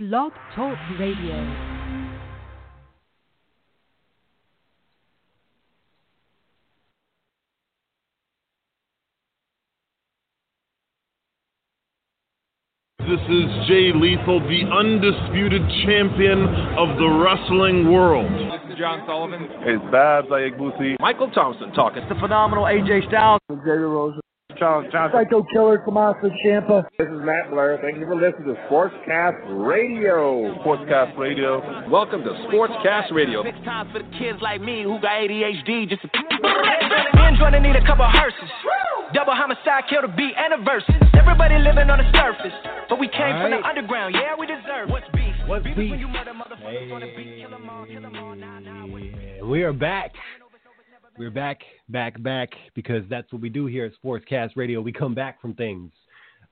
Blog Talk Radio. This is Jay Lethal, the undisputed champion of the wrestling world. This is John Sullivan. It's Babs Ayagbusi. Michael Thompson talking. It's the phenomenal AJ Styles. Xavier Rose. Charles Johnson. Psycho Killer, Tommaso Ciampa. This is Matt Blair. Thank you for listening to Sportscast Radio. Sportscast Radio. Welcome to Sportscast Radio. Six times for the kids like me who got ADHD. Just a men trying to need a couple hearses. Double homicide, kill the beat and a verses. Everybody living on the surface, but we came from the underground. Yeah, we deserve. What's beef? What's beef? is beef? when you murder motherfuckers on the beat, kill 'em all, kill 'em all. Nah, nah. We are back. We're back, back, back, because that's what we do here at Sportscast Radio. We come back from things.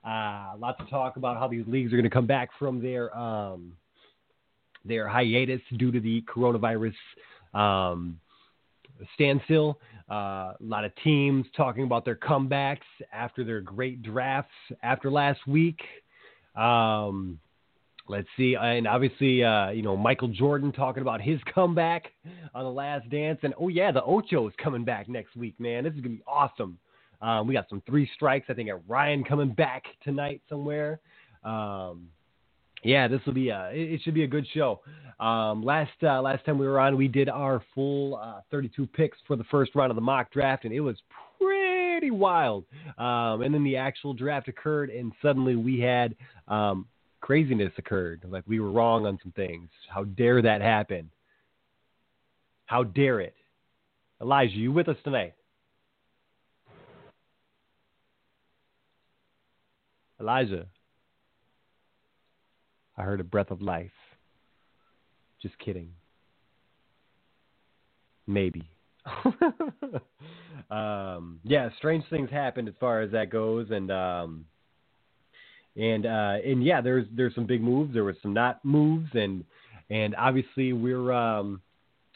Uh, lots of talk about how these leagues are going to come back from their um, their hiatus due to the coronavirus um, standstill. Uh, a lot of teams talking about their comebacks after their great drafts after last week. Um, Let's see, and obviously, uh, you know, Michael Jordan talking about his comeback on the Last Dance, and oh yeah, the Ocho is coming back next week, man. This is gonna be awesome. Um, we got some three strikes. I think got Ryan coming back tonight somewhere. Um, yeah, this will be a, it it should be a good show. Um, last uh, last time we were on, we did our full uh, 32 picks for the first round of the mock draft, and it was pretty wild. Um, and then the actual draft occurred, and suddenly we had um, craziness occurred. Like we were wrong on some things. How dare that happen? How dare it? Elijah, you with us tonight? Elijah. I heard a breath of life. Just kidding. Maybe. um, yeah, strange things happened as far as that goes, and um, and uh, and yeah, there's there's some big moves. There was some not moves, and and obviously we're um,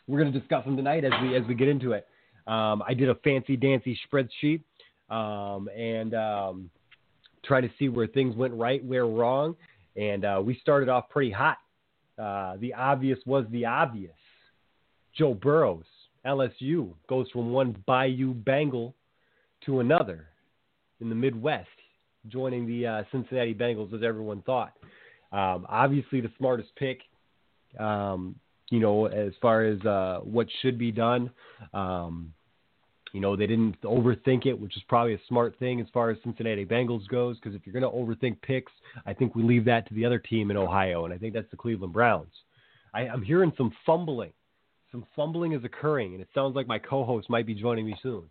we're going to discuss them tonight as we as we get into it. Um, I did a fancy dancy spreadsheet um, and um, try to see where things went right, where wrong, and uh, we started off pretty hot. Uh, the obvious was the obvious. Joe Burrows, LSU, goes from one Bayou Bengal to another in the Midwest joining the uh, Cincinnati Bengals as everyone thought. Um, obviously, the smartest pick, um, you know, as far as uh, what should be done. Um, you know, they didn't overthink it, which is probably a smart thing as far as Cincinnati Bengals goes. Because if you're going to overthink picks, I think we leave that to the other team in Ohio, and I think that's the Cleveland Browns. I, I'm hearing some fumbling. Some fumbling is occurring, and it sounds like my co-host might be joining me soon.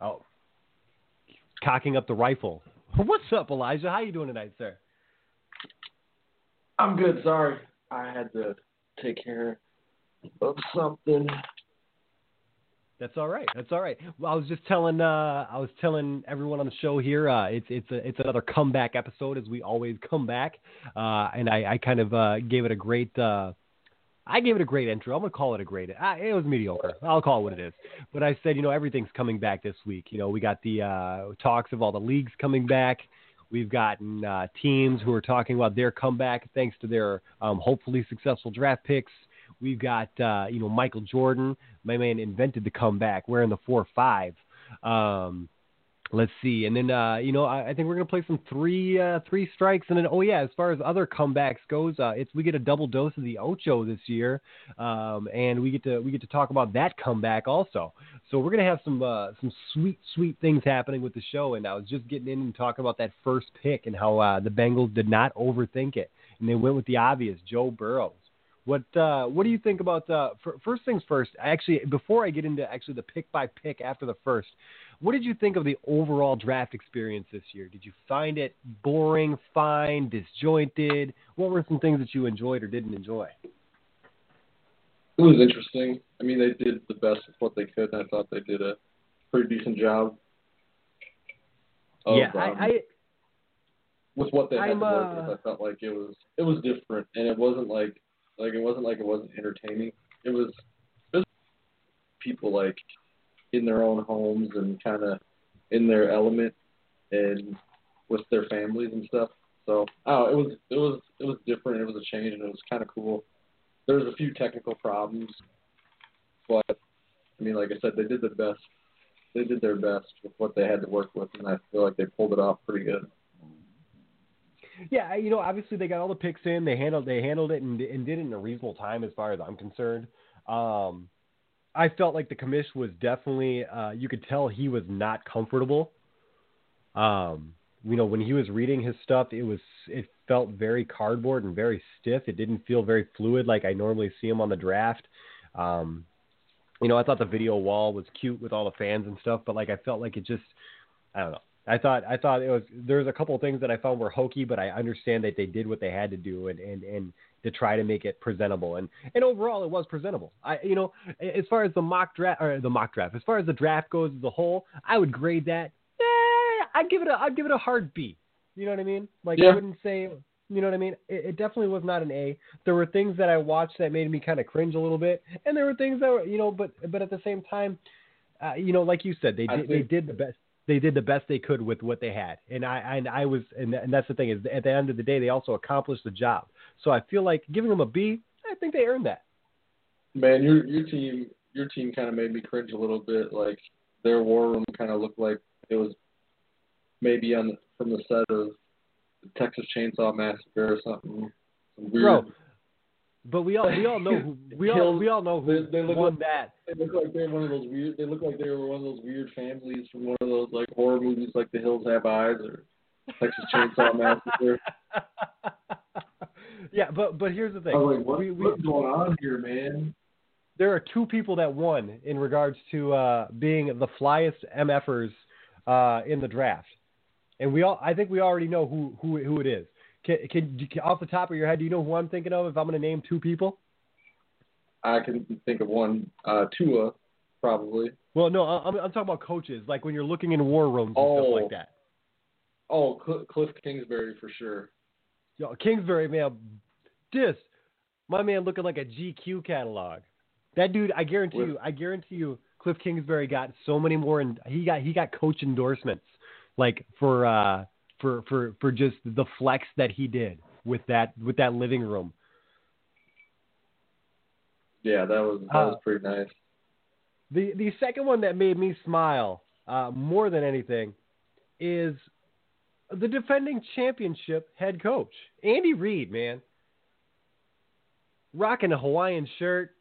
Oh, cocking up the rifle. What's up, Elijah? How you doing tonight, sir? I'm good. Sorry, I had to take care of something. That's all right. That's all right. Well, I was just telling uh, I was telling everyone on the show here. Uh, it's it's a, it's another comeback episode as we always come back, uh, and I, I kind of uh, gave it a great. I gave it a great intro. I'm gonna call it a great. It was mediocre. I'll call it what it is. But I said, you know, everything's coming back this week. You know, we got the uh, talks of all the leagues coming back. We've gotten uh, teams who are talking about their comeback thanks to their um, hopefully successful draft picks. We've got uh, you know Michael Jordan, my man invented the comeback, wearing the four five. Um, let's see, and then uh, you know I, I think we're gonna play some three uh, three strikes, and then oh yeah, as far as other comebacks goes, uh, it's we get a double dose of the Ocho this year, um, and we get to we get to talk about that comeback also. So we're gonna have some uh, some sweet sweet things happening with the show, and I was just getting in and talking about that first pick and how uh, the Bengals did not overthink it, and they went with the obvious, Joe Burrows. What uh, what do you think about uh, f- first things first? Actually, before I get into actually the pick by pick after the first, what did you think of the overall draft experience this year? Did you find it boring, fine, disjointed? What were some things that you enjoyed or didn't enjoy? It was interesting. I mean, they did the best of what they could, and I thought they did a pretty decent job. Of, yeah, I, um, I with what they had I'm, to work uh, with, I felt like it was it was different, and it wasn't like like it wasn't like it wasn't entertaining. It was just people like in their own homes and kind of in their element, and with their families and stuff. So oh, it was it was it was different. It was a change, and it was kind of cool. There was a few technical problems, but I mean, like I said, they did the best. They did their best with what they had to work with, and I feel like they pulled it off pretty good. Yeah, you know, obviously they got all the picks in. They handled they handled it and, and did it in a reasonable time, as far as I'm concerned. Um, I felt like the commish was definitely. Uh, you could tell he was not comfortable. Um, you know, when he was reading his stuff, it was it felt very cardboard and very stiff. It didn't feel very fluid like I normally see him on the draft. Um, you know, I thought the video wall was cute with all the fans and stuff, but like I felt like it just, I don't know. I thought I thought it was there's a couple of things that I found were hokey, but I understand that they did what they had to do and and and to try to make it presentable and and overall it was presentable. I you know as far as the mock draft or the mock draft as far as the draft goes as a whole, I would grade that. Eh, I'd give it a I'd give it a hard B. You know what I mean? Like Yeah. I wouldn't say you know what I mean? It, it definitely was not an A. There were things that I watched that made me kind of cringe a little bit, and there were things that were, you know, but but at the same time, uh, you know, like you said, they did they did the best they did the best they could with what they had, and I and I was and, and that's the thing is at the end of the day they also accomplished the job. So I feel like giving them a B, I think they earned that. Man, your your team your team kind of made me cringe a little bit. Like their war room kind of looked like it was maybe on the, from the set of the Texas Chainsaw Massacre or something. Some weird. Bro, but we all we all know who we all Kills- we all know who they- they look won like- that. They look like they're one of those weird. They look like they were one of those weird families from one of those like horror movies, like The Hills Have Eyes or Texas Chainsaw Massacre. yeah, but but here's the thing. Like, what, we, we, what's going on here, man? there are two people that won in regards to uh, being the flyest MFers uh, in the draft, and we all I think we already know who who who it is. Can, can, off the top of your head, do you know who I'm thinking of? If I'm going to name two people. I can think of one. Uh, Tua, probably. Well, no, I'm, I'm talking about coaches. Like when you're looking in war rooms and Oh. stuff like that. Oh, Cl- Cliff Kingsbury for sure. Yo, Kingsbury, man, this my man looking like a GQ catalog. That dude, I guarantee With- you, I guarantee you, Cliff Kingsbury got so many more, and he got he got coach endorsements, like for uh for for for just the flex that he did with that with that living room. Yeah, that was that Uh, was pretty nice. The the second one that made me smile uh, more than anything is the defending championship head coach Andy Reid. Man, rocking a Hawaiian shirt,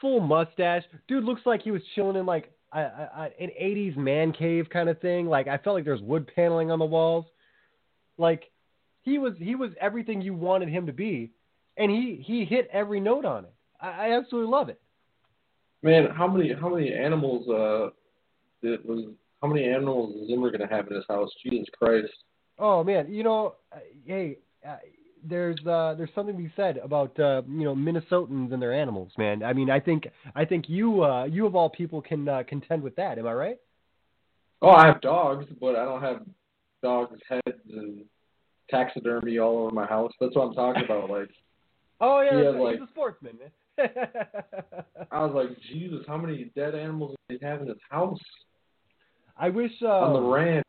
full mustache. Dude looks like he was chilling in like a, a, a- an '80s man cave kind of thing. Like I felt like there's wood paneling on the walls. Like he was he was everything you wanted him to be, and he he hit every note on it. I, I absolutely love it. Man, how many how many animals uh it was how many animals is Zimmer gonna have in his house? Jesus Christ. Oh man, you know, uh, hey, uh, there's uh, there's something to be said about uh, you know Minnesotans and their animals, man. I mean, I think I think you uh, you of all people can uh, contend with that. Am I right? Oh, I have dogs, but I don't have dogs' heads and taxidermy all over my house. That's what I'm talking about. Like Oh yeah, Yeah, that's like- he's a sportsman. I was like, Jesus, how many dead animals does he have in his house I wish uh, on the ranch?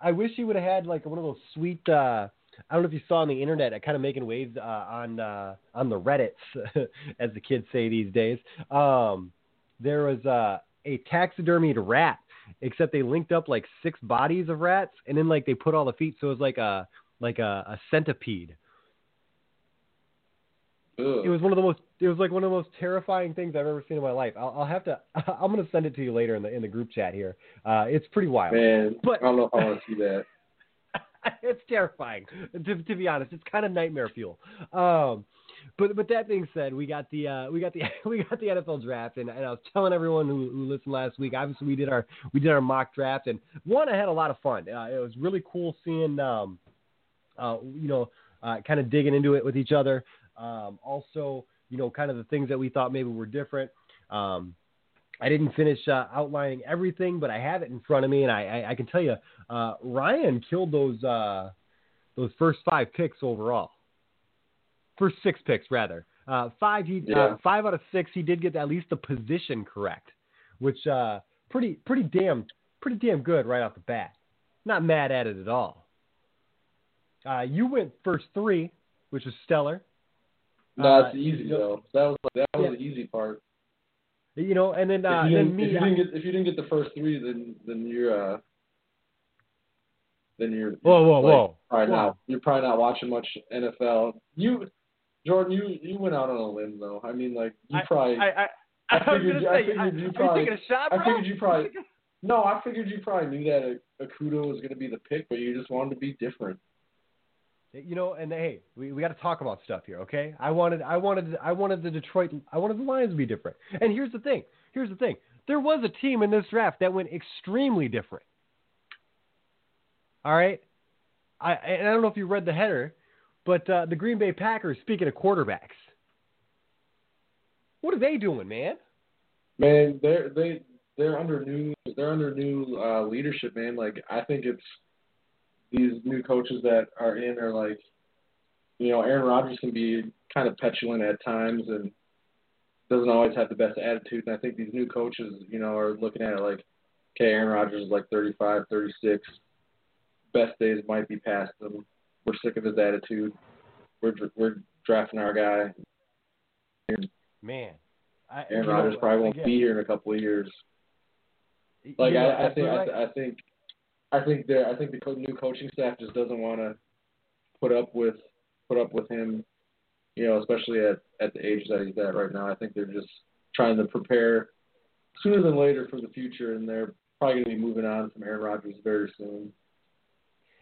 I wish he would have had like one of those sweet. Uh, I don't know if you saw on the internet, uh, kind of making waves uh, on uh, on the Reddits, as the kids say these days. Um, there was uh, a taxidermied rat, except they linked up like six bodies of rats, and then like they put all the feet, so it was like a like a, a centipede. Ugh. It was one of the most. It was like one of the most terrifying things I've ever seen in my life. I'll, I'll have to. I'm gonna send it to you later in the in the group chat here. Uh, it's pretty wild. Man, But- I don't know if I want to see that. it's terrifying. To, to be honest, it's kind of nightmare fuel. Um, but but that being said, we got the uh, we got the we got the NFL draft, and, and I was telling everyone who, who listened last week. Obviously, we did our we did our mock draft, and one I had a lot of fun. Uh, it was really cool seeing um, uh, you know uh, kind of digging into it with each other. Um, also, you know, kind of the things that we thought maybe were different. Um, I didn't finish uh, outlining everything, but I have it in front of me, and I, I, I can tell you, uh, Ryan killed those uh, those first five picks overall. First six picks, rather. Uh, five, he Yeah. uh, five out of six, he did get at least the position correct, which uh, pretty pretty damn pretty damn good right off the bat. Not mad at it at all. Uh, you went first three, which was stellar. No, Uh, it's easy though. That was that was Yeah. the easy part. You know, and then uh, if, you then didn't, me. if you I- get if you didn't get the first three, then then you're uh, then you're whoa, whoa, like, whoa! probably Whoa. not you're probably not watching much NFL. You, Jordan, you you went out on a limb though. I mean, like you probably I, I, I I, was figured gonna you- I say, figured you are probably- you taking a shot, I bro? figured you probably no, I figured you probably knew that Okudah was going to be the pick, but you just wanted to be different. You know, and hey, we, we got to talk about stuff here, okay? I wanted, I wanted, I wanted the Detroit, I wanted the Lions to be different. And here's the thing. Here's the thing. There was a team in this draft that went extremely different. All right, I and I don't know if you read the header, but uh, the Green Bay Packers. Speaking of quarterbacks, what are they doing, man? Man, they're they they're under new they're under new uh, leadership, man. Like I think it's these new coaches that are in are like, you know, Aaron Rodgers can be kind of petulant at times and doesn't always have the best attitude. And I think these new coaches, you know, are looking at it like, okay, Aaron Rodgers is like 35, 36. Best days might be past him. We're sick of his attitude. We're we're drafting our guy. Man, I, Aaron you know, Rodgers probably won't again, be here in a couple of years. Like know, I, I think, I, right. th- I think, I think there, I think the co- new coaching staff just doesn't want to put up with put up with him, you know, especially at at the age that he's at right now. I think they're just trying to prepare sooner than later for the future, and they're probably going to be moving on from Aaron Rodgers very soon.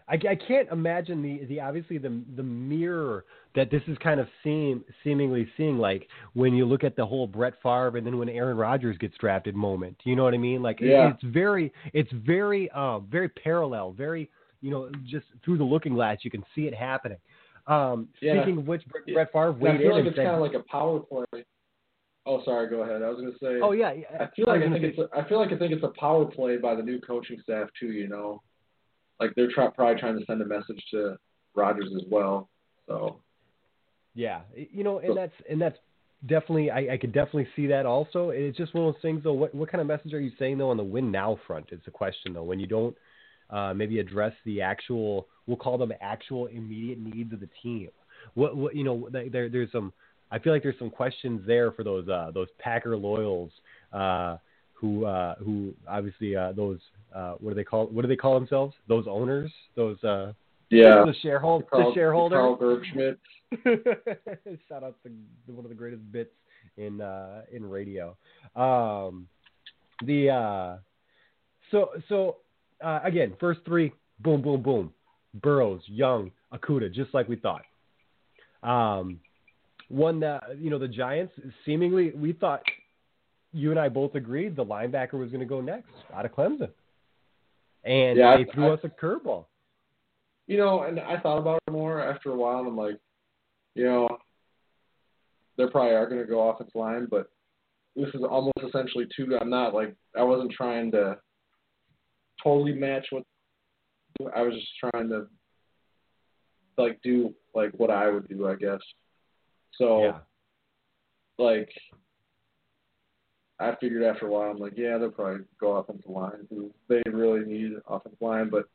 I, I can't imagine the, the obviously the the mirror that this is kind of seem seemingly seeing like when you look at the whole Brett Favre and then when Aaron Rodgers gets drafted moment. You know what I mean? Like it- it's very it's very uh very parallel, very you know just through the looking glass you can see it happening. Um, Yeah. speaking of which, Brett, Yeah. Brett Favre And I feel like it's kind of like a power play. Oh, sorry. Go ahead. I was going to say. "Oh yeah, yeah, I feel like was I think say- it's a, I feel like I think it's a power play by the new coaching staff too. You know, like they're try, probably trying to send a message to Rodgers as well. So Yeah, you know, and that's and that's definitely I, I could definitely see that also. It's just one of those things though. What what kind of message are you saying though on the win now front It's a question though. When you don't uh, maybe address the actual, we'll call them actual immediate needs of the team. What what you know there there's some. I feel like there's some questions there for those uh, those Packer loyals uh, who uh, who obviously uh, those uh, what do they call what do they call themselves? Those owners, those uh, yeah, the shareholder, Carl, the shareholder. Carl Bergschmidt. Shout out to the- one of the greatest bits in uh, in radio. Um, the uh, so so uh, again, first three, boom, boom, boom. Burrows, Young, Okudah, just like we thought. Um, one that you know the Giants seemingly we thought you and I both agreed the linebacker was going to go next out of Clemson, and Yeah, they I- threw I- us a curveball. You know, and I thought about it more after a while, and I'm like, you know, they probably are going to go offensive line, but this is almost essentially two. I'm not like I wasn't trying to totally match what I was just trying to like do like what I would do, I guess. So Yeah. like I figured after a while, I'm like, yeah, they'll probably go offensive line. They really need offensive line, but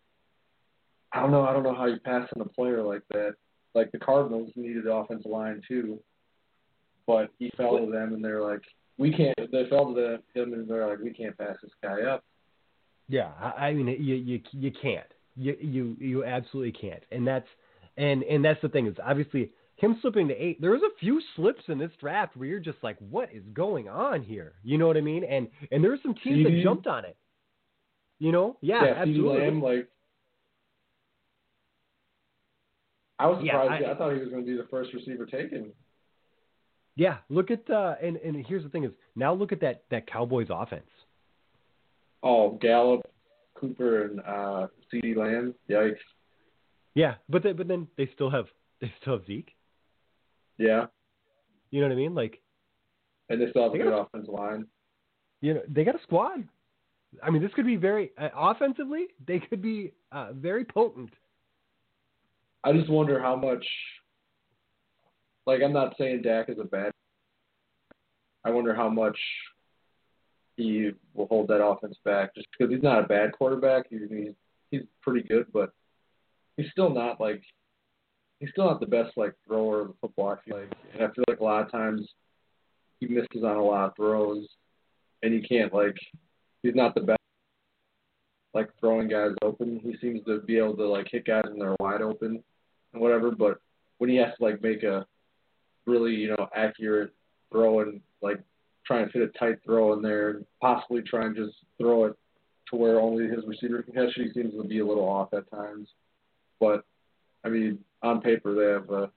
I don't know. I don't know how you pass on a player like that. Like the Cardinals needed offensive line too, but he fell to them, and they're like, we can't. They fell to him, and they're like, we can't pass this guy up. Yeah, I I mean, you you you can't. You you you absolutely can't. And that's and and that's the thing is obviously him slipping to eight. There was a few slips in this draft where you're just like, what is going on here? You know what I mean? And and there were some teams that jumped on it. You know? Yeah, CeeDee absolutely. Lamb, like. I was Yeah, surprised. I- I, thought he was going to be the first receiver taken. Yeah, look at uh and and here's the thing is now look at that that Cowboys offense. Oh, Gallup, Cooper, and uh, CeeDee Lamb. Yikes. Yeah, but then but then they still have they still have Zeke. Yeah, You know what I mean? Like and they still have a good got offensive line. you know they got a squad. I mean, this could be very uh, offensively. They could be uh, very potent. I just wonder how much. Like, I'm not saying Dak is a bad. I wonder how much he will hold that offense back, just because he's not a bad quarterback. He's, he's pretty good, but he's still not like he's still not the best like thrower of the football. I feel like, and I feel like a lot of times he misses on a lot of throws, and he can't like he's not the best like throwing guys open. He seems to be able to like hit guys when they're wide open and whatever, but when he has to like make a really you know accurate throw and like try and fit a tight throw in there and possibly try and just throw it to where only his receiver can catch it, he seems to be a little off at times. But I mean, on paper they have a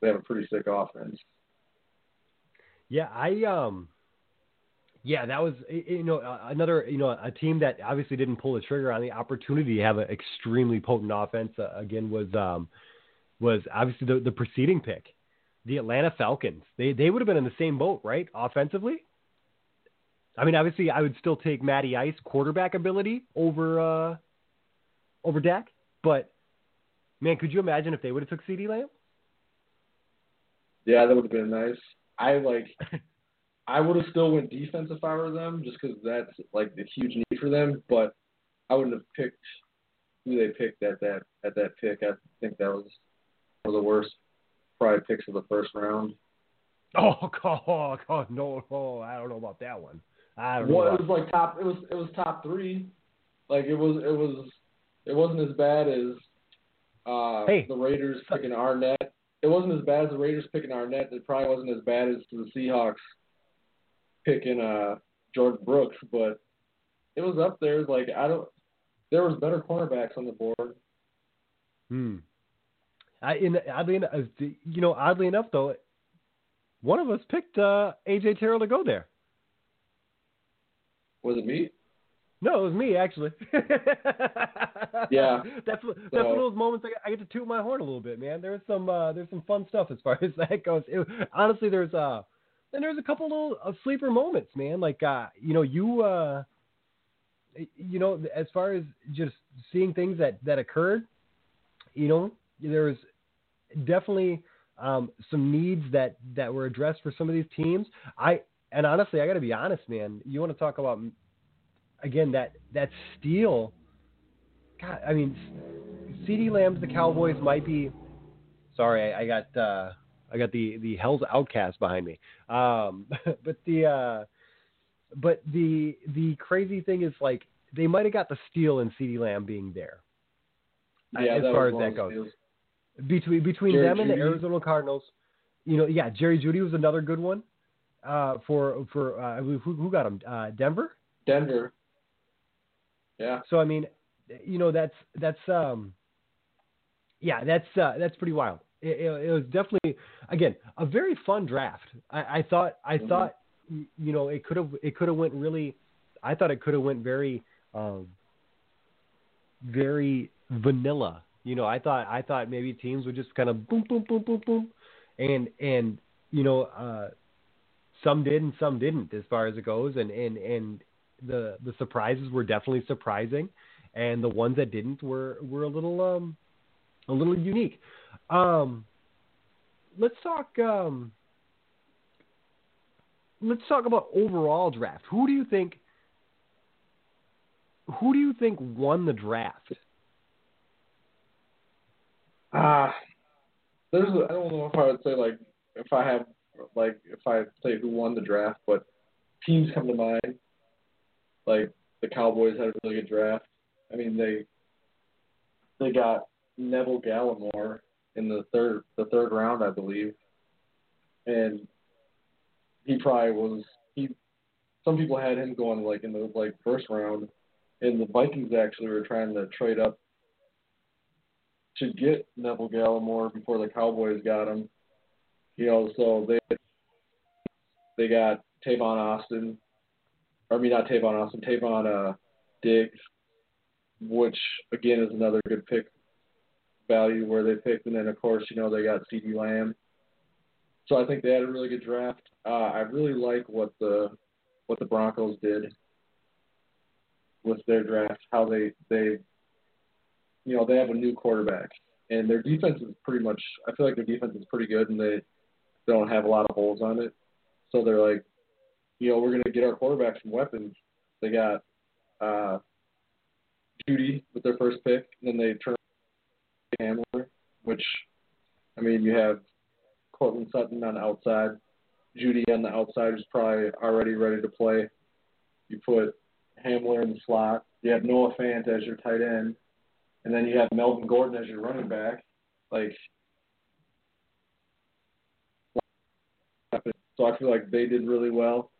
they have a pretty sick offense. Yeah, I um, yeah, that was you know another you know a team that obviously didn't pull the trigger on the opportunity to have an extremely potent offense. Uh, again, was um, was obviously the the preceding pick, the Atlanta Falcons. They they would have been in the same boat, right? Offensively. I mean, obviously, I would still take Matty Ice quarterback ability over uh, over Dak, but man, could you imagine if they would have took CeeDee Lamb? Yeah, that would have been nice. I like. I would have still went defense if I were them, just because that's like the huge need for them. But I wouldn't have picked who they picked at that at that pick. I think that was one of the worst probably picks of the first round. Oh God, God, no, no, I don't know about that one. I don't well, know. it was like top. It was it was top three. Like it was it was it wasn't as bad as uh, Hey. the Raiders picking Arnette. It wasn't as bad as the Raiders picking Arnette. It probably wasn't as bad as the Seahawks picking uh, Jordyn Brooks, but it was up there. Like I don't. There was better cornerbacks on the board. Hmm. I, in, oddly enough, you know, oddly enough though, one of us picked uh, AJ Terrell to go there. Was it me? No, it was me actually. Yeah. that's what- that's So- one of those moments I, get- I get to toot my horn a little bit, man. There's some uh, there's some fun stuff as far as that goes. It, honestly, there's uh, and there's a couple little uh, sleeper moments, man. Like uh, you know, you uh, you know, as far as just seeing things that that occurred, you know, there was definitely um, some needs that that were addressed for some of these teams. I and honestly, I got to be honest, man. You want to talk about again that that steal? God, I mean, CeeDee Lamb's the Cowboys might be. Sorry, I, I got uh, I got the the Hell's Outcast behind me. Um, but the uh, but the the crazy thing is like they might have got the steal in C.D. Lamb being there. Yeah, as far as that goes the deals. between between Jerry them and the Arizona Cardinals. You know, yeah, Jerry Jeudy was another good one uh, for for uh, who, who got him? Uh, Denver. Denver. Yeah. So I mean, you know, that's that's um, yeah, that's uh, that's pretty wild. It, it, it was definitely again a very fun draft. I, I thought I Mhm. thought you know it could have it could have went really. I thought it could have went very um, very vanilla. You know, I thought I thought maybe teams would just kind of boom boom boom boom boom, and and you know uh, some did and some didn't as far as it goes, and and and the the surprises were definitely surprising, and the ones that didn't were were a little um a little unique. Um, let's talk um let's talk about overall draft. Who do you think who do you think won the draft? Ah, there's. A, I don't know if I would say like if I have like if I say who won the draft, but teams come to mind. Like the Cowboys had a really good draft. I mean they they got Neville Gallimore in the third the third round, I believe, and he probably was he. Some people had him going like in the like first round, and the Vikings actually were trying to trade up to get Neville Gallimore before the Cowboys got him. You know, so they they got Tavon Austin, I mean not Tavon Austin, Tavon uh, Diggs, which again is another good pick value where they picked, and then of course you know they got CeeDee Lamb. So I think they had a really good draft. Uh, I really like what the what the Broncos did with their draft, how they they you know, they have a new quarterback, and their defense is pretty much. I feel like their defense is pretty good, and they they don't have a lot of holes on it. So they're like, you know, we're gonna get our quarterback some weapons. They got uh, Jeudy with their first pick, and then they turn Hamler, which I mean, you have Courtland Sutton on the outside, Jeudy on the outside, who's probably already ready to play. You put Hamler in the slot. You have Noah Fant as your tight end, and then you have Melvin Gordon as your running back. Like, so I feel like they did really well.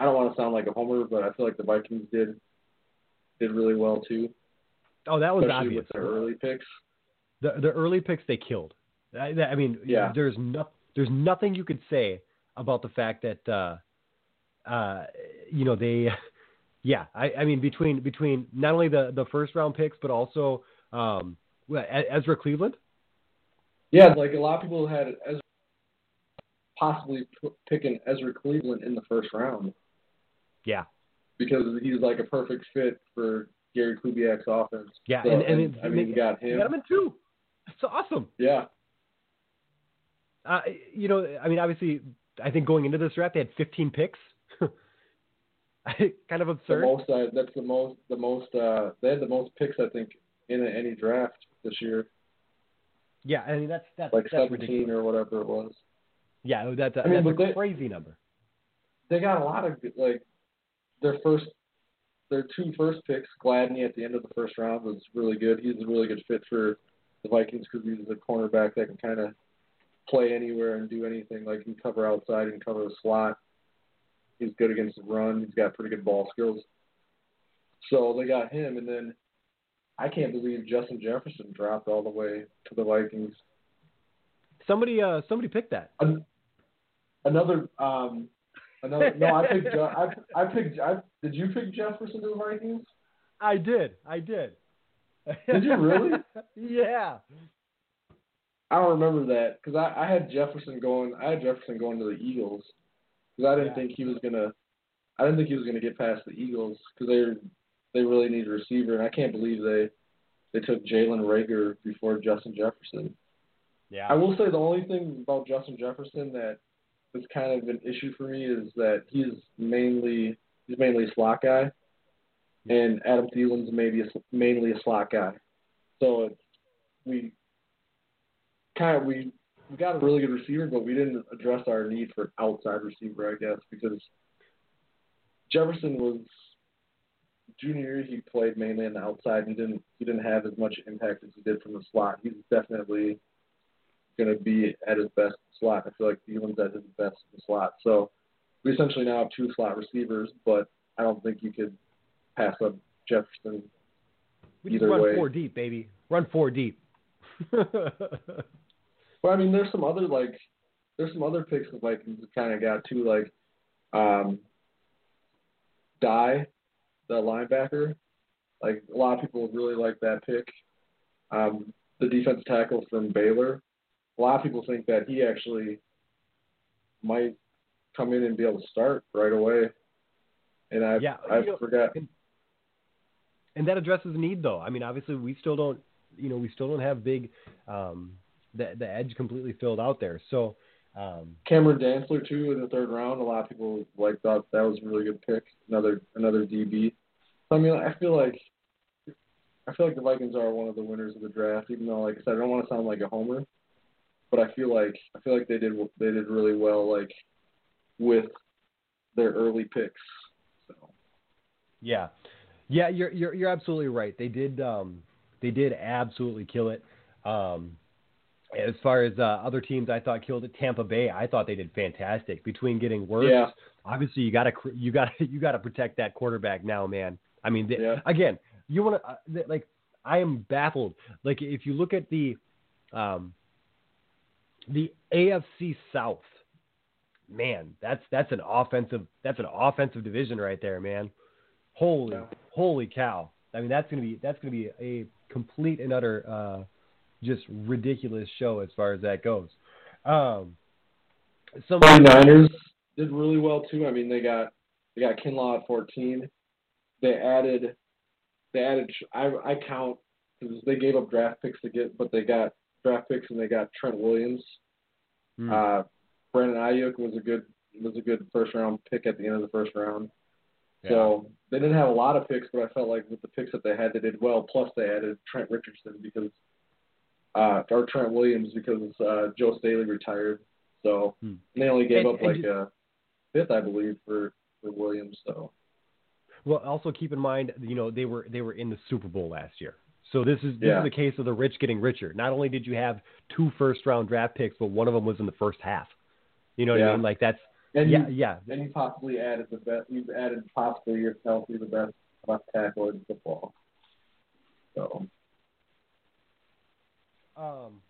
I don't want to sound like a homer, but I feel like the Vikings did did really well too. Oh, that was especially obvious. with their early picks. The the early picks they killed. I, I mean, Yeah. there's no, there's nothing you could say about the fact that uh, uh, you know they, yeah. I, I mean between between not only the the first round picks but also um, Ezra Cleveland. Yeah, like a lot of people had Ezra possibly p- picking Ezra Cleveland in the first round Yeah, because he's like a perfect fit for Gary Kubiak's offense. yeah, So, and, and, and, I mean, you got him. you got him in two. It's awesome. Yeah, Uh, you know, I mean, obviously, I think going into this draft they had 15 picks. kind of absurd. the most. Uh, that's the most. The most. Uh, they had the most picks I think in any draft this year, Yeah, I mean that's that's like that's 17 ridiculous. or whatever it was. Yeah, that's a, I mean, that's a they- crazy number. They got a lot of like their first. Their two first picks, Gladney at the end of the first round was really good. He's a really good fit for the Vikings because he's a cornerback that can kind of play anywhere and do anything. Like he can cover outside, and cover the slot. He's good against the run. He's got pretty good ball skills. So they got him, and then I can't believe Justin Jefferson dropped all the way to the Vikings. Somebody uh somebody picked that. An- Another, um, another. No, I picked. I, I picked. I, did you pick Jefferson to the Vikings? I did. I did. Did you really? yeah. I don't remember that because I, I had Jefferson going. I had Jefferson going to the Eagles because I didn't Yeah. think he was gonna. I didn't think he was gonna get past the Eagles because they they really need a receiver, and I can't believe they they took Jalen Reagor before Justin Jefferson. Yeah. I will say the only thing about Justin Jefferson that is kind of an issue for me is that he's mainly he's mainly a slot guy, and Adam Thielen's maybe a, mainly a slot guy. So it's, we kind of we we got a really good receiver, but we didn't address our need for outside receiver, I guess, because Jefferson was junior year he played mainly on the outside and didn't he didn't have as much impact as he did from the slot. He's definitely going to be at his best slot. I feel like Thielen's at his best slot. So we essentially now have two slot receivers, but I don't think you could pass up Jefferson. We just run way. four deep, baby. Run four deep. well, I mean, there's some other like there's some other picks the Vikings kind of got too, like um, Dye, the linebacker. Like a lot of people really like that pick. Um, the defensive tackle from Baylor. A lot of people think that he actually might come in and be able to start right away. And I Yeah, I forgot. and that addresses a need though. I mean, obviously we still don't you know, we still don't have big um the the edge completely filled out there. So um Cameron Dantzler too in the third round. A lot of people like thought that was a really good pick. Another another DB. So, I mean, I feel like I feel like the Vikings are one of the winners of the draft. Even though, like I said, I don't want to sound like a homer, but I feel like I feel like they did they did really well, like with their early picks. So Yeah, yeah, you're you're you're absolutely right. They did um they did absolutely kill it. Um, as far as uh, other teams, I thought killed it. Tampa Bay, I thought they did fantastic. Between getting Wirfs, Yeah. obviously you gotta you gotta you gotta protect that quarterback now, man. I mean, they, Yeah. again, you want to uh, like I am baffled. Like if you look at the um the AFC South, man, that's that's an offensive that's an offensive division right there, man. Holy Yeah. holy cow! I mean, that's gonna be that's gonna be a complete and utter uh, just ridiculous show as far as that goes. Um, some 49ers did really well too. I mean, they got they got Kinlaw at 14. They added they added I I count because they gave up draft picks to get, but they got draft picks and they got Trent Williams. Hmm. Uh, Brandon Aiyuk was a good was a good first round pick at the end of the first round. So they didn't have a lot of picks, but I felt like with the picks that they had, they did well. Plus, they added Trent Richardson because uh, or Trent Williams because uh, Joe Staley retired. So Hmm. they only gave And- up and like you- a fifth, I believe, for for Williams. So Well, also keep in mind, you know, they were they were in the Super Bowl last year. So this is this Yeah. is a case of the rich getting richer. Not only did you have two first round draft picks, but one of them was in the first half. You know what I mean? Like that's and yeah, you, yeah. and you possibly added the best. You've added possibly if healthy the best left tackle in football. So, Um,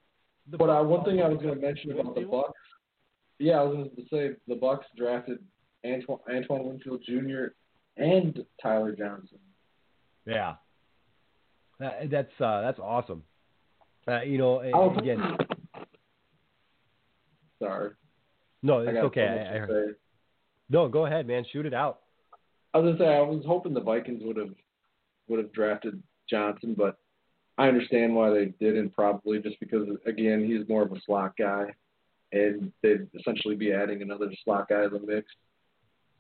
the but uh, one thing I was going to mention about the Bucs. Yeah, I was going to say the Bucs drafted Antoine, Antoine Winfield Jr. and Tyler Johnson. Yeah, that, that's uh, that's awesome. Uh, you know, was again, Sorry, no, I okay. I, I heard. No, go ahead, man. Shoot it out. I was gonna say I was hoping the Vikings would have would have drafted Johnson, but I understand why they didn't. Probably just because again he's more of a slot guy, and they'd essentially be adding another slot guy to the mix.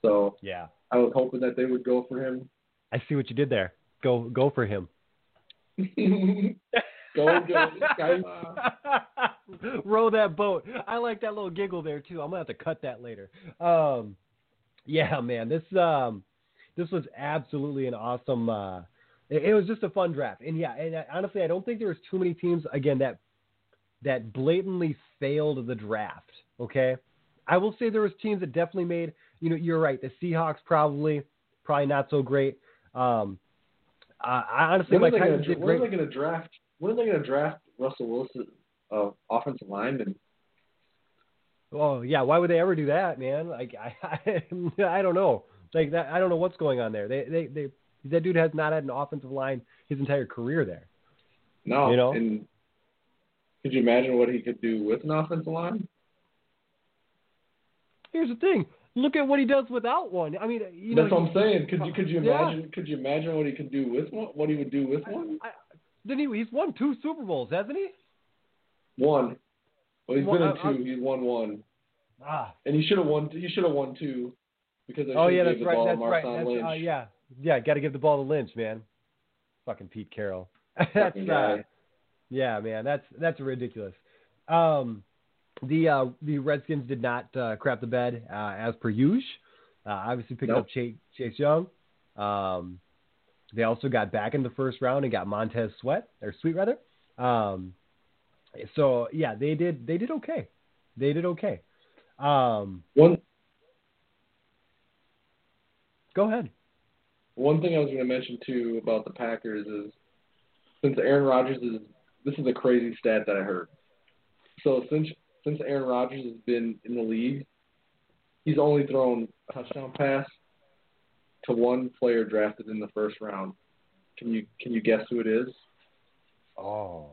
So Yeah, I was hoping that they would go for him. I see what you did there. Go go for him. go go guys. Row that boat. I like that little giggle there too. I'm gonna have to cut that later. Um, yeah, man, this um, this was absolutely an awesome. Uh, it, it was just a fun draft, and yeah, and I, honestly, I don't think there was too many teams again that that blatantly failed the draft. Okay, I will say there was teams that definitely made. You know, you're right. The Seahawks probably probably not so great. Um, I, I honestly, When my Titans did when are they going to draft? When are they going to draft Russell Wilson, uh, offensive lineman? Oh yeah, why would they ever do that, man? Like I, I, I don't know. Like that, I don't know what's going on there. They, they, they, that dude has not had an offensive line his entire career there. No, You know? and could you imagine what he could do with an offensive line? Here's the thing: look at what he does without one. I mean, you know, That's what I'm saying. Could you could you Yeah. imagine could you imagine what he could do with one? What he would do with one? I, didn't he? He's won two Super Bowls, hasn't he? One. Well, he's Well, been in I- I- two. He's won one, Ah. and he should have won. He should have won two because they Oh yeah, that's right. That's right. That's, uh, yeah, yeah. Got to give the ball to Lynch, man. Fucking Pete Carroll. that's Fucking uh. Yeah, man, that's that's ridiculous. Um, the uh, the Redskins did not uh, crap the bed uh, as per usual. Uh, obviously, picking Nope. up Chase, Chase Young. Um, they also got back in the first round and got Montez Sweat or Sweet rather. Um, so yeah, they did they did okay. They did okay. Um, One go ahead. one thing I was going to mention too about the Packers is since Aaron Rodgers is this is a crazy stat that I heard. So since since Aaron Rodgers has been in the league, he's only thrown a touchdown pass to one player drafted in the first round. Can you can you guess who it is? Oh,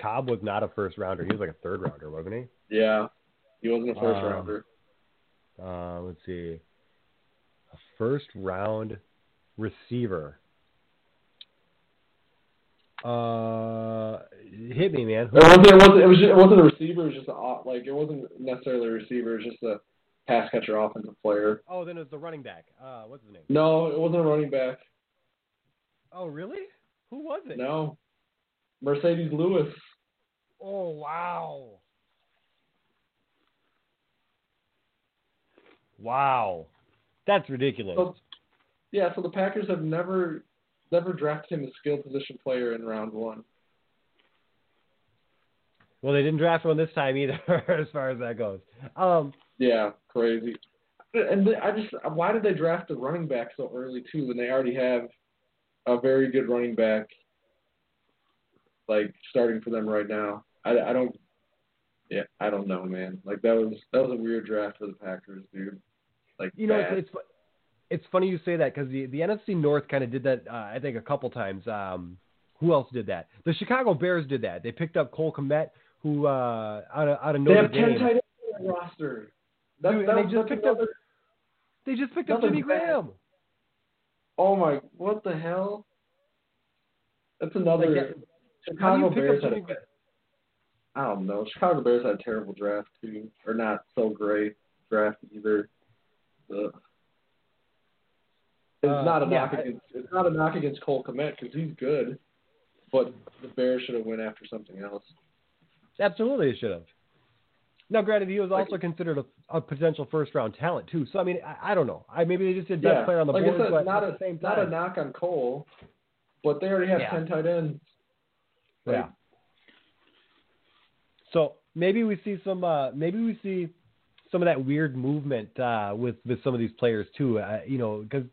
Cobb was not a first rounder. He was like a third rounder, wasn't he? Yeah, he wasn't a first Um, rounder. Uh, let's see. A first round receiver. Uh, hit me, man. It wasn't. It wasn't. It was. Just, it wasn't a receiver. It was just a, like it wasn't necessarily a receiver. It was just a pass catcher, offensive player. Oh, then it was the running back. Uh, what's his name? No, it wasn't a running back. Oh, really? Who was it? No, Marcedes Lewis. Oh, wow. Wow. That's ridiculous. So, yeah, so the Packers have never never drafted him a skill position player in round one. Well, they didn't draft one this time either, as far as that goes. Um, Yeah, crazy. And I just why did they draft a running back so early too when they already have a very good running back like starting for them right now? I, I don't. Yeah, I don't know, man. Like that was that was a weird draft for the Packers, dude. Like You know, bad. it's, it's it's funny you say that because the the NFC North kind of did that. Uh, I think a couple times. Um, who else did that? The Chicago Bears did that. They picked up Cole Kmet, who uh, out of out of Notre they have ten tight ends on their roster. Dude, that, and they just that's picked up- They just picked up Jimmy. Graham. Oh my! What the hell? That's another. Like, Chicago Bears up had a I don't know. Chicago Bears had a terrible draft too, or not so great draft either. Ugh. It's Uh, not a yeah, knock I- against. It's not a knock against Cole Kmet because he's good. but the Bears should have went after something else. Absolutely, they should have. Now, granted, he was Like- also considered a, a potential first round talent too. So I mean, I, I don't know. I maybe they just did best Yeah, player on the like board, I said, but not a the same not a knock on Cole, but they already have Yeah. ten tight ends. Like, yeah. So maybe we see some. Uh, maybe we see some of that weird movement uh, with with some of these players too. Uh, you know, because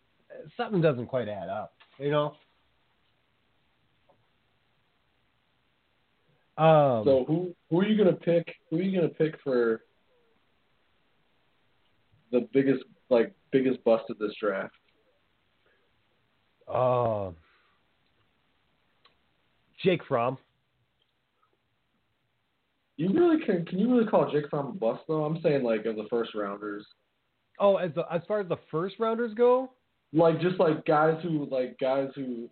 something doesn't quite add up. You know. Um, So who who are you gonna pick? Who are you gonna pick for the biggest like biggest bust of this draft? uh, Jake Fromm. You really can can you really call Jake Fromm a bust though? I'm saying like of the first rounders. Oh, as the, as far as the first rounders go, Like just like guys who like guys who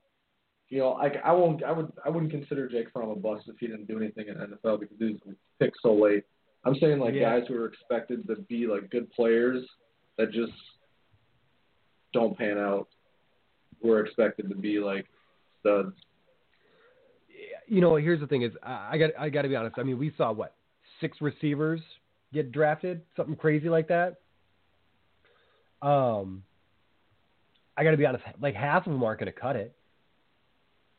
you know, like I won't I would I wouldn't consider Jake Fromm a bust if he didn't do anything in NFL because he was picked so late. I'm saying like Yeah. guys who are expected to be like good players that just don't pan out. Who are expected to be like studs. you know, here's the thing: is I I got I got to be honest. I mean, we saw what six receivers get drafted, something crazy like that. Um, I got to be honest. Like half of them aren't going to cut it.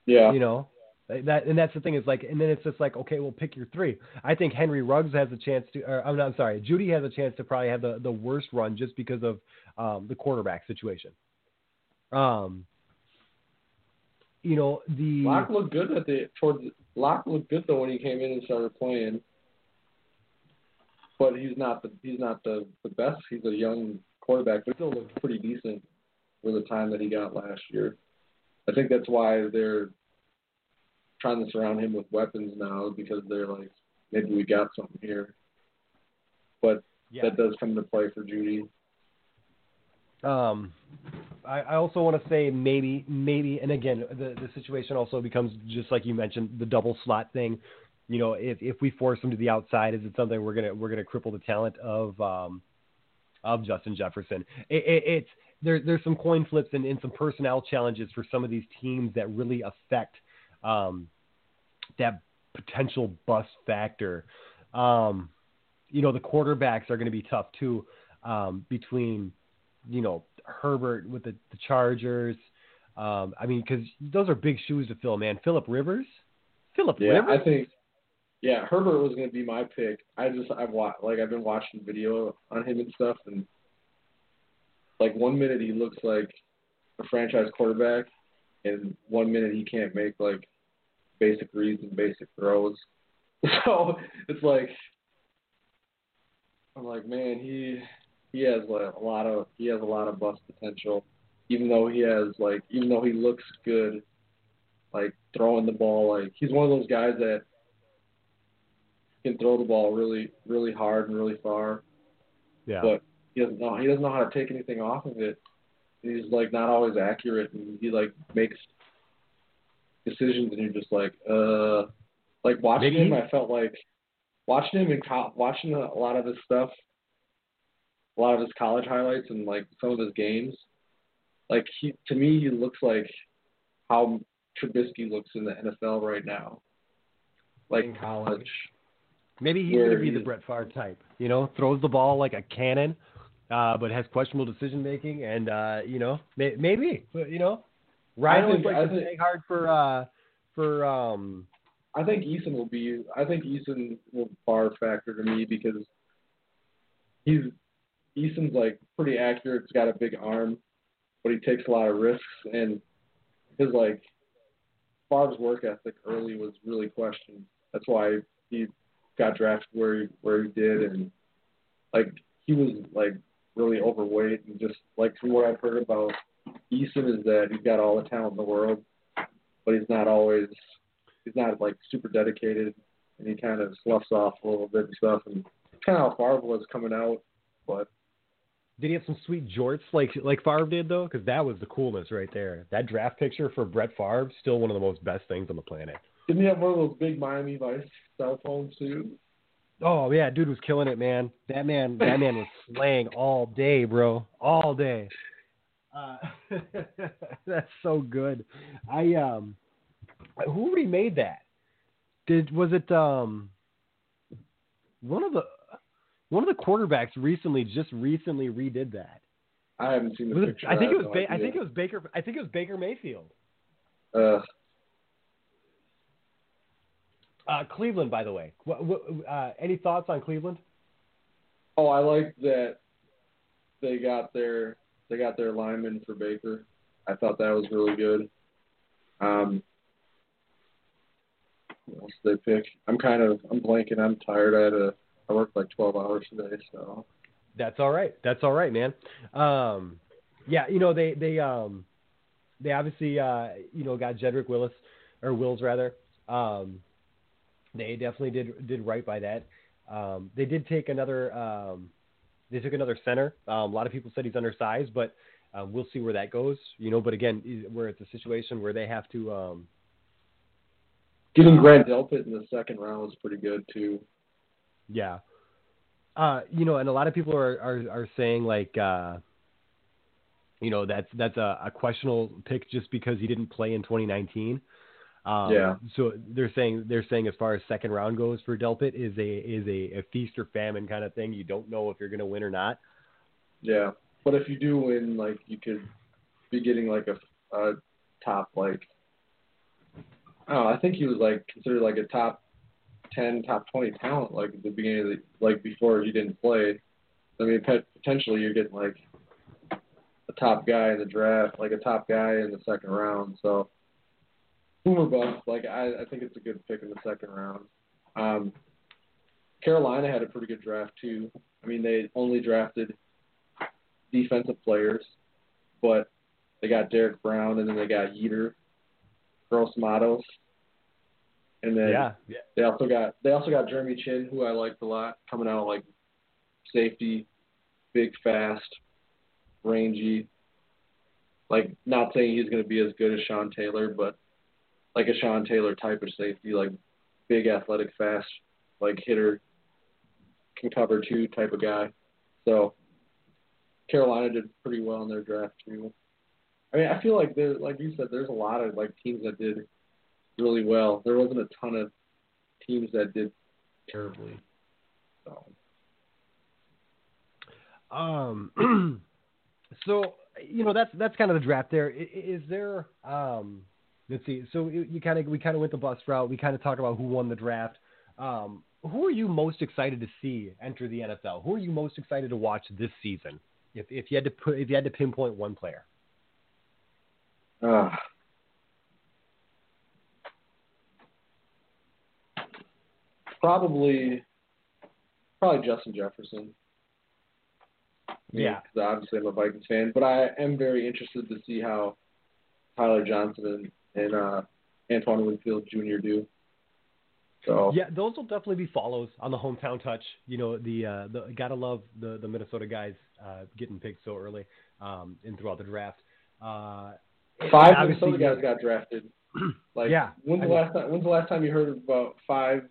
Yeah. You know, that and that's the thing is like, and then it's just like, okay, well, pick your three. I think Henry Ruggs has a chance to. Or, I'm not I'm sorry. Jeudy has a chance to probably have the the worst run just because of um, the quarterback situation. Um. You know the Lock looked good at the towards Lock looked good though when he came in and started playing. But he's not the he's not the, the best. He's a young quarterback, but he still looked pretty decent for the time that he got last year. I think that's why they're trying to surround him with weapons now because they're like maybe we got something here. But yeah. that does come into play for Jeudy. Um, I, I also want to say maybe, maybe, and again, the the situation also becomes just like you mentioned, the double slot thing. You know, if if we force him to the outside, is it something we're gonna we're gonna cripple the talent of um of Justin Jefferson? It, it, it's there. There's some coin flips and, and some personnel challenges for some of these teams that really affect um that potential bust factor. Um, you know, the quarterbacks are going to be tough too. Um, between you know Herbert with the, the Chargers. Um, I mean, because those are big shoes to fill, man. Philip Rivers, Philip Yeah, Rivers. I think. Yeah, Herbert was going to be my pick. I just I've watched like I've been watching video on him and stuff, and like one minute he looks like a franchise quarterback, and one minute he can't make like basic reads and basic throws. So it's like I'm like, man, he he has like a lot of he has a lot of bust potential, even though he has like even though he looks good, like throwing the ball. Like he's one of those guys that can throw the ball really really hard and really far, yeah. but he doesn't know he doesn't know how to take anything off of it. He's like not always accurate, and he like makes decisions, and you're just like, uh, like watching him. I felt like watching him in co- watching a lot of his stuff, a lot of his college highlights, and like some of his games. Like he, to me, he looks like how Trubisky looks in the NFL right now, like In college. Maybe he's going to be the Brett Favre type. You know, throws the ball like a cannon, uh, but has questionable decision making, and uh, you know, may, maybe, but, you know, Ryan think- like he's think- hard for uh, for um, I think Eason will be. I think Eason will bar factor to me because he's Eason's like pretty accurate. He's got a big arm, but he takes a lot of risks, and his like Favre's work ethic early was really questioned. That's why he got drafted where he where he did, and like he was like really overweight, and just like from what I've heard about Eason is that he's got all the talent in the world, but he's not always he's not like super dedicated, and he kind of sloughs off a little bit and stuff, and kind of how Favre was coming out, but did he have some sweet jorts like like Favre did though? Because that was the coolness right there. That draft picture for Brett Favre still one of the most best things on the planet. didn't he have one of those big Miami Vice cell phones too? Oh yeah, dude was killing it, man. That man, that man was slaying all day, bro, all day. Uh, that's so good. I um, Who already made that? Did was it um one of the one of the quarterbacks recently just recently redid that? I haven't seen the Was it, picture. I think it was have ba- I think it was Baker I think it was Baker Mayfield. Uh, Uh, Cleveland, by the way. What, what, uh, any thoughts on Cleveland? oh, I like that they got their they got their lineman for Baker. I thought that was really good. Um, what else did they pick? I'm kind of I'm blanking. I'm tired. I had a I worked like 12 hours today, so That's all right. That's all right, man. Um, yeah, you know they they um they obviously uh you know got Jedrick Willis or Wills rather. Um, they definitely did did right by that. Um, they did take another um, they took another center. Um, a lot of people said he's undersized, but uh, we'll see where that goes. You know, but again, where it's a situation where they have to um, getting Grant Delpit in the second round was pretty good too. Yeah. Uh, you know, and a lot of people are are, are saying like, uh, you know, that's that's a, a questionable pick just because he didn't play in 2019. Um, Yeah. So they're saying they're saying as far as second round goes for Delpit is a is a, a feast or famine kind of thing. You don't know if you're going to win or not. Yeah, but if you do win, like you could be getting like a, a top like. I I think he was like considered like a top ten, top twenty talent like at the beginning of the like before he didn't play. I mean, pot- potentially you're getting like a top guy in the draft, like a top guy in the second round. So, boomer bust. Like I, I think it's a good pick in the second round. Um, Carolina had a pretty good draft too. I mean, they only drafted defensive players, but they got Derrick Brown and then they got Yetur, Gross Matos, and then yeah. Yeah. they also got they also got Jeremy Chinn, who I liked a lot, coming out like safety, big, fast, rangy. Like not saying he's going to be as good as Sean Taylor, but like a Sean Taylor type of safety, like big, athletic, fast, like hitter, can cover two type of guy. So Carolina did pretty well in their draft too. I mean, I feel like there, like you said, there's a lot of like teams that did really well. There wasn't a ton of teams that did terribly. So Um, so you know that's that's kind of the draft there. Is there? Um, let's see. So you, kind of we kind of went the bus route. We kind of talked about who won the draft. Um, who are you most excited to see enter the NFL? Who are you most excited to watch this season? If if you had to put if you had to pinpoint one player. uh, probably probably Justin Jefferson. Yeah. 'cause obviously I'm a Vikings fan, but I am very interested to see how Tyler Johnson and, uh, Antoine Winfield Jr. do. So Yeah, those will definitely be follows on the hometown touch. You know, the uh, the gotta love the the Minnesota guys uh, getting picked so early um, and throughout the draft. Uh, five Minnesota guys got drafted. Like, Yeah, When's the I mean- last time? When's the last time you heard about five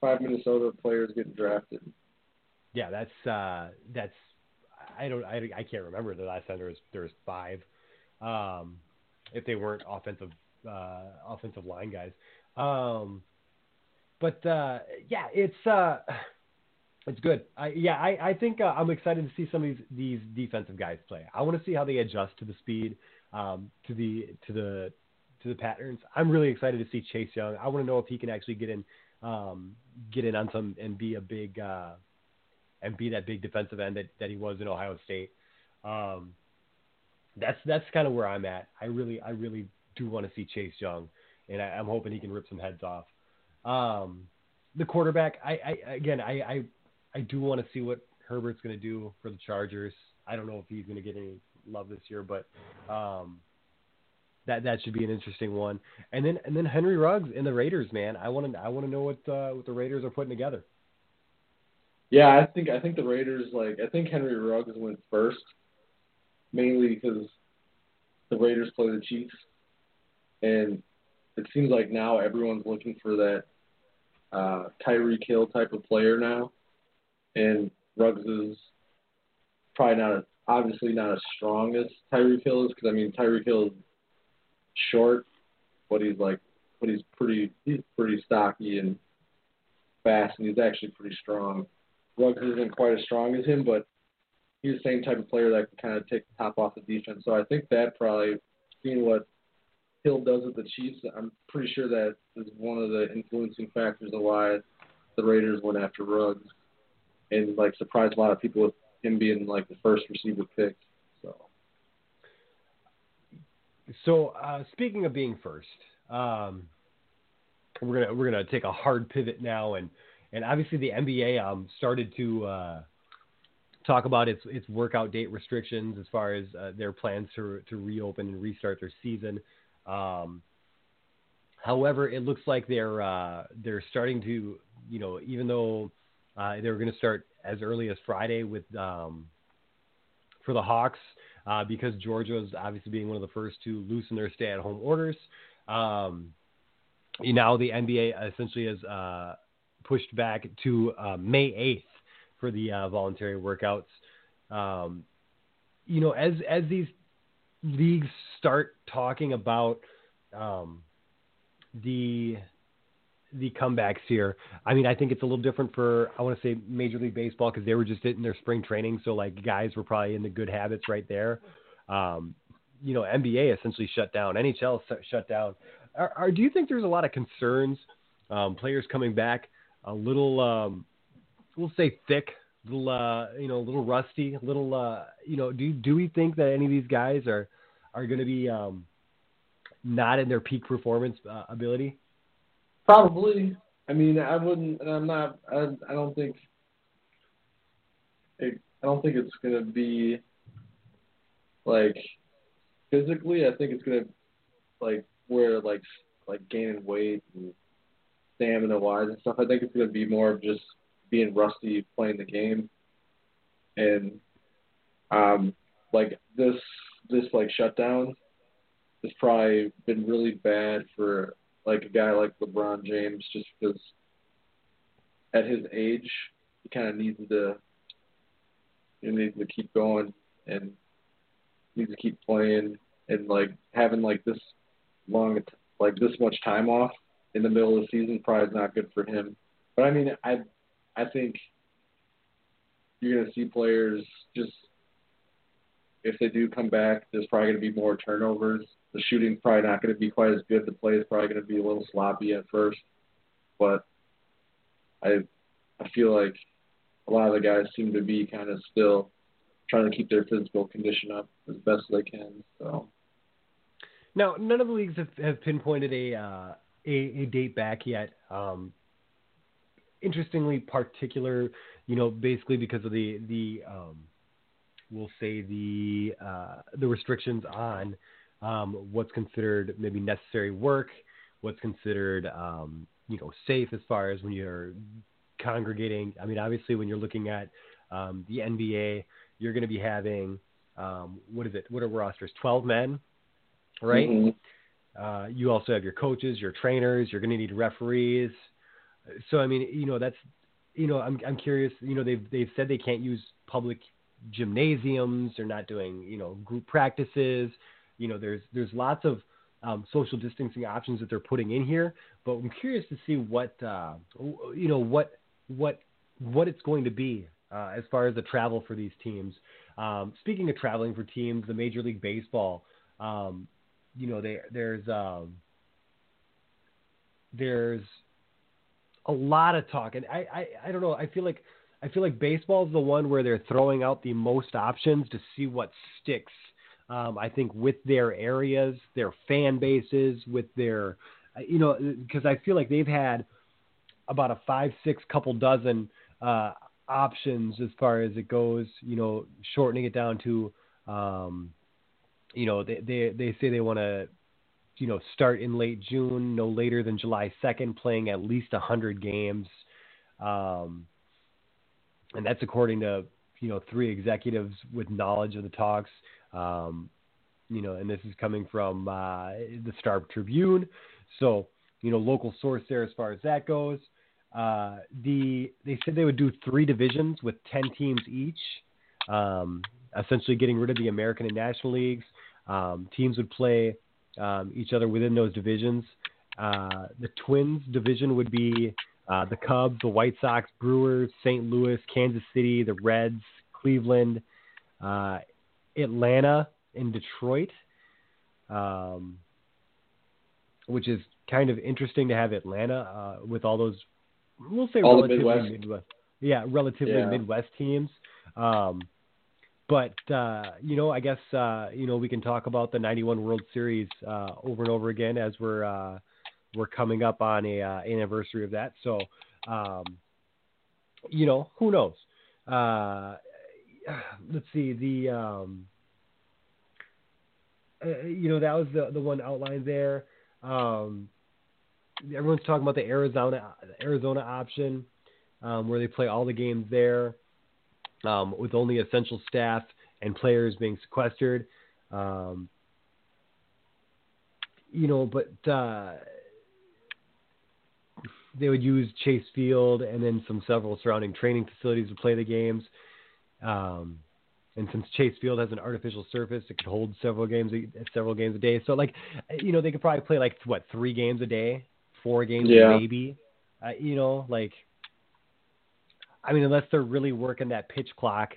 five Minnesota players getting drafted? Yeah, that's uh, that's I don't I, I can't remember the last time there was there was five, um, if they weren't offensive uh, offensive line guys. Um, but uh, yeah, it's uh, it's good. I yeah I I think uh, I'm excited to see some of these these defensive guys play. I want to see how they adjust to the speed, um, to the to the to the patterns. I'm really excited to see Chase Young. I want to know if he can actually get in um, get in on some and be a big uh, and be that big defensive end that, that he was in Ohio State. Um, that's that's kind of where I'm at. I really I really do want to see Chase Young, and I, I'm hoping he can rip some heads off. Um, the quarterback, I, I again I, I I do want to see what Herbert's going to do for the Chargers. I don't know if he's going to get any love this year, but um, that that should be an interesting one. And then and then Henry Ruggs and the Raiders, man. I want to I want to know what uh, what the Raiders are putting together. Yeah, I think I think the Raiders like I think Henry Ruggs went first, mainly because the Raiders play the Chiefs, and it seems like now everyone's looking for that uh, Tyreek Hill type of player now, and Ruggs is probably not as, obviously not as strong as Tyreek Hill is because I mean Tyreek Hill is short, but he's like, but he's pretty, he's pretty stocky and fast, and he's actually pretty strong. Ruggs isn't quite as strong as him, but he's the same type of player that can kind of take the top off the defense. So I think that probably, seeing what Hill does with the Chiefs, I'm pretty sure that is one of the influencing factors of why the Raiders went after Ruggs and like surprised a lot of people with him being like the first receiver pick. So. So uh, speaking of being first, um, we're gonna we're gonna take a hard pivot now, and and obviously the NBA um, started to uh, talk about its its workout date restrictions as far as uh, their plans to to reopen and restart their season. Um, however, it looks like they're uh, they're starting to you know even though uh, they were going to start as early as Friday with um, for the Hawks uh, because Georgia is obviously being one of the first to loosen their stay-at-home orders. Um, now the NBA essentially has uh, pushed back to uh, May 8th for the uh, voluntary workouts. Um, you know, as as these leagues start talking about um, the the comebacks here. I mean, I think it's a little different for I want to say Major League Baseball because they were just in their spring training, so like guys were probably in the good habits right there. Um, you know, NBA essentially shut down, NHL shut down. Are, are, do you think there's a lot of concerns, um, players coming back a little, um, we'll say thick, little, uh, you know, a little rusty, a little, uh, you know, do do we think that any of these guys are are going to be um, not in their peak performance uh, ability? Probably. I mean, I wouldn't, and I'm not. I, I don't think. It, I don't think it's gonna be like physically. I think it's gonna like where like like gaining weight and stamina wise and stuff. I think it's gonna be more of just being rusty playing the game, and um like this this like shutdown has probably been really bad for like a guy like LeBron James, just because at his age he kind of needs to he needs to keep going and needs to keep playing and like having like this long like this much time off in the middle of the season probably is not good for him. But I mean, I I think you're gonna see players just if they do come back, there's probably going to be more turnovers the shooting's probably not going to be quite as good. The play is probably going to be a little sloppy at first, but I I feel like a lot of the guys seem to be kind of still trying to keep their physical condition up as best they can. So now, none of the leagues have, have pinpointed a, uh, a a date back yet. Um, interestingly, particular, you know, basically because of the the um, we'll say the uh, the restrictions on um, what's considered maybe necessary work, what's considered um, you know safe as far as when you're congregating. I mean, obviously, when you're looking at um, the NBA, you're going to be having um, what is it? What are rosters? Twelve men, right? Mm-hmm. Uh, you also have your coaches, your trainers. You're going to need referees. So I mean, you know, that's you know, I'm I'm curious. You know, they've they've said they can't use public gymnasiums. They're not doing you know group practices. You know, there's there's lots of um, social distancing options that they're putting in here, but I'm curious to see what uh, you know what what what it's going to be uh, as far as the travel for these teams. Um, speaking of traveling for teams, the Major League Baseball, um, you know, they, there's um, there's a lot of talk, and I, I I don't know. I feel like I feel like baseball is the one where they're throwing out the most options to see what sticks um, I think with their areas, their fan bases, with their, you know, because I feel like they've had about a five, six, couple dozen uh, options as far as it goes. You know, shortening it down to, um, you know, they they they say they want to, you know, start in late June, no later than July second, playing at least hundred games, um, and that's according to you know three executives with knowledge of the talks. Um, you know, and this is coming from uh, the Star Tribune. So, you know, local source there as far as that goes. Uh, the they said they would do three divisions with ten teams each, um, essentially getting rid of the American and National leagues. Um, teams would play um, each other within those divisions. Uh, the Twins division would be uh, the Cubs, the White Sox, Brewers, St. Louis, Kansas City, the Reds, Cleveland, uh, Atlanta, and Detroit, um, which is kind of interesting to have Atlanta uh, with all those, we'll say All relatively Midwest. Midwest. Yeah, relatively Yeah. Midwest teams. Um, but uh, you know, I guess uh, you know we can talk about the '91 World Series uh, over and over again as we're uh, we're coming up on a uh, anniversary of that. So, um, you know, who knows? Uh, let's see the. Um, you know that was the the one outlined there. Um, everyone's talking about the Arizona Arizona option, um, where they play all the games there, um, with only essential staff and players being sequestered. Um, you know, but uh, they would use Chase Field and then some several surrounding training facilities to play the games. Um, and since Chase Field has an artificial surface, it could hold several games, several games a day. So, like, you know, they could probably play like what three games a day, four games Yeah. maybe. Uh, you know, like, I mean, unless they're really working that pitch clock.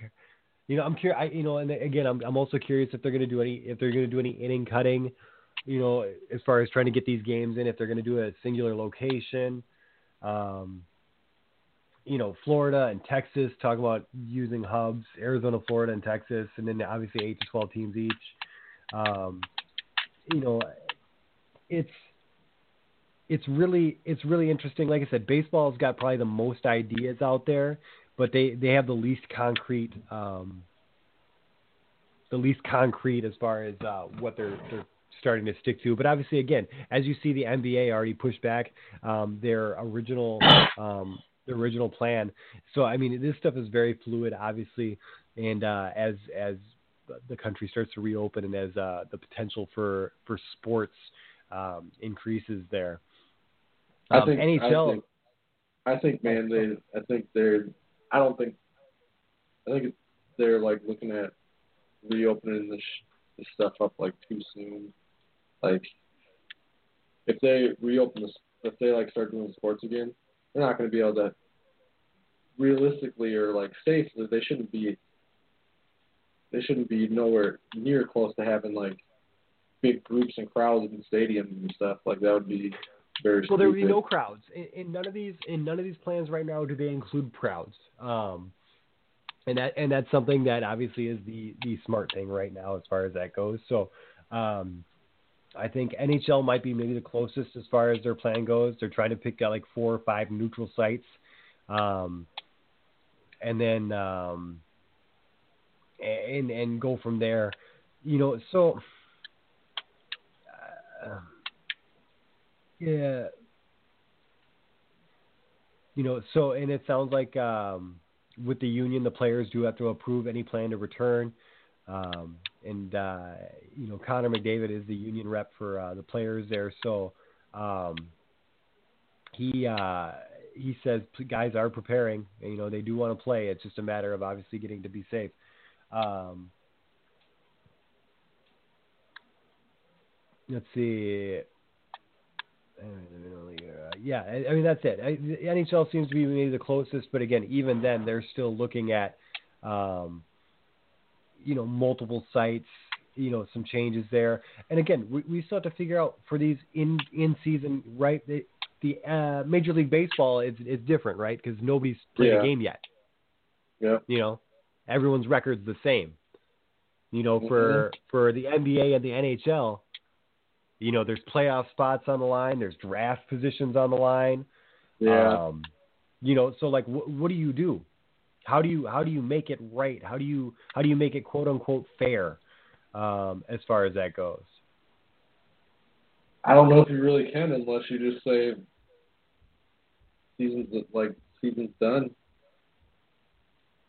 You know, I'm curious. You know, and again, I'm I'm also curious if they're going to do any if they're going to do any inning cutting. You know, as far as trying to get these games in, if they're going to do a singular location. Um, you know, Florida and Texas talk about using hubs, Arizona, Florida, and Texas, and then obviously eight to twelve teams each. Um, you know, it's it's really it's really interesting. Like I said, baseball's got probably the most ideas out there, but they they have the least concrete um, the least concrete as far as uh, what they're they're starting to stick to. But obviously, again, as you see, the NBA already pushed back um, their original um, their original plan. So I mean, this stuff is very fluid, obviously, and uh, as as the country starts to reopen and as uh, the potential for for sports um, increases there. I think NHL. I think, I think, man, they. I think they're. I don't think. I think they're like looking at reopening this, this stuff up like too soon. Like, if they reopen this, if they like start doing sports again, they're not going to be able to. Realistically, or like safely, they shouldn't be. They shouldn't be nowhere near close to having like big groups and crowds in stadiums and stuff. Like that would be very. Well, there would be no crowds in, in none of these. In none of these plans right now do they include crowds. Um, and that and that's something that obviously is the the smart thing right now as far as that goes. So, um, I think NHL might be maybe the closest as far as their plan goes. They're trying to pick out like four or five neutral sites, um, and then um, and and go from there. You know, so. Uh, yeah. You know, so and it sounds like um, with the union, the players do have to approve any plan to return. Um, and uh, you know, Connor McDavid is the union rep for uh, the players there, so um, he uh, he says guys are preparing. And, you know, they do want to play. It's just a matter of obviously getting to be safe. Um, let's see. Uh, yeah, I, I mean that's it. I, the NHL seems to be maybe the closest, but again, even then, they're still looking at, um, you know, multiple sites. You know, some changes there, and again, we, we still have to figure out for these in in season right. The, the uh, Major League Baseball is is different, right? Because nobody's played Yeah. a game yet. Yeah. You know, everyone's record's the same. You know, for for the NBA and the NHL, you know, there's playoff spots on the line, there's draft positions on the line. Yeah. Um, you know, so like, wh- what do you do? How do you how do you make it right? How do you how do you make it quote unquote fair um, as far as that goes? I don't know if you really can unless you just say season's like season's done.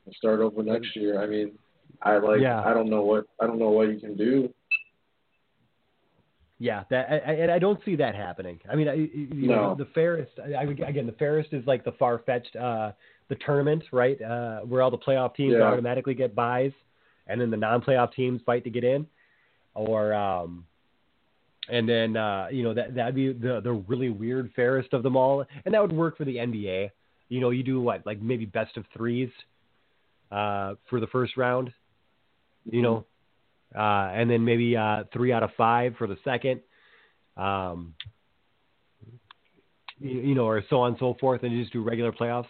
We'll start over next year. I mean, I like Yeah. I don't know what I don't know what you can do. Yeah, that I, I- and I don't see that happening. I mean, I, you know, the fairest. I, again, the fairest is like the far fetched, uh, the tournament, right, uh, where all the playoff teams Yeah. automatically get buys, and then the non-playoff teams fight to get in, or um, and then uh, you know that that'd be the the really weird fairest of them all, and that would work for the NBA. You know, you do what like maybe best of threes uh, for the first round. You know, uh, and then maybe uh, three out of five for the second. Um, you, you know, or so on and so forth, and you just do regular playoffs,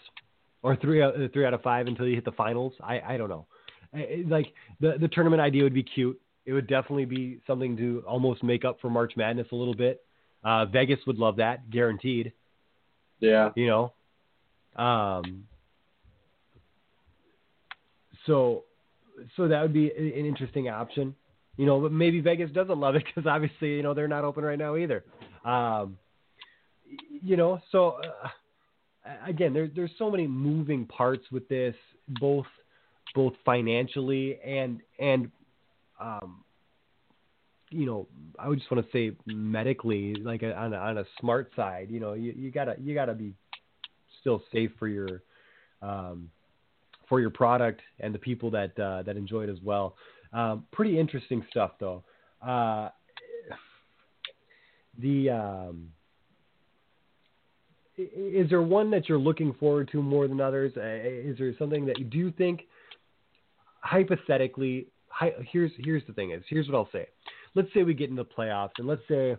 or three out, three out of five until you hit the finals. I I don't know. I, like the the tournament idea would be cute. It would definitely be something to almost make up for March Madness a little bit. Uh, Vegas would love that, guaranteed. Yeah. You know. Um. So, so that would be an interesting option. You know, but maybe Vegas doesn't love it because obviously, you know, they're not open right now either. Um, you know, so uh, again, there's there's so many moving parts with this, both both financially and and um, you know, I would just want to say medically, like on a, on a smart side, you know, you, you gotta you gotta be still safe for your um, for your product and the people that uh, that enjoy it as well. Um, pretty interesting stuff, though. Uh, the um, is there one that you're looking forward to more than others? Uh, is there something that you do think, hypothetically, hi, here's here's the thing is here's what I'll say. Let's say we get into the playoffs, and let's say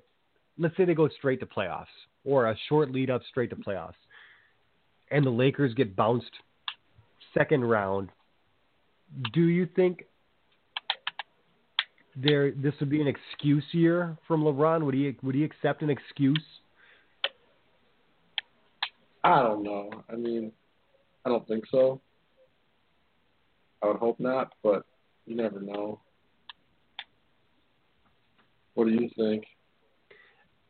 let's say they go straight to playoffs or a short lead up straight to playoffs, and the Lakers get bounced second round. Do you think there this would be an excuse year from LeBron? Would he would he accept an excuse? I don't know. I mean, I don't think so. I would hope not, but you never know. What do you think?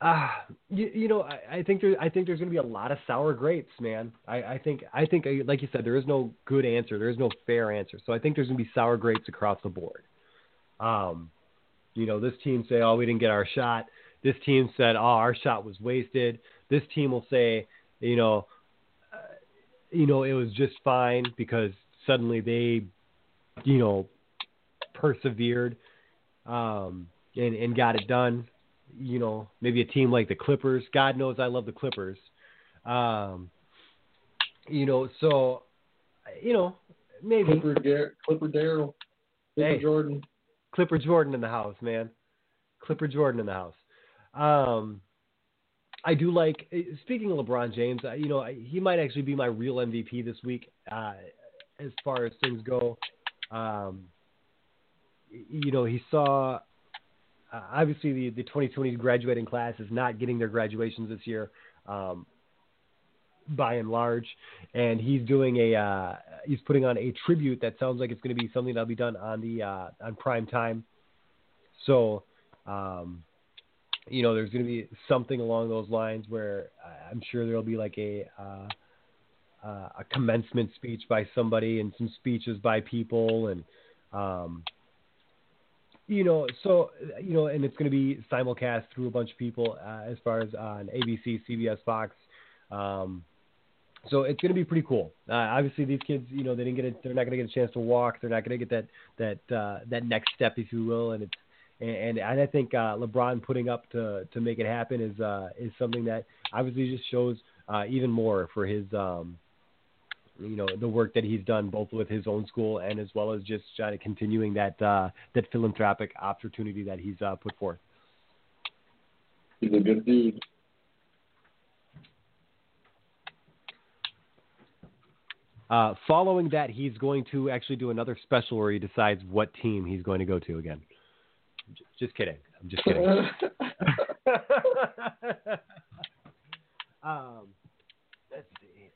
Uh, you, you know, I, I think there, I think there's going to be a lot of sour grapes, man. I, I think, I think, uh, like you said, there is no good answer. There is no fair answer. So I think there's going to be sour grapes across the board. Um, you know, this team say, oh, we didn't get our shot. This team said, oh, our shot was wasted. This team will say, you know, uh, you know, it was just fine because suddenly they, you know, persevered um, and and got it done. You know, maybe a team like the Clippers. God knows I love the Clippers. Um, you know, so you know, maybe Clipper, Gar- Clipper Darrell, Clipper hey, Jordan, Clipper Jordan in the house, man. Clipper Jordan in the house. Um, I do like. Speaking of LeBron James, you know, he might actually be my real MVP this week, uh, as far as things go. Um, you know, he saw. Uh, obviously, the the 2020 graduating class is not getting their graduations this year, um, by and large, and he's doing a uh, he's putting on a tribute that sounds like it's going to be something that'll be done on the uh, on prime time. So. Um, you know, there's going to be something along those lines where I'm sure there'll be like a uh, uh, a commencement speech by somebody and some speeches by people and um, you know, so you know, and it's going to be simulcast through a bunch of people uh, as far as on ABC, CBS, Fox. Um, so it's going to be pretty cool. Uh, obviously, these kids, you know, they didn't get it. They're not going to get a chance to walk. They're not going to get that that uh, that next step, if you will. And it's and, and I think uh, LeBron putting up to to make it happen is uh, is something that obviously just shows uh, even more for his um, you know the work that he's done both with his own school and as well as just trying to continuing that uh, that philanthropic opportunity that he's uh, put forth. He's a good dude. Uh, following that, he's going to actually do another special where he decides what team he's going to go to again. Just kidding. I'm just kidding. um, let's see here.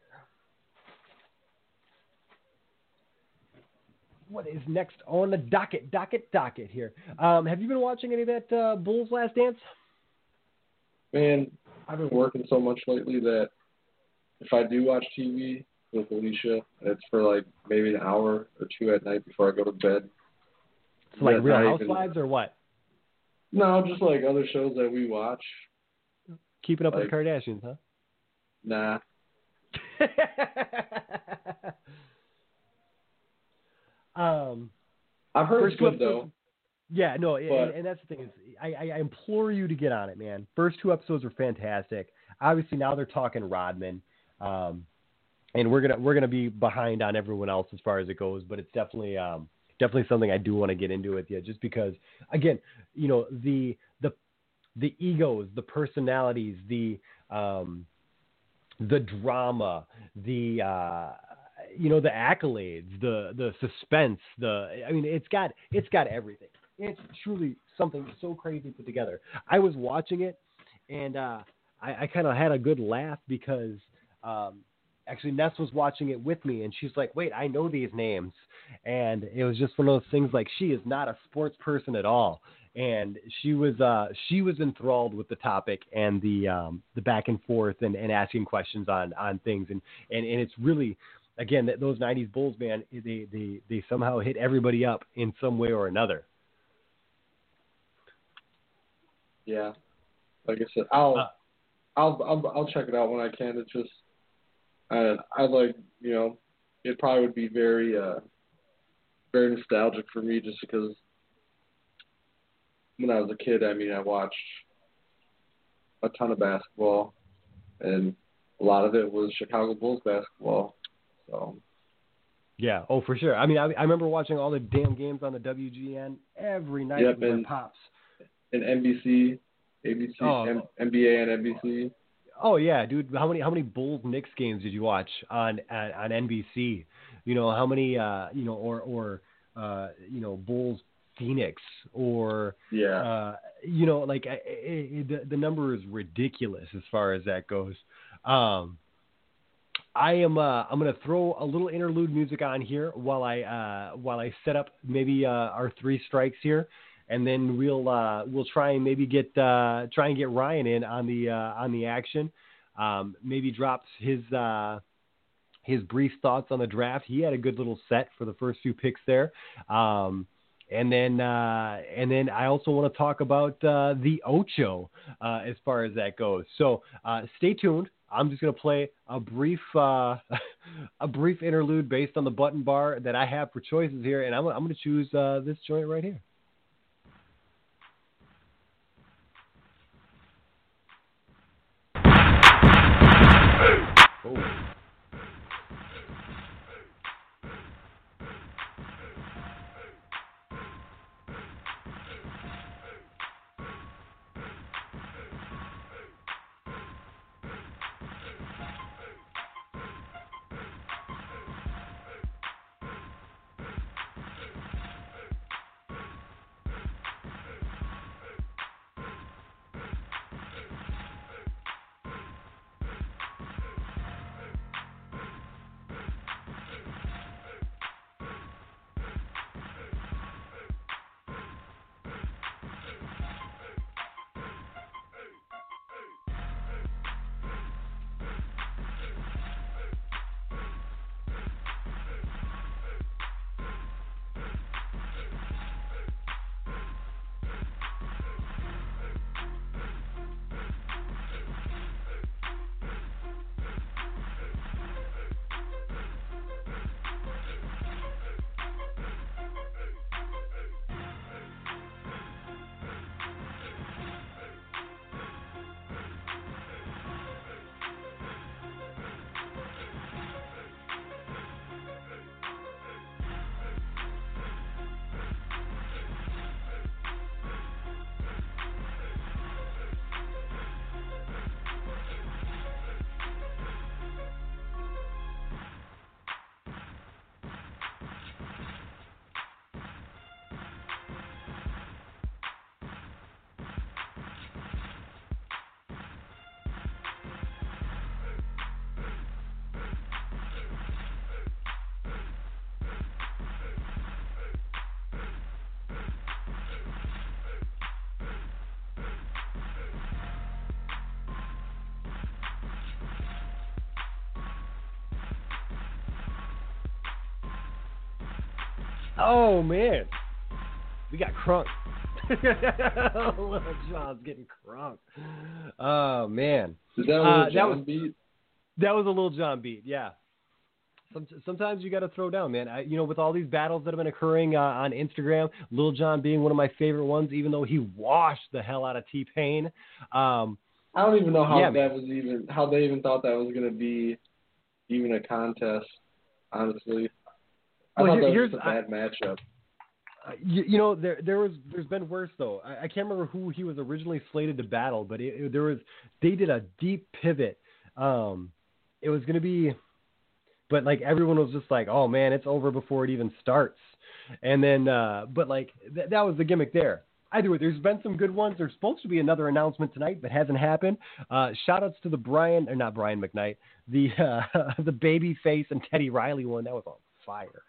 What is next on the docket? Docket, docket here. Um, have you been watching any of that uh, Bulls Last Dance? Man, I've been working so much lately that if I do watch TV with Alicia, it's for like maybe an hour or two at night before I go to bed. So like That's Real not even- Housewives or what? No, just like other shows that we watch. Keeping up with the Kardashians, huh? Nah. um, I've heard First it's good clip though. Yeah, no, and, But- and that's the thing is, I, I I implore you to get on it, man. First two episodes are fantastic. Obviously, now they're talking Rodman, um, and we're gonna we're gonna be behind on everyone else as far as it goes. But it's definitely um, definitely something I do want to get into with you, just because, again, you know the the the egos, the personalities, the um, the drama, the uh, you know the accolades, the the suspense, the I mean it's got it's got everything. It's truly something so crazy put together. I was watching it and uh, I, I kind of had a good laugh because um, actually Ness was watching it with me and she's like, "Wait, I know these names," and it was just one of those things like she is not a sports person at all and she was uh she was enthralled with the topic and the um the back and forth and, and asking questions on on things and and and it's really again that those 90s bulls man they they they somehow hit everybody up in some way or another Yeah, like I said, I'll Uh, I'll, I'll I'll check it out when I can. It's just I I like you know it probably would be very uh very nostalgic for me just because when I was a kid, I mean, I watched a ton of basketball, and a lot of it was Chicago Bulls basketball. So yeah oh for sure i mean i, I remember watching all the damn games on the wgn every night Yep, and- pops and NBC, ABC, Oh. M- NBA, and NBC. Oh yeah, dude. How many how many Bulls Knicks games did you watch on on, on NBC? You know how many uh you know or or uh you know Bulls Phoenix or Yeah. uh you know like I, I, the the number is ridiculous as far as that goes. Um I am uh I'm going to throw a little interlude music on here while I uh while I set up maybe uh our three strikes here and then we'll uh, we'll try and maybe get uh, try and get Ryan in on the uh, on the action. Um, maybe drops his his brief thoughts on the draft. He had a good little set for the first few picks there. Um, and then uh, and then I also want to talk about uh, the Ocho uh, as far as that goes. So stay tuned. I'm just going to play a brief uh, a brief interlude based on the button bar that I have for choices here, and I'm, I'm going to choose uh, this joint right here. Oh. Oh man, we got crunk. Lil Jon's getting crunk. Oh man, Is that a Uh, little that was- beat? that was a Lil Jon beat. Yeah, Some, sometimes you got to throw down, man. I, you know, with all these battles that have been occurring uh, on Instagram, Lil Jon being one of my favorite ones, even though he washed the hell out of T Pain. Um, I don't even know how Yeah, that was even how they even thought that was gonna be even a contest. Honestly, I Well, thought that was a bad matchup. Uh, you, you know, there there was there's been worse though. I, I can't remember who he was originally slated to battle, but it, it- there was they did a deep pivot. Um, it was going to be, but like everyone was just like, oh man, it's over before it even starts. And then, uh, but like th- that was the gimmick there. Either way, there's been some good ones. There's supposed to be another announcement tonight, but hasn't happened. Uh, shout outs to the Brian or not Brian McKnight, the uh, the Babyface and Teddy Riley one. That was on fire.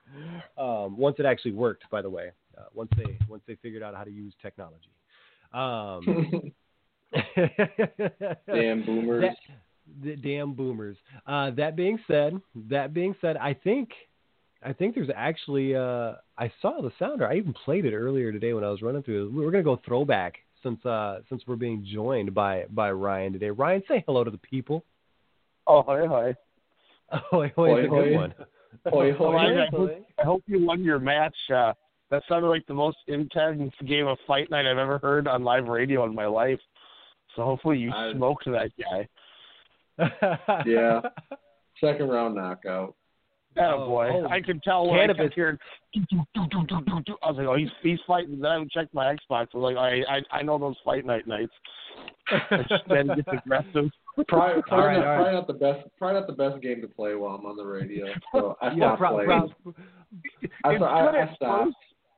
Um, once it actually worked, by the way. Uh, once they once they figured out how to use technology. Um, Damn boomers. That, the damn boomers. Uh, that being said, that being said, I think I think there's actually uh, I saw the sounder. I even played it earlier today when I was running through. We're gonna go throwback since uh, since we're being joined by by Ryan today. Ryan, say hello to the people. Oh, hi, hi. Oh, it's a good Hoi, hoi. one. Hoi, Oh, hoi. I, I, hope, I hope you won your match. Uh, that sounded like the most intense game of fight night I've ever heard on live radio in my life. So hopefully you I- smoked that guy. Yeah. Second round knockout. Oh, boy, oh. I could tell when I Cannabis. kept hearing. "Doo, doo, doo, doo, doo, doo, doo." I was like, oh, he's he's fighting. Then I checked my Xbox. I was like, I I, I know those fight night nights. then it gets aggressive. Probably, probably, All right, not, all right. probably not the best. Probably not the best game to play while I'm on the radio. So I yeah, stopped pro- playing. pro- I, it's I, good I at stopped.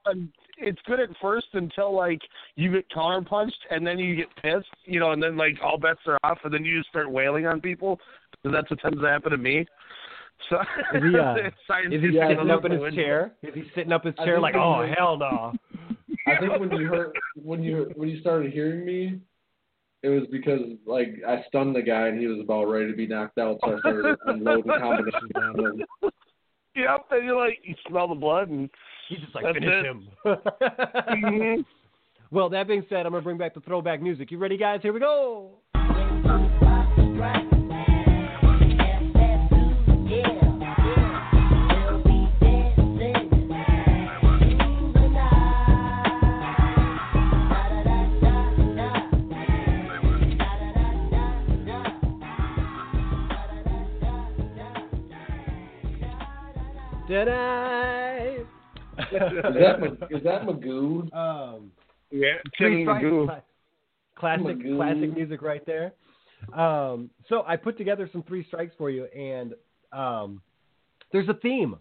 first. It's good at first until like you get counterpunched and then you get pissed, you know, and then like all bets are off, and then you just start wailing on people. Because that's what tends to happen to me. So Is he, uh, science is he Yeah, sitting up in his think- chair? Is he sitting up his chair like, oh hell no? I think when you heard when you when you started hearing me, it was because like I stunned the guy and he was about ready to be knocked out, so I started unloading combinations on him. Yep, and you're like you smell the blood and He's just like That's finish it. him. Mhm. Well, that being said, I'm gonna bring back the throwback music. You ready, guys? Here we go. Did I? Is that that Magoo? um, yeah, Three King strikes. Magoo. Classic, Magoo. classic music right there. Um, so I put together some three strikes for you, and um, there's a theme.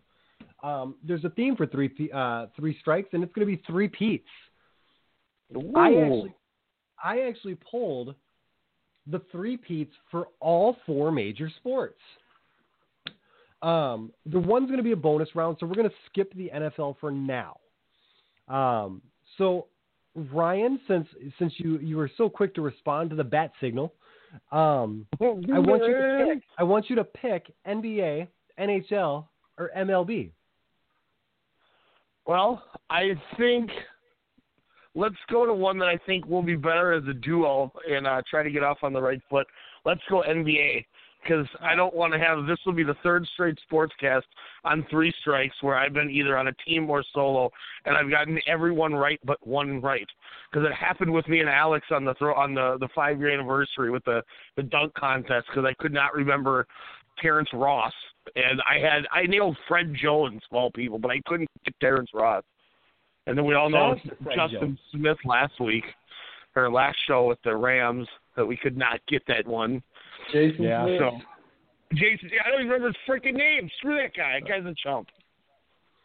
Um, there's a theme for three uh, three strikes, and it's going to be three peats. I actually, I actually pulled the three peats for all four major sports. Um, the one's going to be a bonus round, so we're going to skip the NFL for now. Um, so Ryan, since since you you were so quick to respond to the bat signal, um, I want you to pick. I want you to pick NBA, NHL, or MLB. Well, I think let's go to one that I think will be better as a duo and uh, try to get off on the right foot. Let's go NBA because I don't want to have this will be the third straight sportscast on three strikes where I've been either on a team or solo and I've gotten everyone right but one right because it happened with me and Alex on the throw on the the five year anniversary with the the dunk contest because I could not remember Terrence Ross and I had I nailed Fred Jones of all people but I couldn't get Terrence Ross and then we all know Shout out to Fred Justin Jones. Smith last week or last show with the Rams that we could not get that one. Jason Yeah. Smith. So Jason, I don't even remember his freaking name. Screw that guy. That guy's a chump.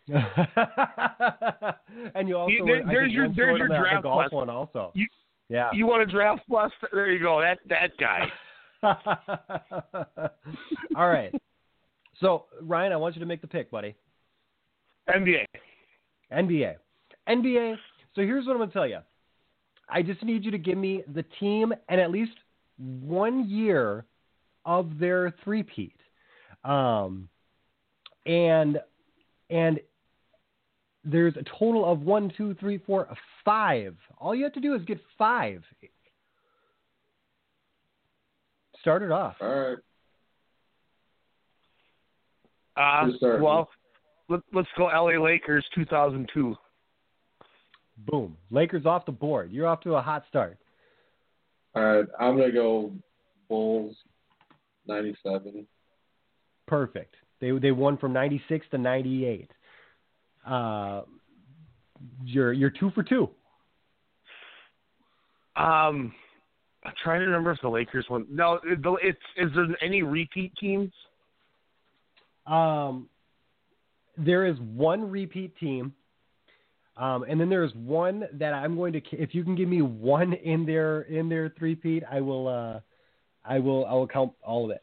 and you also You- there- there's your- there's your on the, draft one also. You- yeah. You want a draft plus? There you go. That that guy. All right. So Ryan, I want you to make the pick, buddy. NBA. NBA. NBA. So here's what I'm going to tell you. I just need you to give me the team and at least one year of their three-peat. Um, and and there's a total of one, two, three, four, five. All you have to do is get five. Start it off. All right. Uh, well, let, let's go LA Lakers 2002. Boom. Lakers off the board. You're off to a hot start. All right, I'm gonna go Bulls, '97. Perfect. They they won from 96 to 98. Uh, you're you're two for two. Um, I'm trying to remember if the Lakers won. No, it- the- it's is there any repeat teams? Um, there is one repeat team, um, and then there is one that I'm going to. If you can give me one in their in their three-peat, I will. Uh, I will. I will count all of it.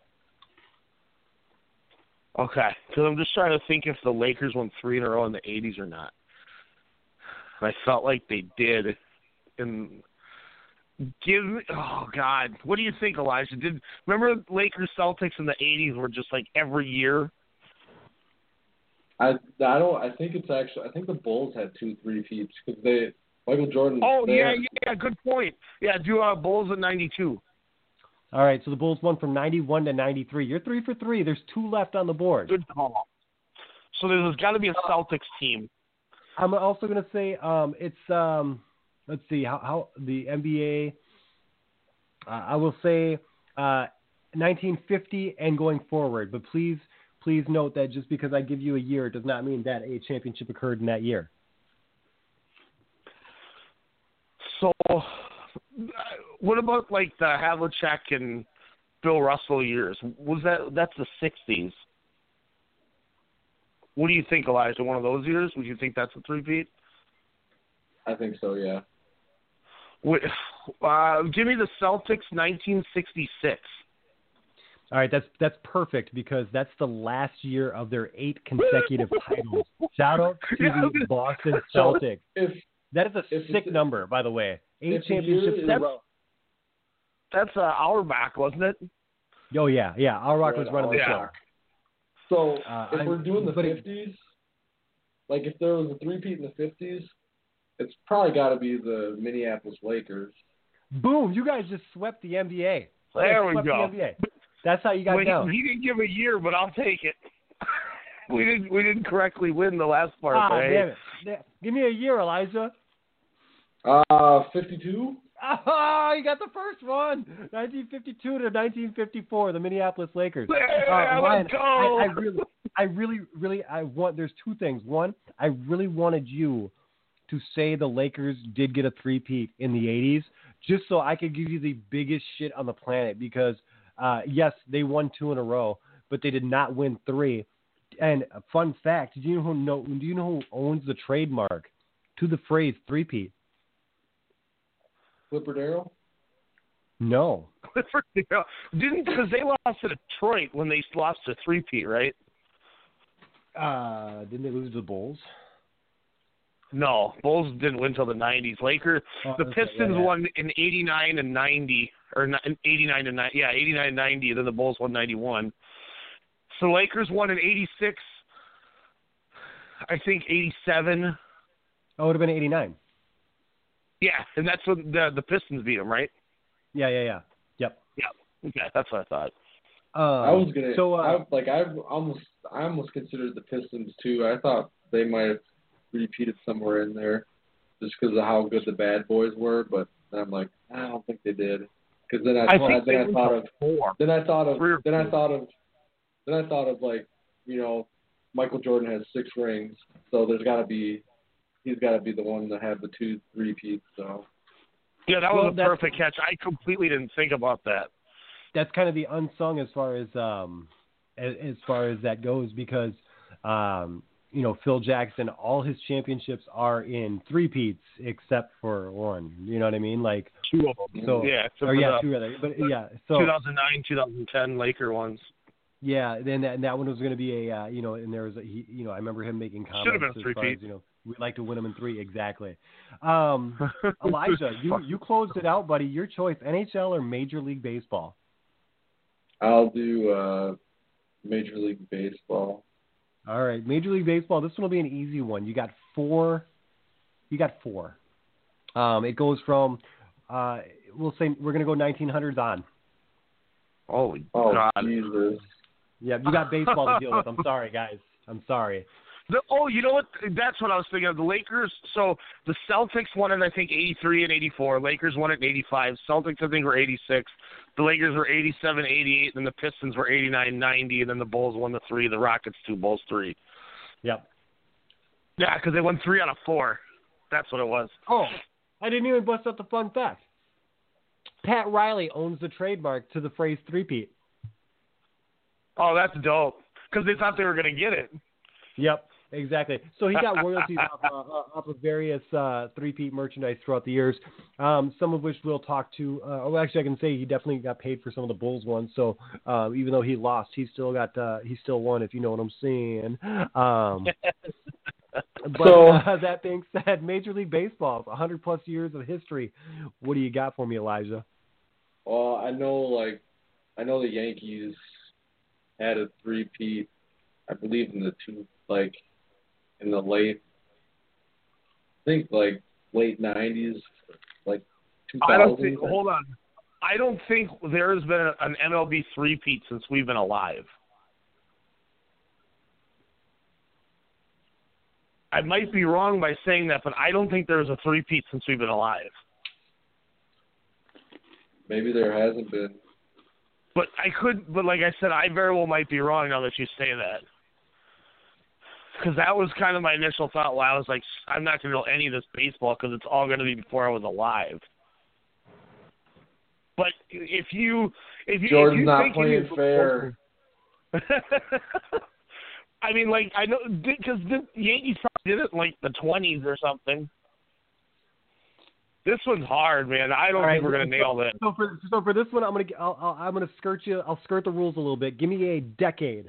Okay, because I'm just trying to think if the Lakers won three in a row in the 80s or not. And I felt like they did. And give me, oh God, what do you think, Elijah? Did remember Lakers Celtics in the 80s were just like every year? I I don't. I think it's actually. I think the Bulls had two three peats because they Michael Jordan. Oh yeah, had- yeah, good point. Yeah, do our Bulls in '92. All right, so the Bulls won from 91 to 93. You're three for three. There's two left on the board. Good call. So there's got to be a Celtics team. I'm also going to say um, it's um, let's see how, how the NBA. Uh, I will say uh, 1950 and going forward, but please please note that just because I give you a year does not mean that a championship occurred in that year. So, uh, what about like the Havlicek and Bill Russell years? Was that that's the '60s? What do you think, Elijah? One of those years? Would you think that's a three-peat? I think so. Yeah. Wait, Uh, give me the Celtics 1966. All right, that's that's perfect because that's the last year of their eight consecutive titles. Shout out to the Boston Celtics. If That is a sick number, by the way. Eight if the year championships in a row. That's uh, Auerbach, wasn't it? Oh yeah, yeah. Al Rock was Right, running the show. So Uh, if I- we're doing the fifties, like if there was a three-peat in the fifties, it's probably got to be the Minneapolis Lakers. Boom! You guys just swept the NBA. There we go. The. That's how you got Well, down. he, he didn't give a year, but I'll take it. we didn't we didn't correctly win the last part. Ah, but hey. damn it! Da- Give me a year, Elijah. Uh, fifty-two. Oh, you got the first one. 1952 to 1954, the Minneapolis Lakers. Yeah, Uh, let's Ryan, go. I, I really, I really, really, I want. There's two things. One, I really wanted you to say the Lakers did get a three-peat in the 80s, just so I could give you the biggest shit on the planet. Because uh, yes, they won two in a row, but they did not win three. And a fun fact: Do you know who know? Do you know who owns the trademark to the phrase three-peat? Flipper Darrell. No. Clifford Darrell didn't because they lost to Detroit when they lost to three-peat, right? Uh, didn't they lose to the Bulls? No, Bulls didn't win until the '90s. Lakers, Oh, the that's right, Pistons yeah, yeah. won in '89 and '90, or ni- '89 and 90, yeah, '89 and '90. Then the Bulls won '91. So Lakers won in '86. I think '87. Oh, it would have been 89. Yeah, and that's when the the Pistons beat them, right? Yeah, yeah, yeah. Yep. Yeah. Okay, that's what I thought. Um, I was gonna. So, uh, I, like I almost, I almost considered the Pistons too. I thought they might have repeated somewhere in there, just because of how good the Bad Boys were. But I'm like, I don't think they did. Because then I, I thought, think then I thought of, four. then I thought of, Three or then I thought of, then I thought of like, you know, Michael Jordan has six rings, so there's got to be, he's got to be the one to have the two repeats. So Yeah, that Well, was a perfect catch. I completely didn't think about that. that's kind of the unsung as far as um as, as far as that goes because um you know Phil Jackson all his championships are in three peats except for one. You know what I mean? Like Two of them. so yeah, except or yeah, the two rather. But yeah, so 2009, 2010 Laker ones. Yeah, then that, and that one was going to be a uh, you know, and there was a, he, you know, I remember him making comments Should've been a as far as three-peat. you know, we'd like to win them in three exactly. Um, Elijah, you you closed it out, buddy. Your choice: NHL or Major League Baseball. I'll do uh, Major League Baseball. All right, Major League Baseball. This one will be an easy one. You got four. You got four. Um, it goes from, uh, we'll say we're going to go 1900s on. Holy Oh God! Jesus! Yeah, you got baseball to deal with. I'm sorry, guys. I'm sorry. The, oh, you know what? That's what I was thinking of. The Lakers. So the Celtics won in I think '83 and '84. Lakers won it in '85. Celtics I think were '86. The Lakers were '87, '88, and then the Pistons were '89, '90, and then the Bulls won the three. The Rockets two, Bulls three. Yep. Yeah, because they won three out of four. That's what it was. Oh, I didn't even bust out the fun fact. Pat Riley owns the trademark to the phrase three-peat. Oh, that's dope. Because they thought they were going to get it. Yep, exactly. So he got royalties off, uh, off of various uh, three-peat merchandise throughout the years, um, some of which we'll talk to. Uh, oh, actually, I can say he definitely got paid for some of the Bulls ones. So uh, even though he lost, he still got uh, he still won. If you know what I'm saying. Um, but So- uh, that being said, Major League Baseball, 100 plus years of history. What do you got for me, Elijah? Well, I know like I know the Yankees had a three-peat, I believe in the two like in the late, I think like late '90s, like 2000s. I don't think. Hold on. I don't think there has been an MLB three-peat since we've been alive. I might be wrong by saying that, but I don't think there was a three-peat since we've been alive. Maybe there hasn't been. But I could, but like I said, I very well might be wrong now that you say that. Because that was kind of my initial thought while I was like, I'm not going to know any of this baseball because it's all going to be before I was alive. But if you, if you, Jordan's if you not playing it is- fair. I mean, like I know because the Yankees probably did it in like the 20s or something. This one's hard, man. I don't All right, think we're gonna so- nail this. So for so for this one, I'm gonna I'll, I'll, I'm gonna skirt you. I'll skirt the rules a little bit. Give me a decade.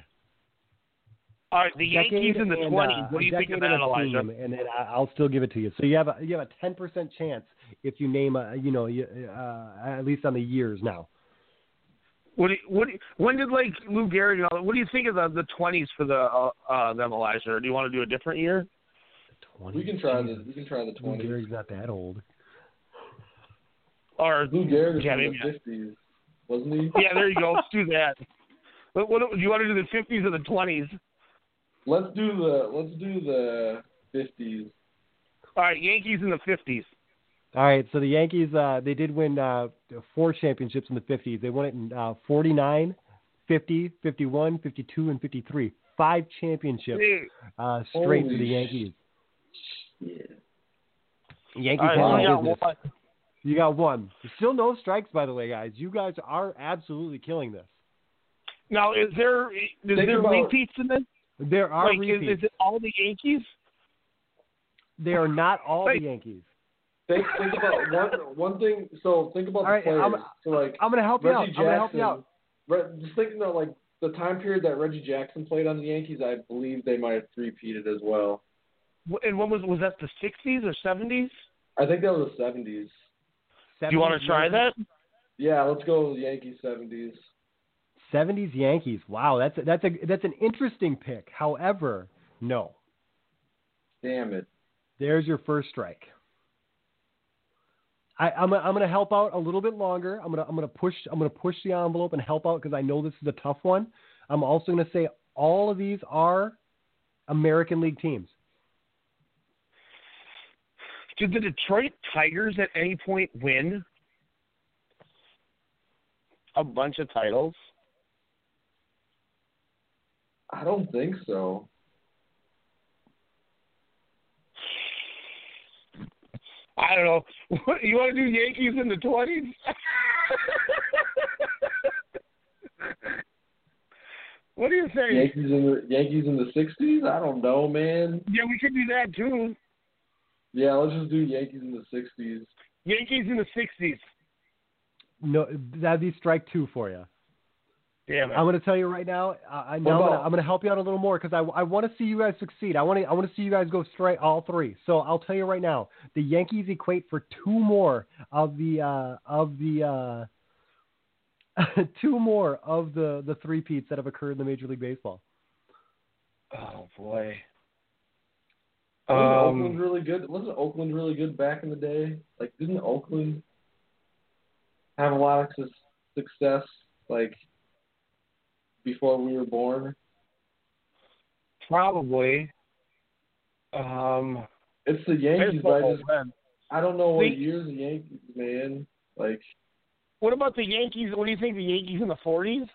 All right, the decade Yankees in the and, 20s. uh, what do you think of decade that, and a Elijah? team, and then I- I'll still give it to you. So you have a you have a 10 percent chance if you name a you know uh, at least on the years now. What do you, what do you, when did like Lou Gehrig? and all that- What do you think of the the 20s for the uh, uh them, Elijah? Or do you want to do a different year? 20. We can try the we can try the Lou 20s. Gehrig's not that old. Or Lou Gehrig was yeah, in the 50s, wasn't he? yeah, there you go. Let's do that. What, what do you want to do? The 50s or the 20s? Let's do the let's do the 50s. All right, Yankees in the 50s. All right, so the Yankees uh, they did win uh, four championships in the 50s. They won it in uh, 49, 50, 51, 52, and 53. Five championships uh, straight for Holy the sh- Yankees. Yeah. Yankees all right, handle we got business. one. You got one. Still no strikes, by the way, guys. You guys are absolutely killing this. Now, is there is Think there about- repeats in this? There are like, repeats. is it all the Yankees? They are not all Wait. the Yankees. Think think about one one thing. So think about All right, the players. I'm- so like I'm gonna help you out. Reggie I'm gonna help you out. Re- just thinking that like the time period that Reggie Jackson played on the Yankees, I believe they might have three-peated as well. And when was was that the 60s or 70s? I think that was the 70s. Do you want to try that? Yeah, let's go with the Yankees 70s. 70s Yankees. Wow, that's a, that's a that's an interesting pick. However, no. Damn it. There's your first strike. I, I'm gonna- I'm going to help out a little bit longer. I'm gonna I'm gonna push I'm gonna push the envelope and help out because I know this is a tough one. I'm also going to say all of these are American League teams. Did the Detroit Tigers at any point win a bunch of titles? I don't think so. I don't know. What, you want to do Yankees in the 20s? what do you think? Yankees in the Yankees in the 60s? I don't know, man. Yeah, we could do that too. Yeah, let's just do Yankees in the 60s. Yankees in the 60s. No, that'd be strike two for you. Damn it. I'm going to tell you right now. Uh, I now I'm about- gonna, I'm going to help you out a little more because I, I want to see you guys succeed. I want to I want to see you guys go straight all three. So I'll tell you right now, the Yankees equate for two more of the uh, of the uh, two more of the the three peats that have occurred in the Major League Baseball. Oh boy. Wasn't Um, Oakland really good? Wasn't Oakland really good back in the day? Like, didn't Oakland have a lot of success? Like, before we were born? Probably. Um, It's the Yankees, but I just then. I don't know what Think- years the Yankees, man. Like What about the Yankees? What do you think the Yankees in the 40s?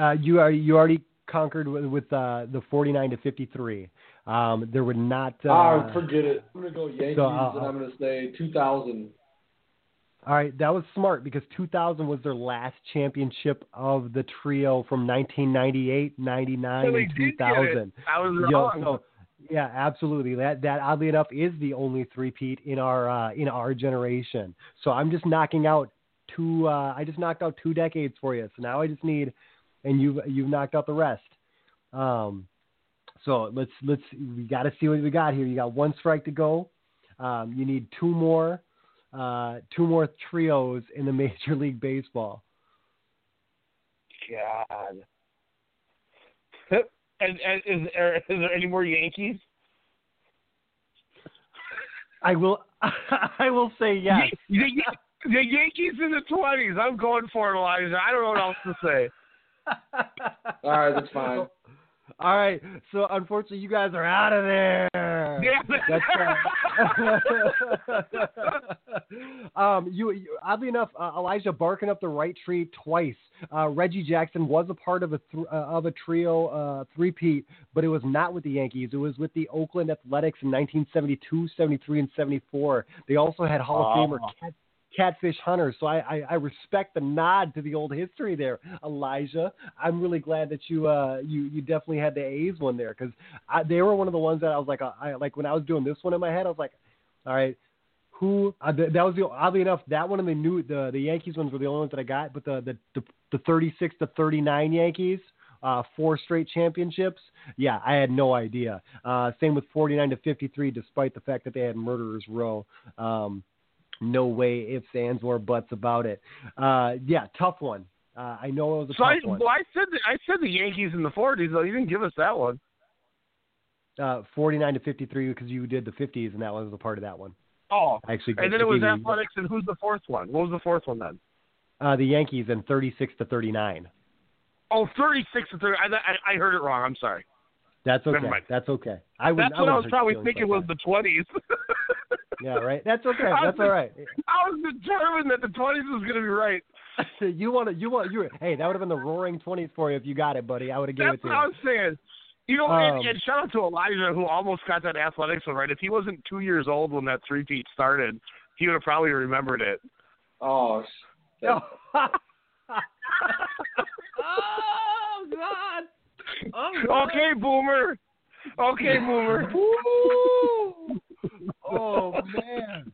Uh, you are you already conquered with, with uh, the 49 to 53. Um, there would not. Uh, ah, forget it. I'm gonna go Yankees, uh, and I'm gonna say 2000. All right, that was smart because 2000 was their last championship of the trio from 1998, 99, So and did get it. 2000. I was Yeah, wrong. so- yeah, absolutely. That that oddly enough is the only three-peat in our uh, in our generation. So I'm just knocking out two. Uh, I just knocked out two decades for you. So now I just need, and you've you've knocked out the rest. Um, so let's let's we got to see what we got here. You got one strike to go. Um, you need two more, uh, two more trios in the Major League Baseball. God. And, and is, there, is there any more Yankees? I will I will say yes. The, the, the Yankees in the 20s. I'm going for it, Elijah. I don't know what else to say. All right, that's fine. All right, so unfortunately, you guys are out of there. That's uh, um, you, you oddly enough, uh, Elijah barking up the right tree twice. Uh, Reggie Jackson was a part of a th- uh, of a trio uh, three-peat, but it was not with the Yankees. It was with the Oakland Athletics in 1972, 73, and 74. They also had Hall of Famer Oh. Cat, Catfish Hunters. So I, I, I respect the nod to the old history there, Elijah. I'm really glad that you uh you, you definitely had the A's one there because they were one of the ones that I was like uh, I like when I was doing this one in my head I was like, all right, who uh, th- that was the oddly enough that one and the new the the Yankees ones were the only ones that I got, but the the the, the 36 to 39 Yankees. Uh, four straight championships. Yeah, I had no idea. Uh, same with 49 to 53, despite the fact that they had Murderers Row. Um, no way ifs, ands, or buts about it. Uh, yeah, tough one. Uh, I know it was a So I, tough one. well, I said the, I said the Yankees in the 40s, though. You didn't give us that one. Uh, 49 to 53 because you did the 50s, and that was a part of that one. Oh. I actually And then it was Athletics, and who's the fourth one? What was the fourth one then? Uh, the Yankees and 36 to 39. Oh, 36 to 30. I, I, I heard it wrong. I'm sorry. That's Never okay. mind. That's okay. I would, That's what I was probably thinking like was the 20s. that. Yeah, right. That's okay. I was That's all right. I was determined that the 20s was going to be right. you want to? You want? You? Hey, that would have been the Roaring 20s for you if you got it, buddy. I would have given That's it to you. That's what. I was saying. You know, Um, and, and shout out to Elijah who almost got that athletics one right. If he wasn't two years old when that three-peat started, he would have probably remembered it. Oh, oh God. Oh, okay, boomer. Okay, boomer. Oh man,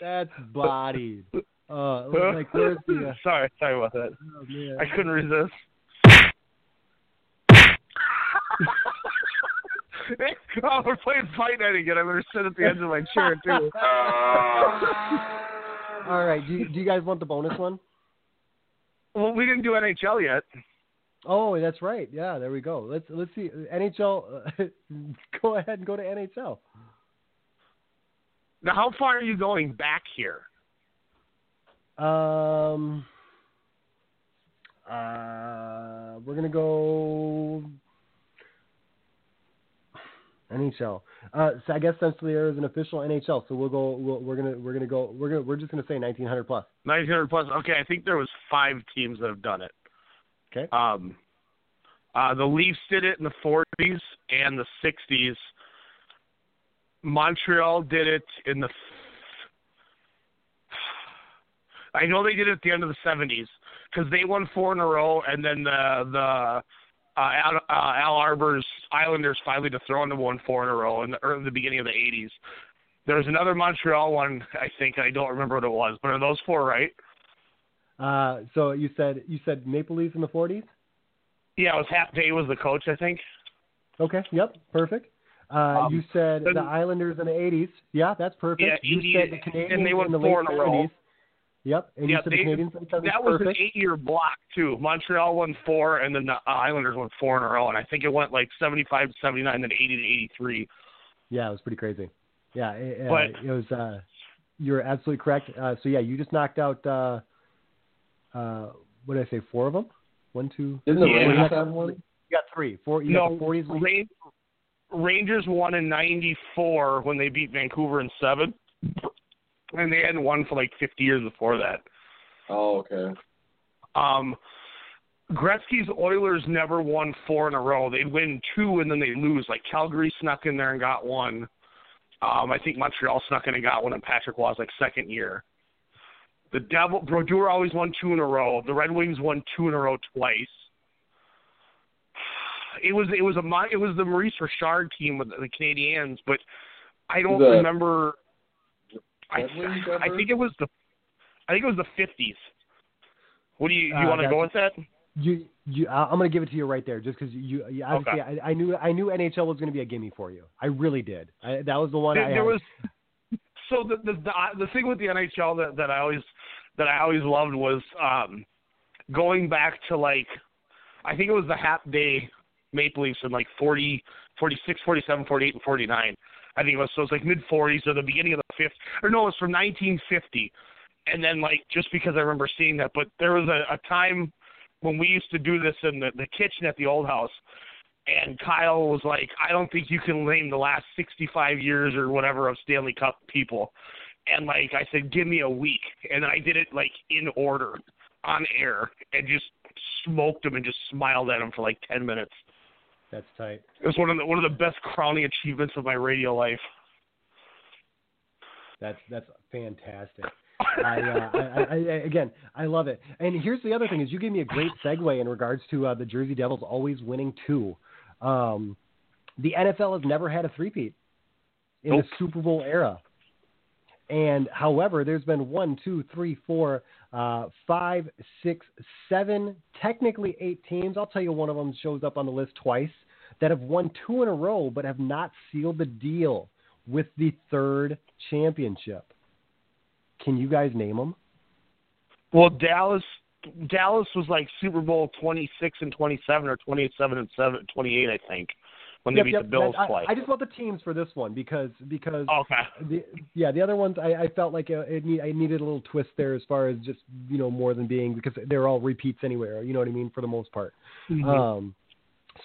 that's bodied. Uh, like where's the? Uh, sorry, sorry about that. oh. I couldn't resist. oh, we're playing Fight Night again. I'm to sit at the edge of my chair, too. All right. Do you, do you guys want the bonus one? well, we didn't do NHL yet. Oh, that's right. Yeah, there we go. Let's let's see NHL. Uh, go ahead and go to NHL. Now, how far are you going back here? Um, uh, we're gonna go NHL. Uh, so I guess since there is an official NHL, so we'll go. We'll, we're gonna we're gonna go. We're gonna we're just gonna say 1900 plus. 1900 plus. Okay, I think there was five teams that have done it. Okay. Um, uh, the Leafs did it in the 40s and the 60s. Montreal did it in the. I know they did it at the end of the 70s because they won four in a row, and then the the uh, Al, uh, Al Arbour's Islanders finally dethroned them one four in a row in the, early, the beginning of the 80s. There was another Montreal one, I think. I don't remember what it was, but are those four right? Uh, so you said you said Maple Leafs in the 40s. Yeah, it was Hap Day was the coach, I think. Okay. Yep. Perfect. Uh, Um, you said then- the Islanders in the 80s. Yeah, that's perfect. Yeah, you said the Canadiens and they won in the four late in a row. 70s. Yep. And yeah, you said they, the Canadiens in the 70s. that was perfect. an eight-year block too. Montreal won four, and then the uh, Islanders won four in a row, and I think it went like 75 to 79, then eighty to eighty-three. Yeah, it was pretty crazy. Yeah, it, uh, it was. Uh, you're absolutely correct. Uh, so yeah, you just knocked out uh, uh, what did I say? Four of them? One, two. Didn't the Yeah. Rangers have one? You got three. Four. You no, got the 40s. league? Ran- Rangers won in '94 when they beat Vancouver in seven, and they hadn't won for like 50 years before that. Oh, okay. Um, Gretzky's Oilers never won four in a row. They'd win two and then they lose. Like Calgary snuck in there and got one. Um, I think Montreal snuck in and got one in Patrick Roy's like second year. The Devil Brodeur always won two in a row. The Red Wings won two in a row twice. It was it was a it was the Maurice Richard team with the Canadiens, but I don't The- remember. I, I think it was the I think it was the fifties. What do you you Uh, want to go with that? You, you, I- I'm going to give it to you right there, just because you, you obviously, Okay. I, I knew, I knew NHL was going to be a gimme for you. I really did. I, that was the one. there, I there was so the, the the the thing with the NHL that that I always that I always loved was um going back to like I think it was the Hap Day Maple Leafs in like 40, 46, 47, 48, and 49. I think it was so it's like mid 40s or the beginning of the fifth or no, it's from 1950. And then like just because I remember seeing that, but there was a, a time when we used to do this in the, the kitchen at the old house and Kyle was like, I don't think you can name the last 65 years or whatever of Stanley Cup people. And like I said, give me a week, and I did it like in order on air, and just smoked him and just smiled at him for like 10 minutes. That's tight. It was one of the one of the best crowning achievements of my radio life. That's that's fantastic. I, uh, I, I, I, again, I love it. And here's the other thing: is you gave me a great segue in regards to uh, the Jersey Devils always winning two. Um, the NFL has never had a three-peat in Nope. the Super Bowl era. And however, there's been one, two, three, four, uh, five, six, seven, technically eight teams. I'll tell you, one of them shows up on the list twice that have won two in a row, but have not sealed the deal with the third championship. Can you guys name them? Well, Dallas Dallas was like Super Bowl 26 and 27 or 27 and 7 28, I think, when they Yep, beat yep, the Bills that- I, twice. I just want the teams for this one because because okay. the, yeah, the other ones I, I felt like uh, it, need, I needed a little twist there as far as just you know more than being because they're all repeats anywhere. You know what I mean for the most part. Mhm. Um,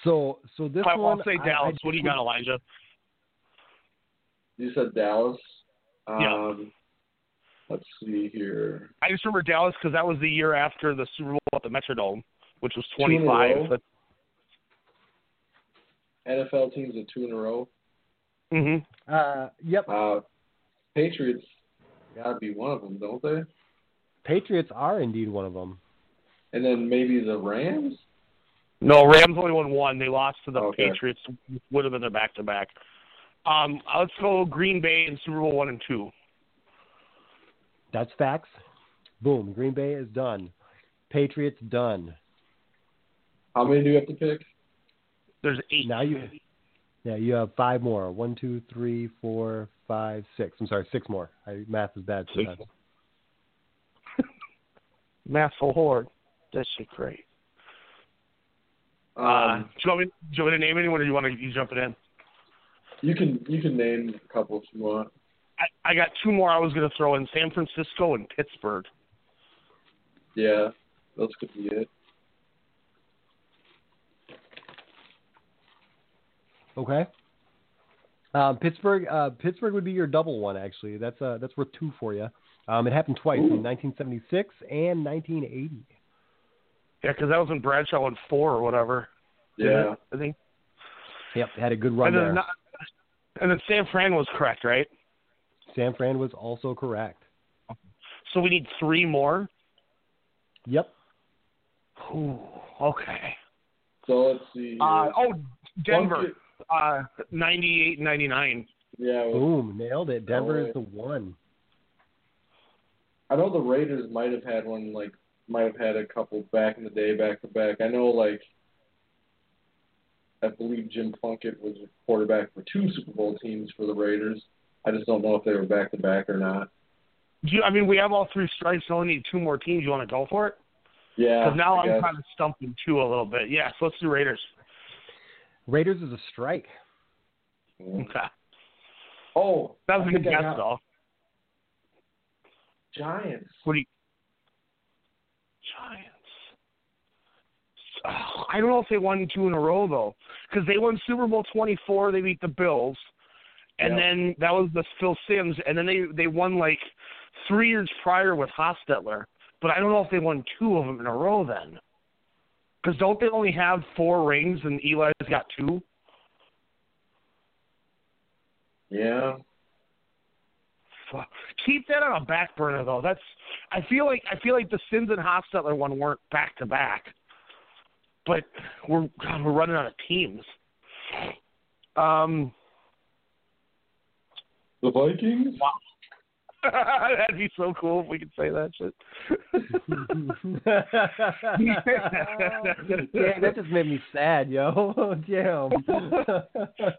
so so this one I one will say I- Dallas. I what do you got, Elijah? You said Dallas. Yeah. Um, Let's see here. I just remember Dallas because that was the year after the Super Bowl at the Metrodome, which was Two in a 25. Row? But, NFL teams at two in a row. hmm Uh, yep. Uh, Patriots got to be one of them, don't they? Patriots are indeed one of them. And then maybe the Rams. No, Rams only won one. They lost to the Okay. Patriots. Would have been their back to back. Um, let's go Green Bay in Super Bowl one and two. That's facts. Boom. Green Bay is done. Patriots done. How many do you have to pick? There's eight. Now you, yeah, you have five more. One, two, three, four, five, six. I'm sorry, six more. I, math is bad Six. sometimes. Math so hard. That shit great. Um, uh, do you want me? Do you want me to name anyone, or do you want to you jump it in? you can you can name a couple if you want. I, I got two more. I was going to throw in San Francisco and Pittsburgh. Yeah, those could be it. Okay. Um, Pittsburgh. Uh, Pittsburgh would be your double one actually. That's uh, that's worth two for you. Um, it happened twice in 1976 and 1980. Yeah, because that was when Bradshaw won four or whatever. Yeah. I think. Yep, had a good run and there. then, not, and then San Fran was correct, right? San Fran was also correct. So we need three more. Yep. Ooh, okay. So let's see. Uh, oh, Denver, One uh, 98 and 99. yeah, well, Boom, nailed it. Denver Oh, is the one. I know the Raiders might have had one like might have had a couple back in the day, back to back. I know like I believe Jim Plunkett was a quarterback for two Super Bowl teams for the Raiders. I just don't know if they were back to back or not. Do you, I mean, we have all three strikes. We only need two more teams. You want to go for it? Yeah. Because now I I'm guess. kind of stumped in two a little bit. Yeah, so let's do Raiders. Raiders is a strike. Okay. Oh, That was a good guess, got though. Giants. What do you? Giants. I don't know if they won two in a row though, because they won Super Bowl 24. They beat the Bills, and Yep. then that was the Phil Simms, and then they they won like three years prior with Hostetler. But I don't know if they won two of them in a row then, because don't they only have four rings and Eli's got two? Yeah. Fuck. Keep that on a back burner though. That's I feel like I feel like the Simms and Hostetler one weren't back to back, but we're God, we're running out of teams. Um, The Vikings. that'd be so cool if we could say that shit. Damn, that just made me sad, yo. Damn.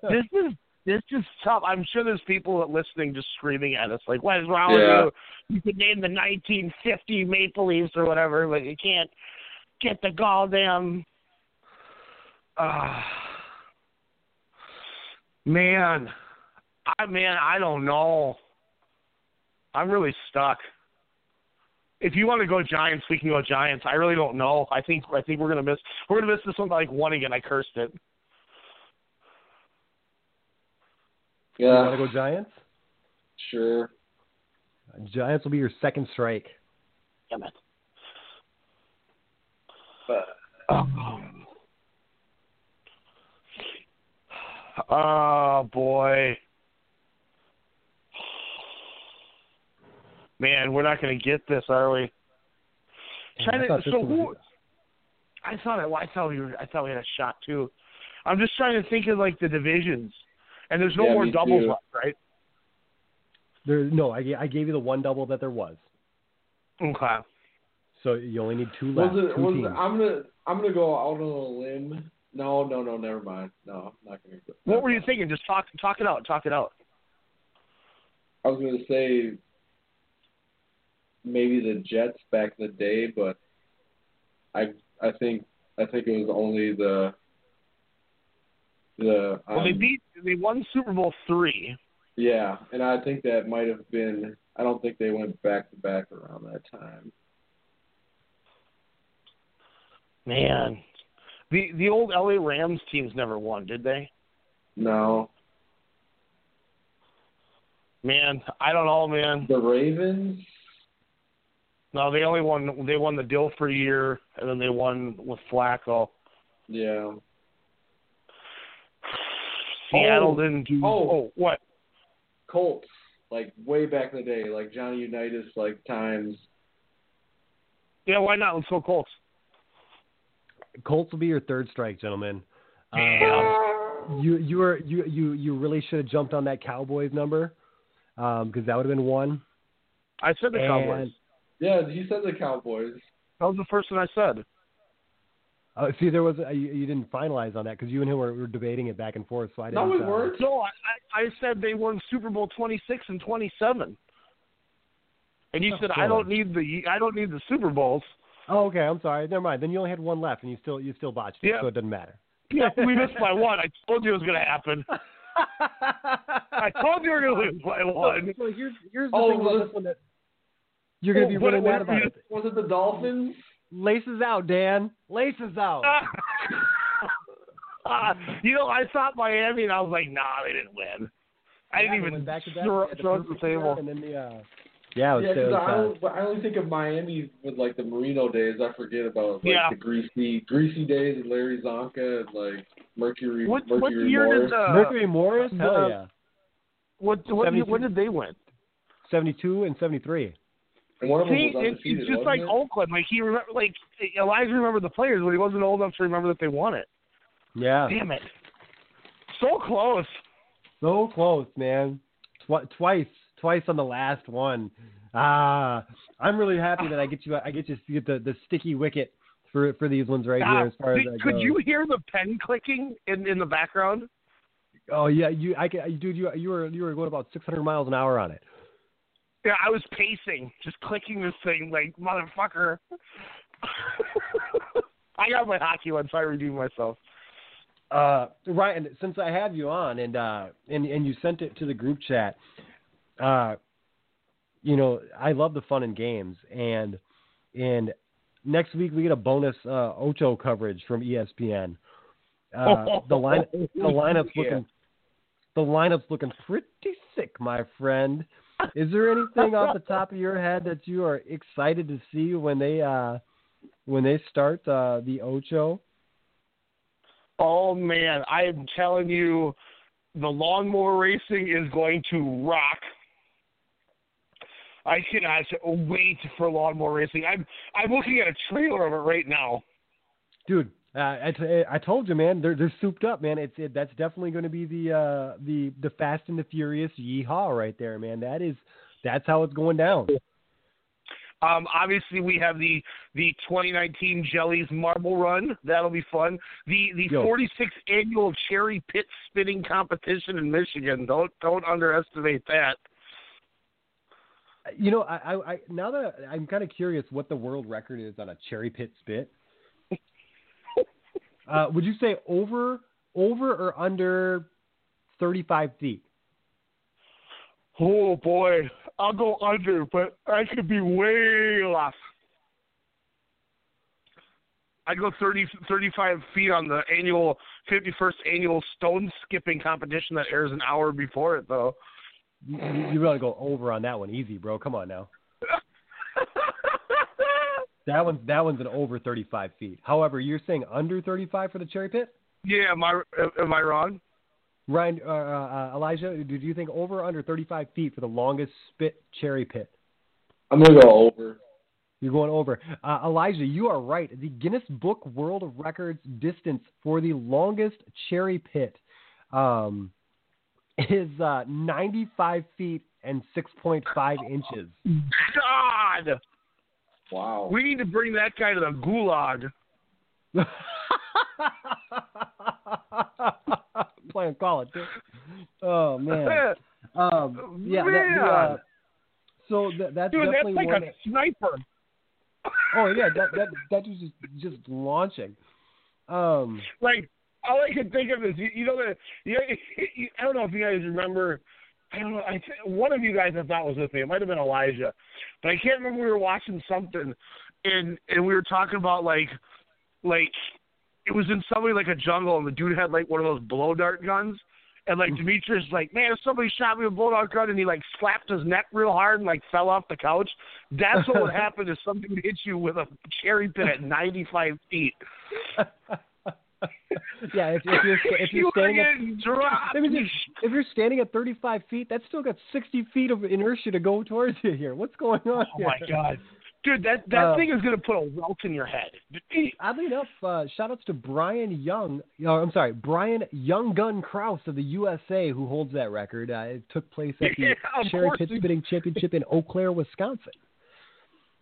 this is this is tough. I'm sure there's people that listening just screaming at us like, "What is wrong Yeah. with you? You could name the 1950 Maple Leafs or whatever, but you can't get the goddamn." Uh, man, I man, I don't know. I'm really stuck. If you want to go Giants, we can go Giants. I really don't know. I think I think we're gonna miss we're gonna miss this one by like one again. I cursed it. Yeah. You want to go Giants? Sure. Giants will be your second strike. Damn it. But Oh boy. Man, we're not going to get this, are we? Damn, Trying I to, thought so who? I thought it. I thought we were. I thought we had a shot too. I'm just trying to think of like the divisions, and there's no Yeah, more doubles too. left, right? There, no, I, I gave you the one double that there was. Okay. So you only need two was left. it? two Was teams. it, I'm gonna I'm gonna go out on a limb. No, no, no. Never mind. No, I'm not gonna. Go. What were you thinking? Just talk, talk it out, talk it out. I was gonna say maybe the Jets back in the day, but I I think I think it was only the the um, Well, they beat, they won Super Bowl three. yeah, and I think that might have been. I don't think they went back to back around that time. Man, the the old LA Rams teams never won, did they? No, Man, I don't know, man. the Ravens. No, they only won. They won the deal for a year, and then they won with Flacco. Yeah. Seattle Oh, didn't do. oh. what? Colts, like way back in the day, like Johnny Unitas, like times. Yeah, why not? Let's go Colts. Colts will be your third strike, gentlemen. Uh, Damn. you you were you you you really should have jumped on that Cowboys number because that would have been one. I said the And- Cowboys. Yeah, he said the Cowboys. That was the first one I said. Uh, see, there was uh, you, you didn't finalize on that because you and him were, were debating it back and forth. So I didn't. No, we uh, weren't. No, I, I I said they won Super Bowl twenty six and twenty seven. And you Oh, said boy. I don't need the I don't need the Super Bowls. Oh, okay. I'm sorry. Never mind. Then you only had one left, and you still you still botched it, Yeah. so it doesn't matter. Yeah, we missed by one. I told you it was going to happen. I told you we were going to lose by one. So here's here's the Oh, thing about this one that you're gonna Oh, be what- really what- mad about it. Was it the Dolphins? Laces out, Dan. Laces out. Uh, you know, I thought Miami, and I was like, nah, they didn't win. I Yeah, didn't even went back to back. throw, They throw it to perfect the table. And then the, uh, yeah, it was, Yeah, it because I, uh, only, I only think of Miami with like the Marino days. I forget about like Yeah. the greasy greasy days and Larry Csonka and like Mercury What, what Mercury year Morris. did uh, Mercury Morris. Hell the- yeah. what what 72. when did they win? 72 and 73. And one of them See, was undefeated, it's just like it? Oakland. Like he remember, like Elijah remembered the players, but he wasn't old enough to remember that they won it. Yeah. Damn it! So close. So close, man. Tw- twice, twice on the last one. Ah, I'm really happy that I get you. I get you to get the, the sticky wicket for for these ones right Ah, here. As far as did- that could goes. you hear the pen clicking in in the background? Oh yeah, you. I can, dude. You you were you were going about 600 miles an hour on it. Yeah, I was pacing, just clicking this thing like motherfucker. I got my hockey one, so I redeemed myself. Uh, Ryan, since I have you on and uh and and you sent it to the group chat, uh, you know I love the fun and games and and next week we get a bonus uh, Ocho coverage from ESPN. Uh, the line, the lineup's Yeah. looking, the lineup's looking pretty sick, my friend. Is there anything off the top of your head that you are excited to see when they uh, when they start uh, the Ocho? Oh man, I am telling you, the lawnmower racing is going to rock. I cannot wait for lawnmower racing. I'm I'm looking at a trailer of it right now. Dude, uh, I, t- I told you, man. They're they're souped up, man. It's it, that's definitely going to be the uh, the the Fast and the Furious yeehaw right there, man. That is that's how it's going down. Um, obviously, we have the the 2019 Jelle's Marble Run. That'll be fun. The the Yo. 46th annual Cherry Pit Spinning Competition in Michigan. Don't don't underestimate that. You know, I, I, I now that I'm kind of curious what the world record is on a cherry pit spit. Uh, would you say over over or under 35 feet? Oh boy, I'll go under, but I could be way off. I go 30, 35 feet on the annual 51st annual stone skipping competition that airs an hour before it, though. You, you gotta go over on that one, easy, bro. Come on now. That one that one's an over 35 feet. However, you're saying under 35 for the cherry pit? yeah, am I am I wrong? Ryan, uh, uh, Elijah, did you think over or under 35 feet for the longest spit cherry pit? I'm gonna go over. You're going over. Uh, Elijah, you are right. The Guinness Book World Records distance for the longest cherry pit um, is uh, 95 feet and 6.5 inches. God, Wow. we need to bring that guy to the gulag. Playing Call it. Oh man. Um, yeah. That, Man. uh, so that, that's Dude, definitely that's like one. a sniper. Oh yeah, that that that was just just launching. Um, like all I can think of is you, you know the you, you, I don't know if you guys remember. I don't know. I th- one of you guys I thought was with me. It might have been Elijah, but I can't remember. We were watching something, and and we were talking about like like it was in somebody like a jungle, and the dude had like one of those blow dart guns. And like mm-hmm. Demetrius, like, man, if somebody shot me with a blow dart gun, and he like slapped his neck real hard and like fell off the couch. That's what would happen if something hit you with a cherry pit at 95 feet. yeah, if, if you're if You you're standing at get dropped. I mean, if, you're standing at 35 feet, that's still got 60 feet of inertia to go towards you here. What's going on Oh here? my god, dude, that that Uh, thing is gonna put a welt in your head. Oddly enough, uh, shout outs to Brian Young. Uh, I'm sorry, Brian Young Gun Krause of the USA, who holds that record. Uh, it took place at the Yeah, Cherry Pit Spitting Championship in Eau Claire, Wisconsin.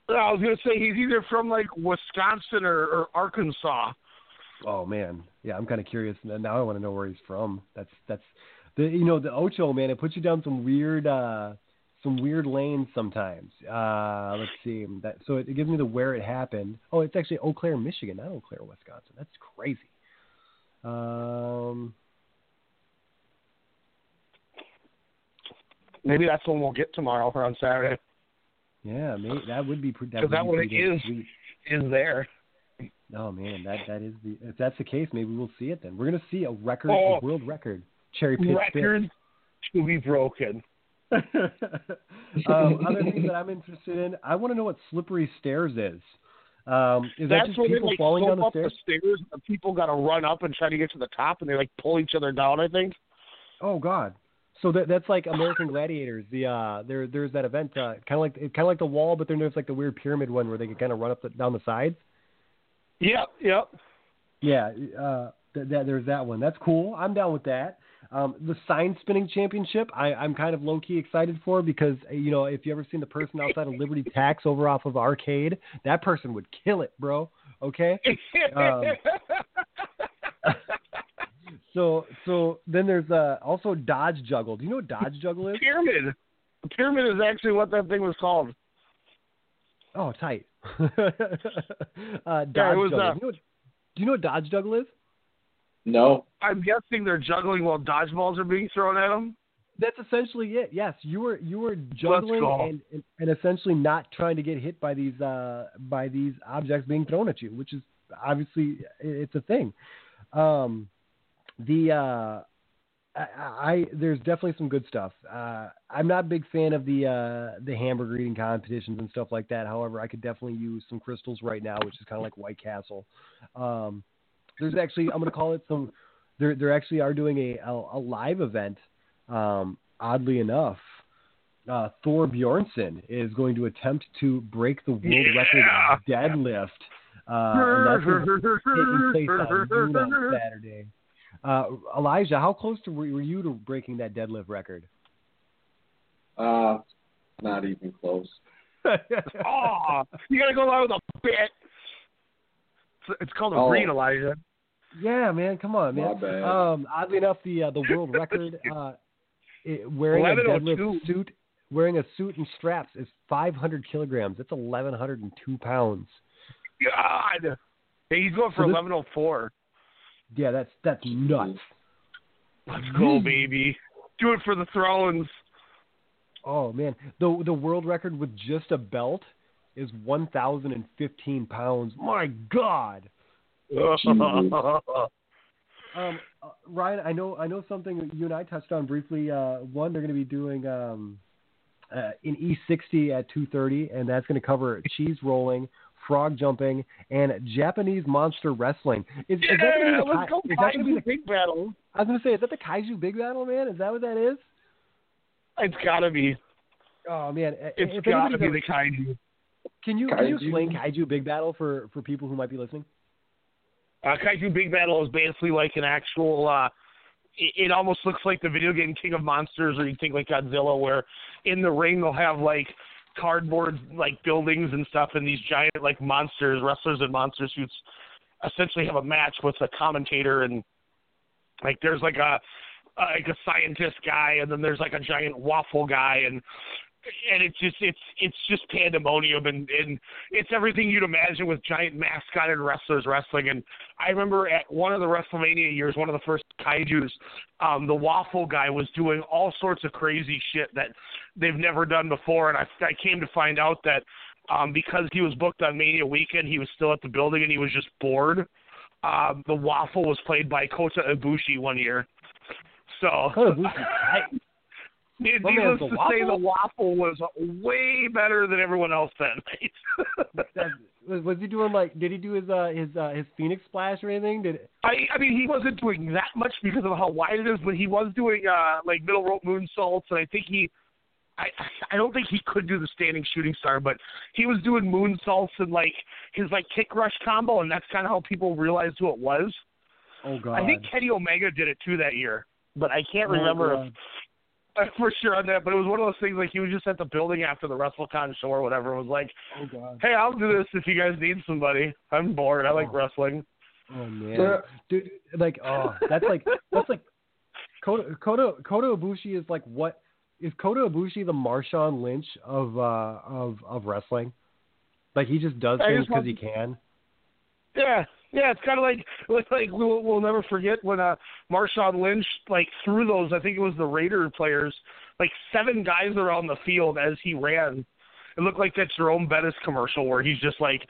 I was gonna say he's either from like Wisconsin or, or Arkansas. Oh man, yeah, I'm kind of curious now. I want to know where he's from. That's that's the you know the Ocho man. It puts you down some weird uh some weird lanes sometimes. Uh let's see that. So it, it gives me the where it happened. Oh, it's actually Eau Claire, Michigan, not Eau Claire, Wisconsin. That's crazy. Um, Maybe that's when we'll get tomorrow or on Saturday. yeah, maybe, that would be Because that one is sweet. is there. Oh man, that that is the if that's the case, maybe we'll see it then. We're gonna see a record, Oh. a world record, cherry pit. Record to be broken. um, other things that I'm interested in, I want to know what slippery stairs is. Um, is that That's just where they people like falling down the up stairs? the stairs. And people got to run up and try to get to the top, and they like pull each other down. I think. Oh God! So that that's like American Gladiators. The uh, there there's that event, uh, kind of like kind of like the wall, but then there's like the weird pyramid one where they can kind of run up the, down the sides. Yep, yep. Yeah, uh, th- that there's that one. That's cool. I'm down with that. Um, the sign spinning championship, I, I'm kind of low key excited for because you know if you ever seen the person outside of Liberty Tax over off of Arcade, that person would kill it, bro. Okay. Um, So so then there's uh, also Dodge Juggle. Do you know what Dodge Juggle is? pyramid. Pyramid is actually what that thing was called. Oh, tight. uh, Dodge Yeah, was, Juggle. uh, do, you know what, do you know what Dodge Juggle is? No. I'm guessing they're juggling while dodgeballs are being thrown at them. That's essentially it. Yes, you were you were juggling and, and and essentially not trying to get hit by these uh by these objects being thrown at you, which is obviously it's a thing. Um, the uh, I, I there's definitely some good stuff. Uh, I'm not a big fan of the uh, the hamburger eating competitions and stuff like that. However, I could definitely use some Krystals right now, which is kind of like White Castle. Um, there's actually I'm going to call it some. They're actually are doing a a, a live event. Um, oddly enough, uh, Thor Bjornsson is going to attempt to break the world Yeah. record deadlift. Uh, and that's taking place on Saturday. Uh, Elijah, how close to, were were you to breaking that deadlift record? Uh, not even close. oh, you gotta go along with a bit. It's, it's called a Oh. breed, Elijah. Yeah, man, come on, My man. bad. Um, oddly enough, the uh, the world record uh, it, wearing a deadlift suit, wearing a suit and straps is 500 kilograms. That's 1102 pounds. God. Hey, he's going for So this- eleven oh four. Yeah, that's that's nuts. Let's go, baby. Do it for the thrones. Oh man, the the world record with just a belt is 1,015 pounds. My God. Um, uh, Ryan, I know I know something you and I touched on briefly. Uh, one, they're going to be doing um, uh, in E60 at 2:30, and that's going to cover cheese rolling, frog jumping, and Japanese monster wrestling. Is, is that going to be the, let's Ki- go. is that going to be the, big battle. I was going to say, is that the Kaiju Big Battel, man? Is that what that is? It's gotta be. Oh man, It's if gotta be anybody's the kaiju. Can you can you explain Kaiju Big Battel for for people who might be listening? Uh, Kaiju Big Battel is basically like an actual. uh it, it almost looks like the video game King of Monsters, or you think like Godzilla, where in the ring they'll have like cardboard like buildings and stuff, and these giant like monsters, wrestlers in monster suits, essentially have a match with a commentator, and like there's like a like a scientist guy, and then there's like a giant waffle guy, and and it's just it's it's just pandemonium and and it's everything you'd imagine with giant mascotted wrestlers wrestling. And I remember at one of the WrestleMania years one of the first kaiju's um the waffle guy was doing all sorts of crazy shit that they've never done before. And I I came to find out that um because he was booked on Mania weekend he was still at the building and he was just bored. Um the waffle was played by Kota Ibushi one year. So Kota Ibushi's tight. My Needless to say, the waffle? was way better than everyone else then. That- was, was he doing like? Did he do his uh, his uh, his Phoenix Splash or anything? Did it... I, I mean, he wasn't doing that much because of how wide it is, but he was doing uh like middle rope moon moonsaults, and I think he, I, I don't think he could do the standing shooting star, but he was doing moon moonsaults and like his like kick rush combo, and that's kind of how people realized who it was. oh god? I think Kenny Omega did it too that year, but I can't Oh, remember God. if for sure on that. But it was one of those things like he was just at the building after the WrestleCon show or whatever. and was like, Oh god. hey, I'll do this if you guys need somebody. I'm bored. I like Oh. wrestling. Oh man, Yeah. dude, like oh, that's like that's like Kota Kota Kota Ibushi is like what is Kota Ibushi the Marshawn Lynch of uh of of wrestling? Like he just does I things because he can. Yeah, yeah. It's kind of like like we'll, we'll never forget when uh Marshawn Lynch like threw those. I think it was the Raider players, like seven guys around the field as he ran. It looked like that Jerome Bettis commercial where he's just like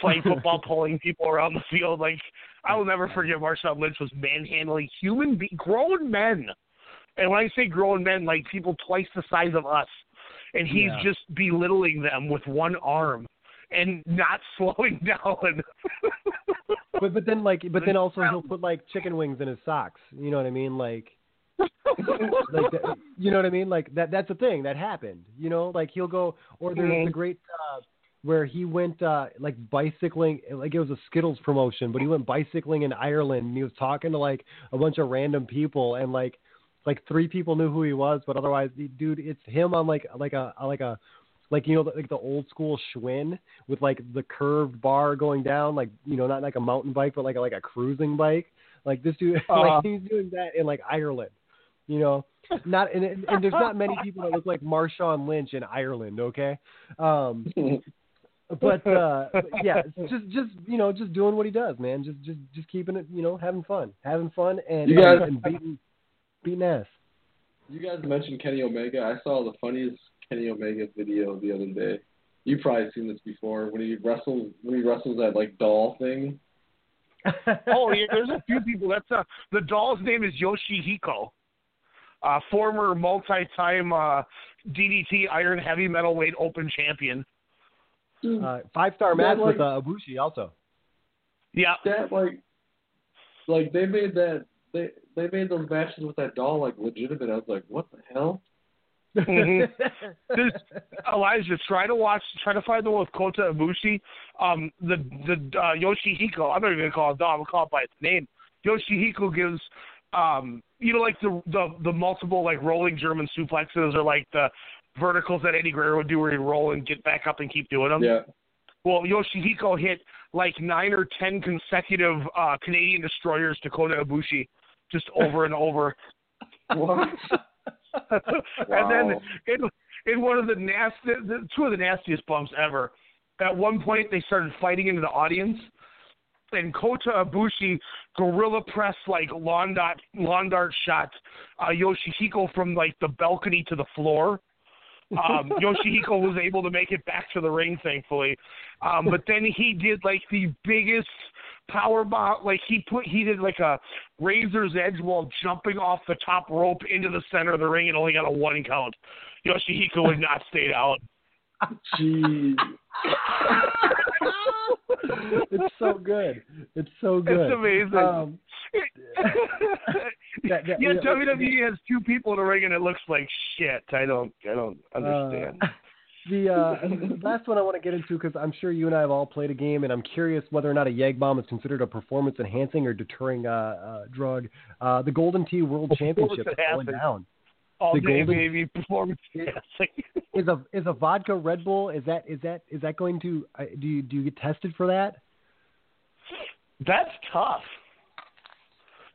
playing football, pulling people around the field. Like I will never forget Marshawn Lynch was manhandling human be- grown men. And when I say grown men, like people twice the size of us, and he's Yeah. just belittling them with one arm and not slowing down. But but then like but then also he'll put like chicken wings in his socks. You know what I mean? Like like that, you know what I mean? Like that that's a thing that happened. You know, like he'll go or there's Mhm. the great uh where he went uh like bicycling like it was a Skittles promotion, but he went bicycling in Ireland and he was talking to like a bunch of random people and like like three people knew who he was, but otherwise dude it's him on like like a like a like you know like the old school Schwinn with like the curved bar going down like you know not like a mountain bike but like a, like a cruising bike. Like this dude Uh-huh. like he's doing that in like Ireland you know? Not and, and and there's not many people that look like Marshawn Lynch in Ireland okay? Um but uh yeah just just you know just doing what he does man. Just just just keeping it you know having fun having fun and You guys- and beating beating ass. You guys mentioned Kenny Omega. I saw the funniest Kenny Omega video the other day. You've probably seen this before when he wrestles when he wrestles that like doll thing. oh, yeah, there's a few people. That's uh, the doll's name is Yoshihiko, uh, former multi-time uh, DDT Iron Heavy Metalweight Open Champion. Uh, five star match like- with uh, Ibushi also. Yeah, That like like they made that they they made those matches with that doll like legitimate. I was like, what the hell? Mhm. There's, Elijah, try to watch, try to find the one with Kota Ibushi. Um, the the uh, Yoshihiko. I'm not even gonna call it dog. I'm gonna call it by its name. Yoshihiko gives, um, you know, like the the the multiple like rolling German suplexes or like the verticals that Eddie Guerrero would do where he'd roll and get back up and keep doing them. Yeah. Well, Yoshihiko hit like nine or ten consecutive uh, Canadian destroyers to Kota Ibushi, just over and over. What? and then in, in one of the nasty, the, two of the nastiest bumps ever. At one point, they started fighting into the audience, and Kota Ibushi gorilla press like lawn dart, lawn dart shot uh, Yoshihiko from like the balcony to the floor. Um, Yoshihiko was able to make it back to the ring, thankfully. Um, but then he did like the biggest power bomb. Like he put, he did like a razor's edge while jumping off the top rope into the center of the ring and only got a one count. Yoshihiko would not stayed out. Jeez. it's so good. It's so good. It's amazing. Um, yeah, you know, WWE has two people in the ring and it looks like shit. I don't, I don't understand. Uh, the uh, last one I want to get into because I'm sure you and I have all played a game, and I'm curious whether or not a Yag bomb is considered a performance enhancing or deterring uh, uh, drug. Uh, the Golden Tee World Championship is going down. All the day, golden- baby, performance enhancing. Is a is a vodka Red Bull? Is that is that is that going to uh, do you do you get tested for that? That's tough.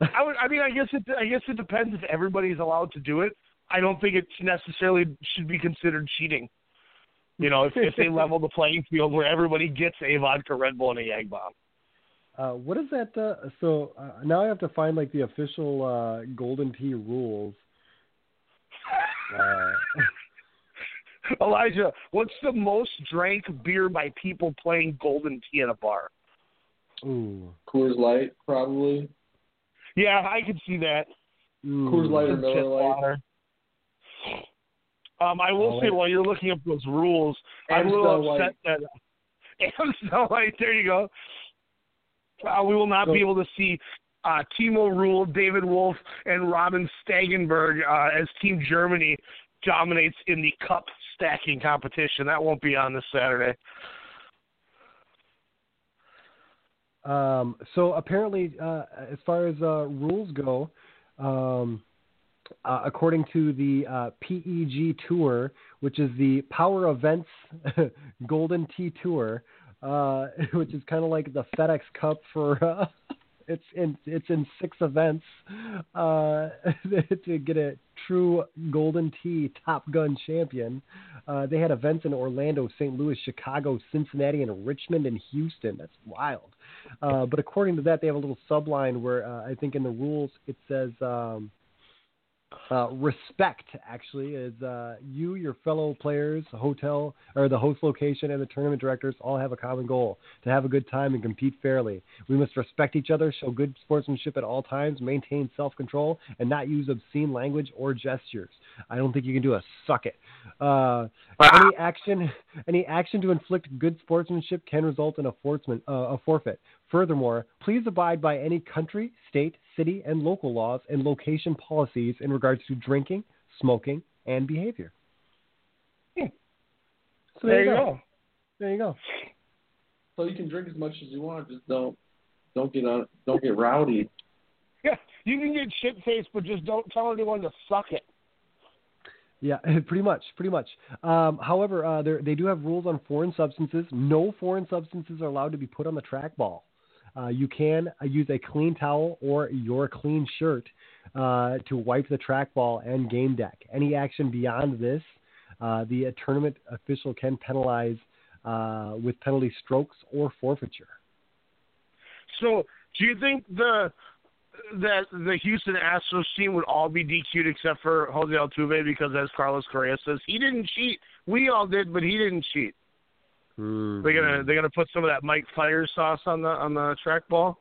I would. I mean, I guess it. I guess it depends if everybody's allowed to do it. I don't think it necessarily should be considered cheating. You know, if, if they level the playing field where everybody gets a vodka Red Bull and a Yag bomb. Uh, what is that? Uh, so uh, now I have to find like the official uh, Golden Tee rules. Uh, Elijah, what's the most drank beer by people playing Golden Tee in a bar? ooh, Coors Light, probably. Yeah, I could see that. ooh. Coors Light or Miller Lite. Um, I will Oh, say while you're looking up those rules, I'm a Amstel little Light. upset that Amstel Light. There you go. Uh, we will not be able to see uh, Timo Rule, David Wolf, and Robin Stagenberg uh, as Team Germany dominates in the cup stacking competition. That won't be on this Saturday. Um, so apparently, uh, as far as uh, rules go, um, uh, according to the uh, PEG Tour, which is the Power Events Golden Tee Tour, uh, which is kind of like the FedEx Cup for. It's in it's in six events uh, to get a true Golden Tee Top Gun champion. Uh, they had events in Orlando, St. Louis, Chicago, Cincinnati, and Richmond and Houston. That's wild. Uh, but according to that, they have a little subline where uh, I think in the rules it says um, uh, respect actually is uh, you, your fellow players, hotel or the host location, and the tournament directors all have a common goal to have a good time and compete fairly. We must respect each other, show good sportsmanship at all times, maintain self control, and not use obscene language or gestures. I don't think you can do a suck it. Uh, any action, any action to inflict good sportsmanship can result in a, fortsman, uh, a forfeit. Furthermore, please abide by any country, state, city, and local laws and location policies in regards to drinking, smoking, and behavior. Hmm. So There you go. There you go. So you can drink as much as you want, just don't don't get on don't get rowdy. Yeah, you can get shit faced, but just don't tell anyone to suck it. Yeah, pretty much, pretty much. Um, however, uh, they do have rules on foreign substances. No foreign substances are allowed to be put on the trackball. Uh, you can use a clean towel or your clean shirt uh, to wipe the trackball and game deck. Any action beyond this, uh, the tournament official can penalize uh, with penalty strokes or forfeiture. So, do you think the that the Houston Astros team would all be DQ'd except for Jose Altuve because, as Carlos Correa says, he didn't cheat. We all did, but he didn't cheat. Mm-hmm. They're gonna they're gonna put some of that Mike Fire sauce on the on the trackball.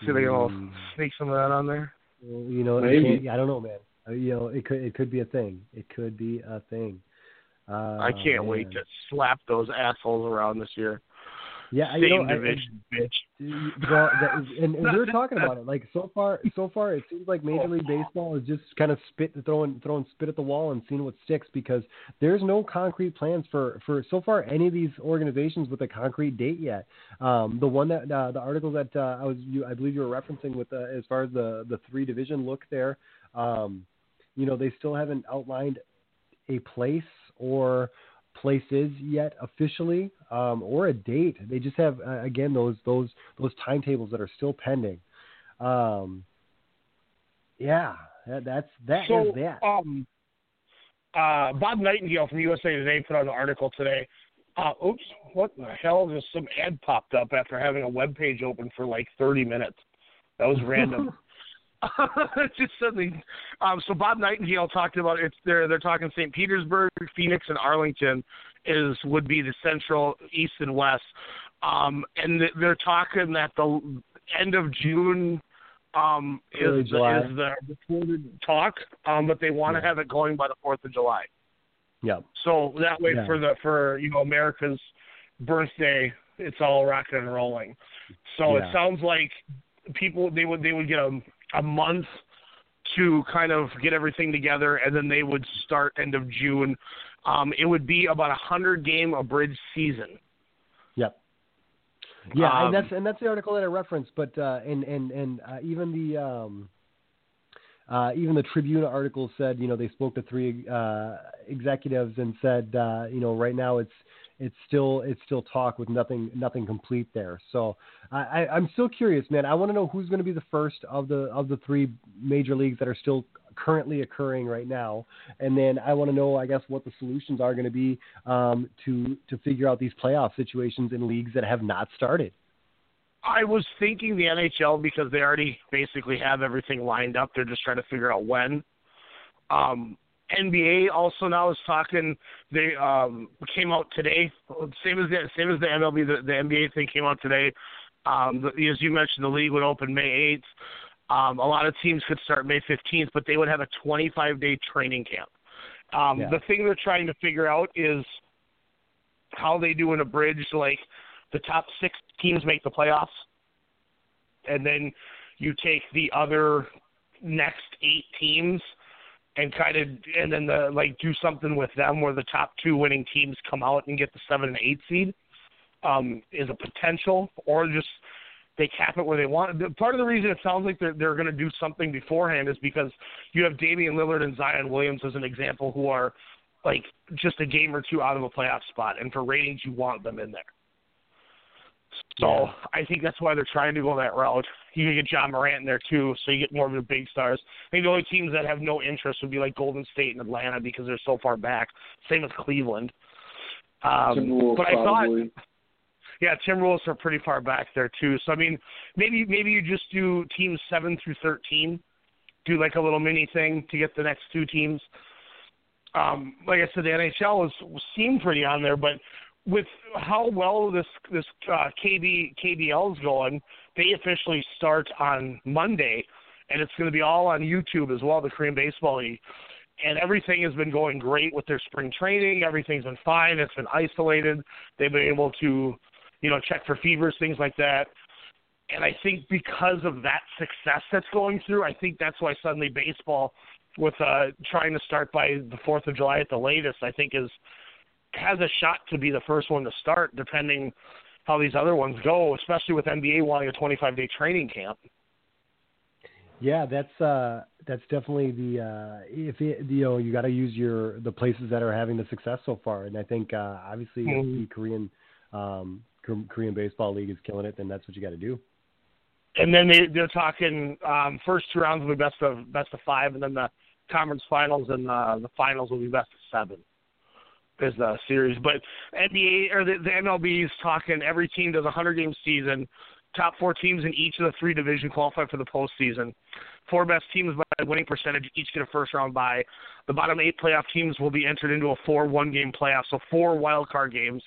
See, they gonna Mm. sneak some of that on there. Well, you know, it Maybe. can't- I don't know, man. Uh, You know, it could it could be a thing. It could be a thing. Uh, I can't wait to slap those assholes around this year. Yeah, Same you know, I- bitch. Well, that is, and, and we were talking about it. Like so far, so far, it seems like Major League Baseball is just kind of spit throwing throwing spit at the wall and seeing what sticks because there's no concrete plans for for so far any of these organizations with a concrete date yet. Um, the one that uh, the article that uh, I was you, I believe you were referencing with uh, as far as the the three division look there, um, you know, they still haven't outlined a place or places yet officially um, or a date. They just have uh, again those those those timetables that are still pending. Um, yeah, that, that's that is so, that. um, uh, Bob Nightingale from USA Today put out an article today. Uh, oops, what the hell? Just some ad popped up after having a web page open for like 30 minutes. That was random. just suddenly, um, so Bob Nightingale talked about it's they're they're talking St. Petersburg, Phoenix, and Arlington is would be the central, east, and west, um, and they're talking that the end of June um, is is the reported talk, um, but they want to Yeah. have it going by the Fourth of July. yeah, So that way, Yeah. for the for you know America's birthday, it's all rocking and rolling. So Yeah. it sounds like people they would they would get a a month to kind of get everything together, and then they would start end of June. Um, it would be about a hundred game abridged season. Yep. Yeah, Um, and that's and that's the article that I referenced. But uh, and and and uh, even the um, uh, even the Tribune article said, you know, they spoke to three uh, executives and said, uh, you know, right now it's it's still it's still talk with nothing nothing complete there. So I, I, I'm still curious, man. I want to know who's going to be the first of the of the three major leagues that are still currently occurring right now, and then I want to know, I guess, what the solutions are going to be um, to to figure out these playoff situations in leagues that have not started. I was thinking the NHL because they already basically have everything lined up. They're just trying to figure out when. Um, NBA also now is talking. They um, came out today, same as the same as the MLB. The, the NBA thing came out today. Um, the, as you mentioned, the league would open May eighth. Um, a lot of teams could start May fifteenth, but they would have a twenty-five day training camp. Um, Yeah. The thing they're trying to figure out is how they do an abridged, like the top six teams make the playoffs, and then you take the other next eight teams and kind of and then the like do something with them where the top two winning teams come out and get the seven and eight seed um, is a potential, or just they cap it where they want. Part of the reason it sounds like they're they're going to do something beforehand is because you have Damian Lillard and Zion Williamson as an example who are like just a game or two out of a playoff spot, and for ratings you want them in there. So Yeah. I think that's why they're trying to go that route. You can get Ja Morant in there too, so you get more of the big stars. I think the only teams that have no interest would be like Golden State and Atlanta because they're so far back. Same as Cleveland. Um, but I thought, probably. yeah, Timberwolves are pretty far back there too. So I mean, maybe maybe you just do teams seven through thirteen, do like a little mini thing to get the next two teams. Um, like I said, the NHL was seemed pretty on there, but with how well this this uh, KB KBL is going, they officially start on Monday, and it's going to be all on YouTube as well. The Korean Baseball League, and everything has been going great with their spring training. Everything's been fine. It's been isolated. They've been able to, you know, check for fevers, things like that. And I think because of that success that's going through, I think that's why suddenly baseball, with uh, trying to start by the Fourth of July at the latest, I think is has a shot to be the first one to start, depending how these other ones go, especially with NBA wanting a 25 day training camp. Yeah, that's uh, that's definitely the uh, if it, you know you got to use your the places that are having the success so far, and I think uh, obviously if Mhm. the Korean um, Korean baseball league is killing it, then that's what you got to do. And then they they're talking um, first two rounds will be best of best of five, and then the conference finals and uh, the finals will be best of seven. Is the series, but NBA or the, the MLB is talking every team does a hundred game season. top four teams in each of the three division qualify for the postseason. Four best teams by winning percentage each get a first round bye. The bottom eight playoff teams will be entered into a four one game playoff, so four wild card games,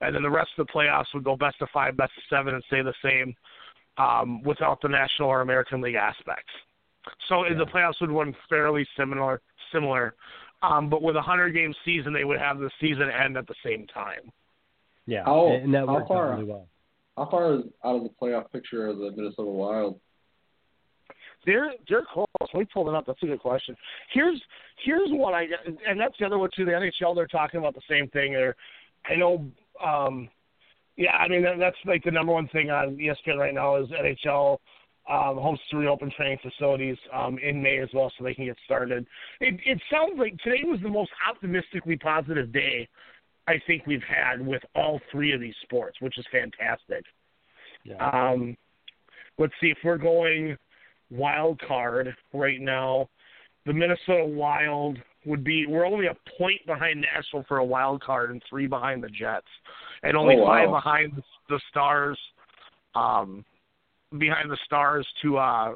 and then the rest of the playoffs would go best of five, best of seven, and stay the same um, without the National or American League aspects. So Yeah. the playoffs would run fairly similar, similar. Um, but with a hundred game season, they would have the season end at the same time. Yeah, How- and that how worked far- really well. How far is out of the playoff picture are the Minnesota Wild? They're they're close. We pulled it up. That's a good question. Here's here's what I and that's the other one too. The NHL they're talking about the same thing. They're I know. um Yeah, I mean that, that's like the number one thing on ESPN right now is NHL um, hopes to reopen training facilities um, in May as well, so they can get started. It, it sounds like today was the most optimistically positive day I think we've had with all three of these sports, which is fantastic. Yeah. Um, let's see if we're going wild card right now. The Minnesota Wild would be we're only a point behind Nashville for a wild card and three behind the Jets, and only Oh, wow. five behind the, the Stars. Um, behind the Stars to uh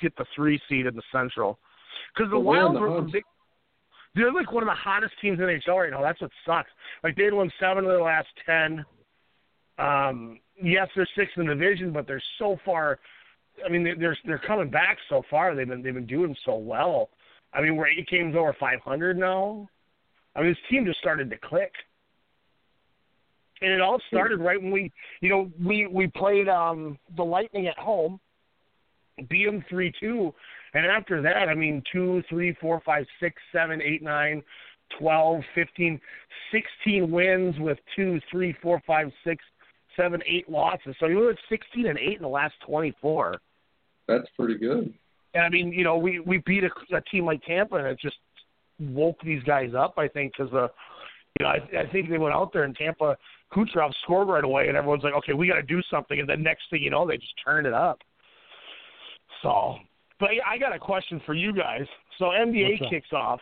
get the three seed in the Central, because the Well, Wild the were they, they're like one of the hottest teams in the NHL right now. That's what sucks. Like they'd won seven of their last ten. Um, yes, they're sixth in the division, but they're so far. I mean, they're they're, they're coming back so far. They've been they've been doing so well. I mean, we're eight games over 500 now. I mean, this team just started to click, and it all started right when we, you know, we we played um the Lightning at home, beat them three two, and after that, I mean, two, three, four, five, six, seven, eight, nine, twelve, fifteen, sixteen wins with two, three, four, five, six, seven, eight losses. So you were at 16 and 8 in the last 24. That's pretty good. And I mean, you know, we we beat a, a team like Tampa, and it just woke these guys up. I think because the, you know, I, I think they went out there and Tampa Kucherov scored right away, and everyone's like, okay, we got to do something. And then next thing you know, they just turned it up. So, but I got a question for you guys. So NBA What's up? kicks off.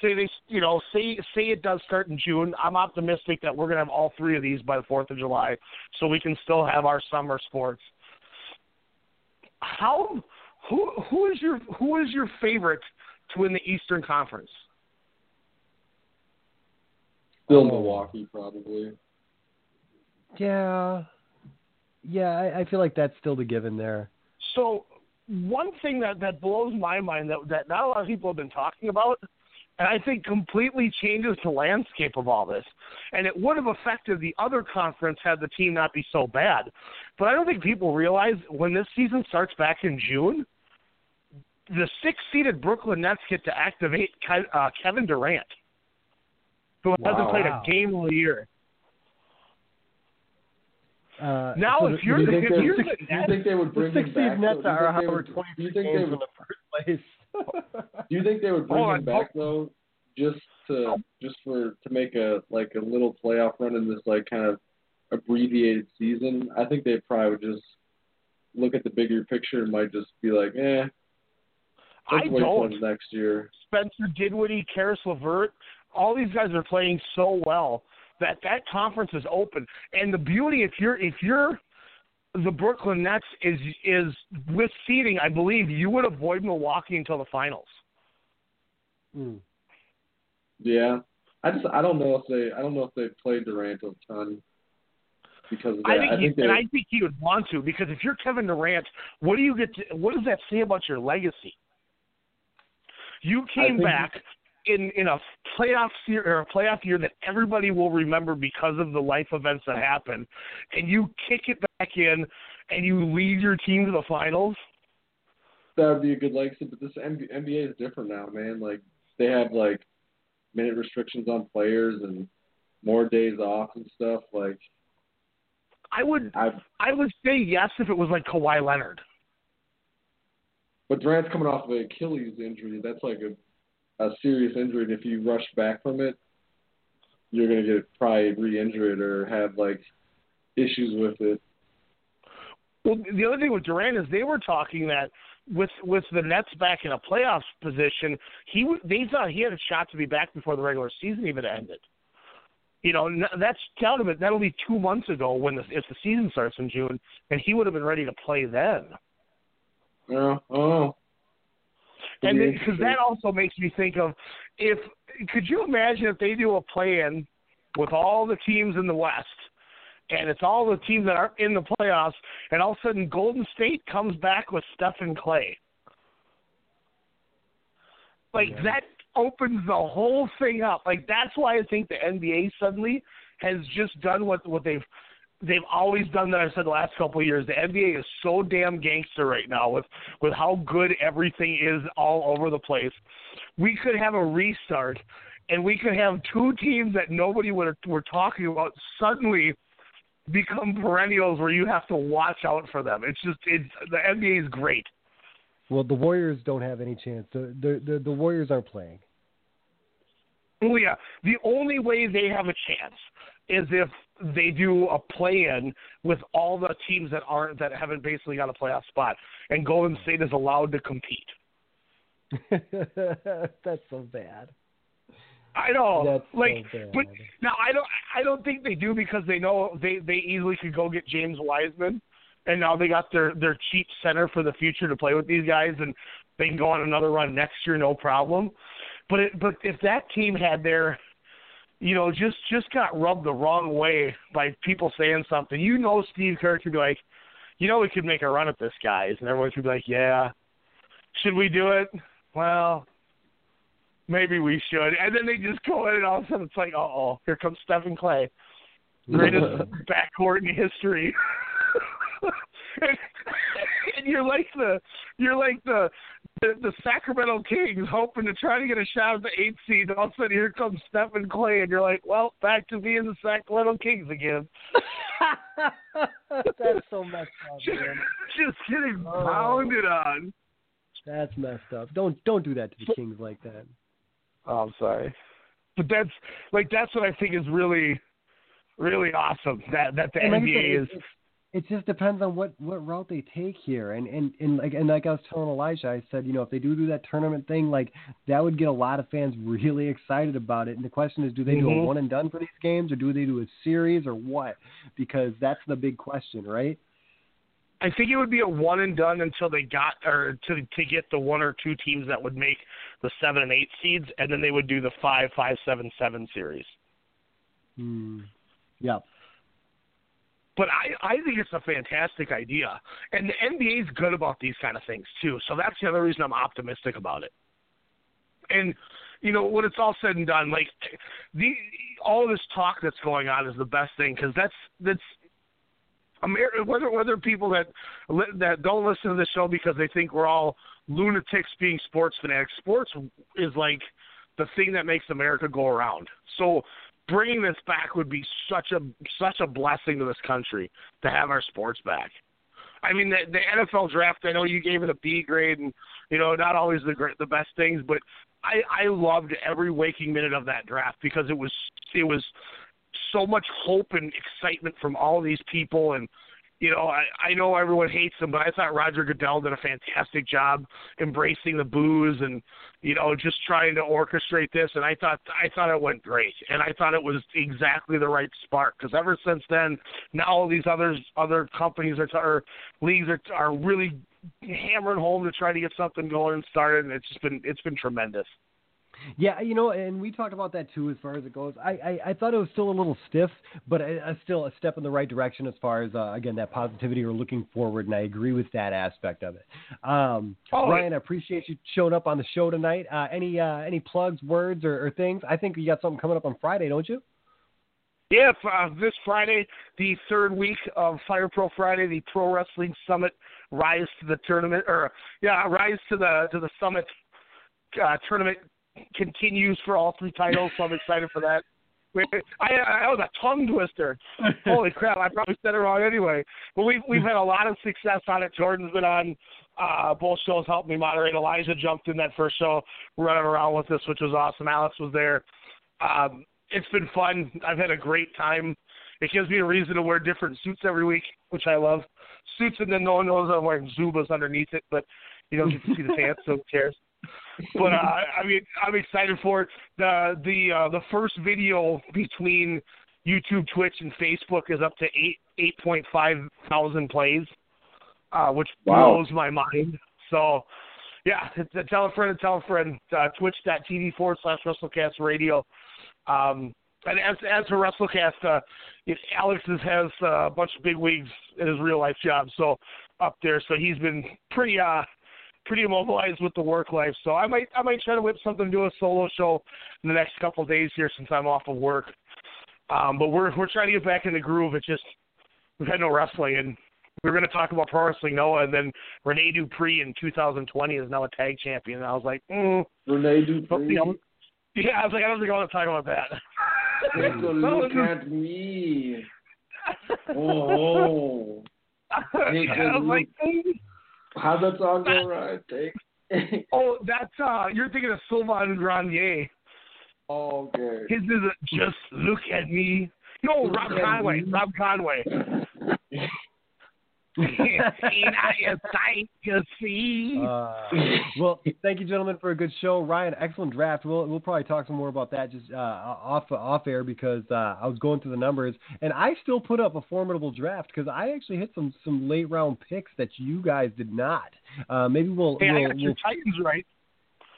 Say they, you know, say say it does start in June. I'm optimistic that we're gonna have all three of these by the Fourth of July, so we can still have our summer sports. How who who is your who is your favorite to win the Eastern Conference? Still Oh. Milwaukee, probably. Yeah, yeah, I, I feel like that's still the given there. So one thing that that blows my mind that that not a lot of people have been talking about, and I think completely changes the landscape of all this, and it would have affected the other conference had the team not be so bad. But I don't think people realize when this season starts back in June, the six-seeded Brooklyn Nets get to activate Ke- uh, Kevin Durant, who hasn't played Wow. a game all year. Uh, Now, so if you're you the, think if you're do the you think they would the bring six him seed back? Nets though? Do you are however twenty Do you think games they in the first place. Do you think they would bring Hold him on, back though, just to just for to make a like a little playoff run in this like kind of abbreviated season? I think they probably would just look at the bigger picture and might just be like, eh, I don't. next year. Spencer Dinwiddie, Caris LeVert, all these guys are playing so well that that conference is open. And the beauty, if you're if you're the Brooklyn Nets, is is with seeding. I believe you would avoid Milwaukee until the finals. Mm. Yeah, I just I don't know if they I don't know if they played Durant a ton because of that. I think, he, they and I think he would want to because if you're Kevin Durant, what do you get? To, what does that say about your legacy? You came think- back in in a playoff year or a playoff year that everybody will remember because of the life events that happened, and you kick it back in and you lead your team to the finals. that would be a good legacy. But this NBA, NBA is different now, man. Like they have like minute restrictions on players and more days off and stuff. Like I would I've I would say yes if it was like Kawhi Leonard. but Durant's coming off of an Achilles injury. That's like a a serious injury. And if you rush back from it, you're gonna get probably re-injured or have like issues with it. Well, the other thing with Durant is they were talking that with with the Nets back in a playoffs position, he they thought he had a shot to be back before the regular season even ended. You know, that's count of it. That'll be two months ago when the if the season starts in June, and he would have been ready to play then. Yeah. Oh. And because that also makes me think of if could you imagine if they do a play-in with all the teams in the West, and it's all the teams that aren't in the playoffs, and all of a sudden Golden State comes back with Stephen Clay. Like Yeah. that opens the whole thing up. Like that's why I think the NBA suddenly has just done what what they've they've always done that I've said the last couple of years. The NBA is so damn gangster right now with with how good everything is all over the place. We could have a restart and we could have two teams that nobody would were talking about suddenly become perennials where you have to watch out for them. It's just it's the NBA is great. Well, the Warriors don't have any chance. The the the, the Warriors aren't playing. Oh yeah, the only way they have a chance is if they do a play-in with all the teams that aren't that haven't basically got a playoff spot, and Golden State is allowed to compete. That's so bad. I know, That's like, so bad. but now I don't, I don't think they do because they know they they easily could go get James Wiseman, and now they got their their cheap center for the future to play with these guys, and they can go on another run next year, no problem. But it, but if that team had their, you know, just just got rubbed the wrong way by people saying something, you know, Steve Kerr could be like, you know, we could make a run at this, guys, and everyone could be like, yeah, should we do it? Well, maybe we should. And then they just go in, and all of a sudden it's like, uh oh, here comes Stephen Clay, greatest backcourt in history. and, and you're like the you're like the, the the Sacramento Kings hoping to try to get a shot at the eighth seed. And all of a sudden here comes Stephen Clay, and you're like, well, back to being the Sacramento Kings again. That's so messed up, just, man. just getting Oh. pounded on. That's messed up. Don't don't do that to the Kings like that. Oh, I'm sorry, but that's like that's what I think is really, really awesome. That that the And like NBA said, is. it, it just depends on what what route they take here. And and and like and like I was telling Elijah, I said, you know, if they do do that tournament thing, like that would get a lot of fans really excited about it. And the question is, do they do a Mhm. one and done for these games, or do they do a series, or what? Because that's the big question, right? I think it would be a one and done until they got or to to get the one or two teams that would make the seven and eight seeds, and then they would do the five, five, seven, seven series. Hmm. Yeah. But I I think it's a fantastic idea, and the NBA is good about these kind of things too. So that's the other reason I'm optimistic about it. And you know when it's all said and done, like the all this talk that's going on is the best thing because that's that's Amer- whether whether people that that don't listen to the show because they think we're all lunatics being sports fanatics. Sports is like the thing that makes America go around. So bringing this back would be such a such a blessing to this country to have our sports back. I mean, the, the NFL draft. I know you gave it a B grade, and you know not always the the best things, but I I loved every waking minute of that draft because it was it was so much hope and excitement from all these people and you know, I, I know everyone hates him, but I thought Roger Goodell did a fantastic job embracing the boos and, you know, just trying to orchestrate this. And I thought I thought it went great, and I thought it was exactly the right spark. Because ever since then, now all these others other companies are or leagues are are really hammering home to try to get something going and started, and it's just been it's been tremendous. Yeah, you know, and we talked about that too as far as it goes. I, I, I thought it was still a little stiff, but I, I still a step in the right direction as far as uh, again that positivity or looking forward, and I agree with that aspect of it. Um, Oh, Ryan, I appreciate you showing up on the show tonight. Uh, any uh, any plugs, words, or, or things? I think you got something coming up on Friday, don't you? Yeah, uh, this Friday, the third week of Fire Pro Friday, the Pro Wrestling Summit Rise to the Tournament, or yeah, Rise to the to the Summit uh, tournament continues for all three titles. So I'm excited for that. Wait, I, I was a tongue twister. Holy crap! I probably said it wrong anyway. But we've we've had a lot of success on it. Jordan's been on uh, both shows, helped me moderate. Elijah jumped in that first show, running around with us, which was awesome. Alex was there. Um, it's been fun. I've had a great time. It gives me a reason to wear different suits every week, which I love. Suits, and then no one knows I'm wearing Zubaz underneath it, but you don't get to see the pants, so who cares? But uh, I mean, I'm excited for it. The the uh, the first video between YouTube, Twitch, and Facebook is up to eight eight point five thousand plays, uh, which Wow. blows my mind. So, yeah, tell a friend, tell a friend. Uh, Twitch.tv forward slash WrestleCast Radio. Um, and as as for WrestleCast, uh, it, Alex is, has uh, a bunch of big wigs in his real life job, so up there. So he's been pretty uh pretty immobilized with the work life. So I might I might try to whip something, do a solo show in the next couple of days here since I'm off of work. Um, but we're we're trying to get back in the groove. It's just we've had no wrestling, and we were going to talk about pro wrestling Noah, and then Rene Dupree in 2020 is now a tag champion. And I was like, mm, Renee Dupree. yeah, I was like, I don't think I want to talk about that. Take a look at me. Oh, Take a was like, mm. How that song go right? Take. oh, that's uh, you're thinking of Sylvain Grenier. okay. His is a, just look at me. No, Rob Look Conway. me. Rob Conway. Ain't I a sight to see? Uh, well, thank you, gentlemen, for a good show. Ryan, excellent draft. We'll we'll probably talk some more about that just uh, off off air because uh, I was going through the numbers and I still put up a formidable draft because I actually hit some some late round picks that you guys did not. Uh, maybe we'll, hey, we'll, I got your we'll Titans right.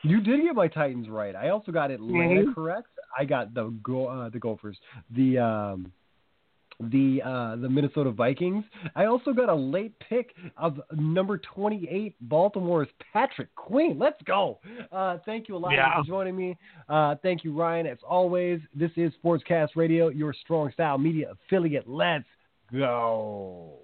you did get my Titans right. I also got Atlanta Mhm. correct. I got the go uh, the Gophers. The um the uh the Minnesota Vikings. I also got a late pick of number 28 Baltimore's Patrick Queen. Let's go. Uh thank you a lot Yeah. for joining me. Uh thank you Ryan as always. This is Sportscast Radio, your strong style media affiliate. Let's go.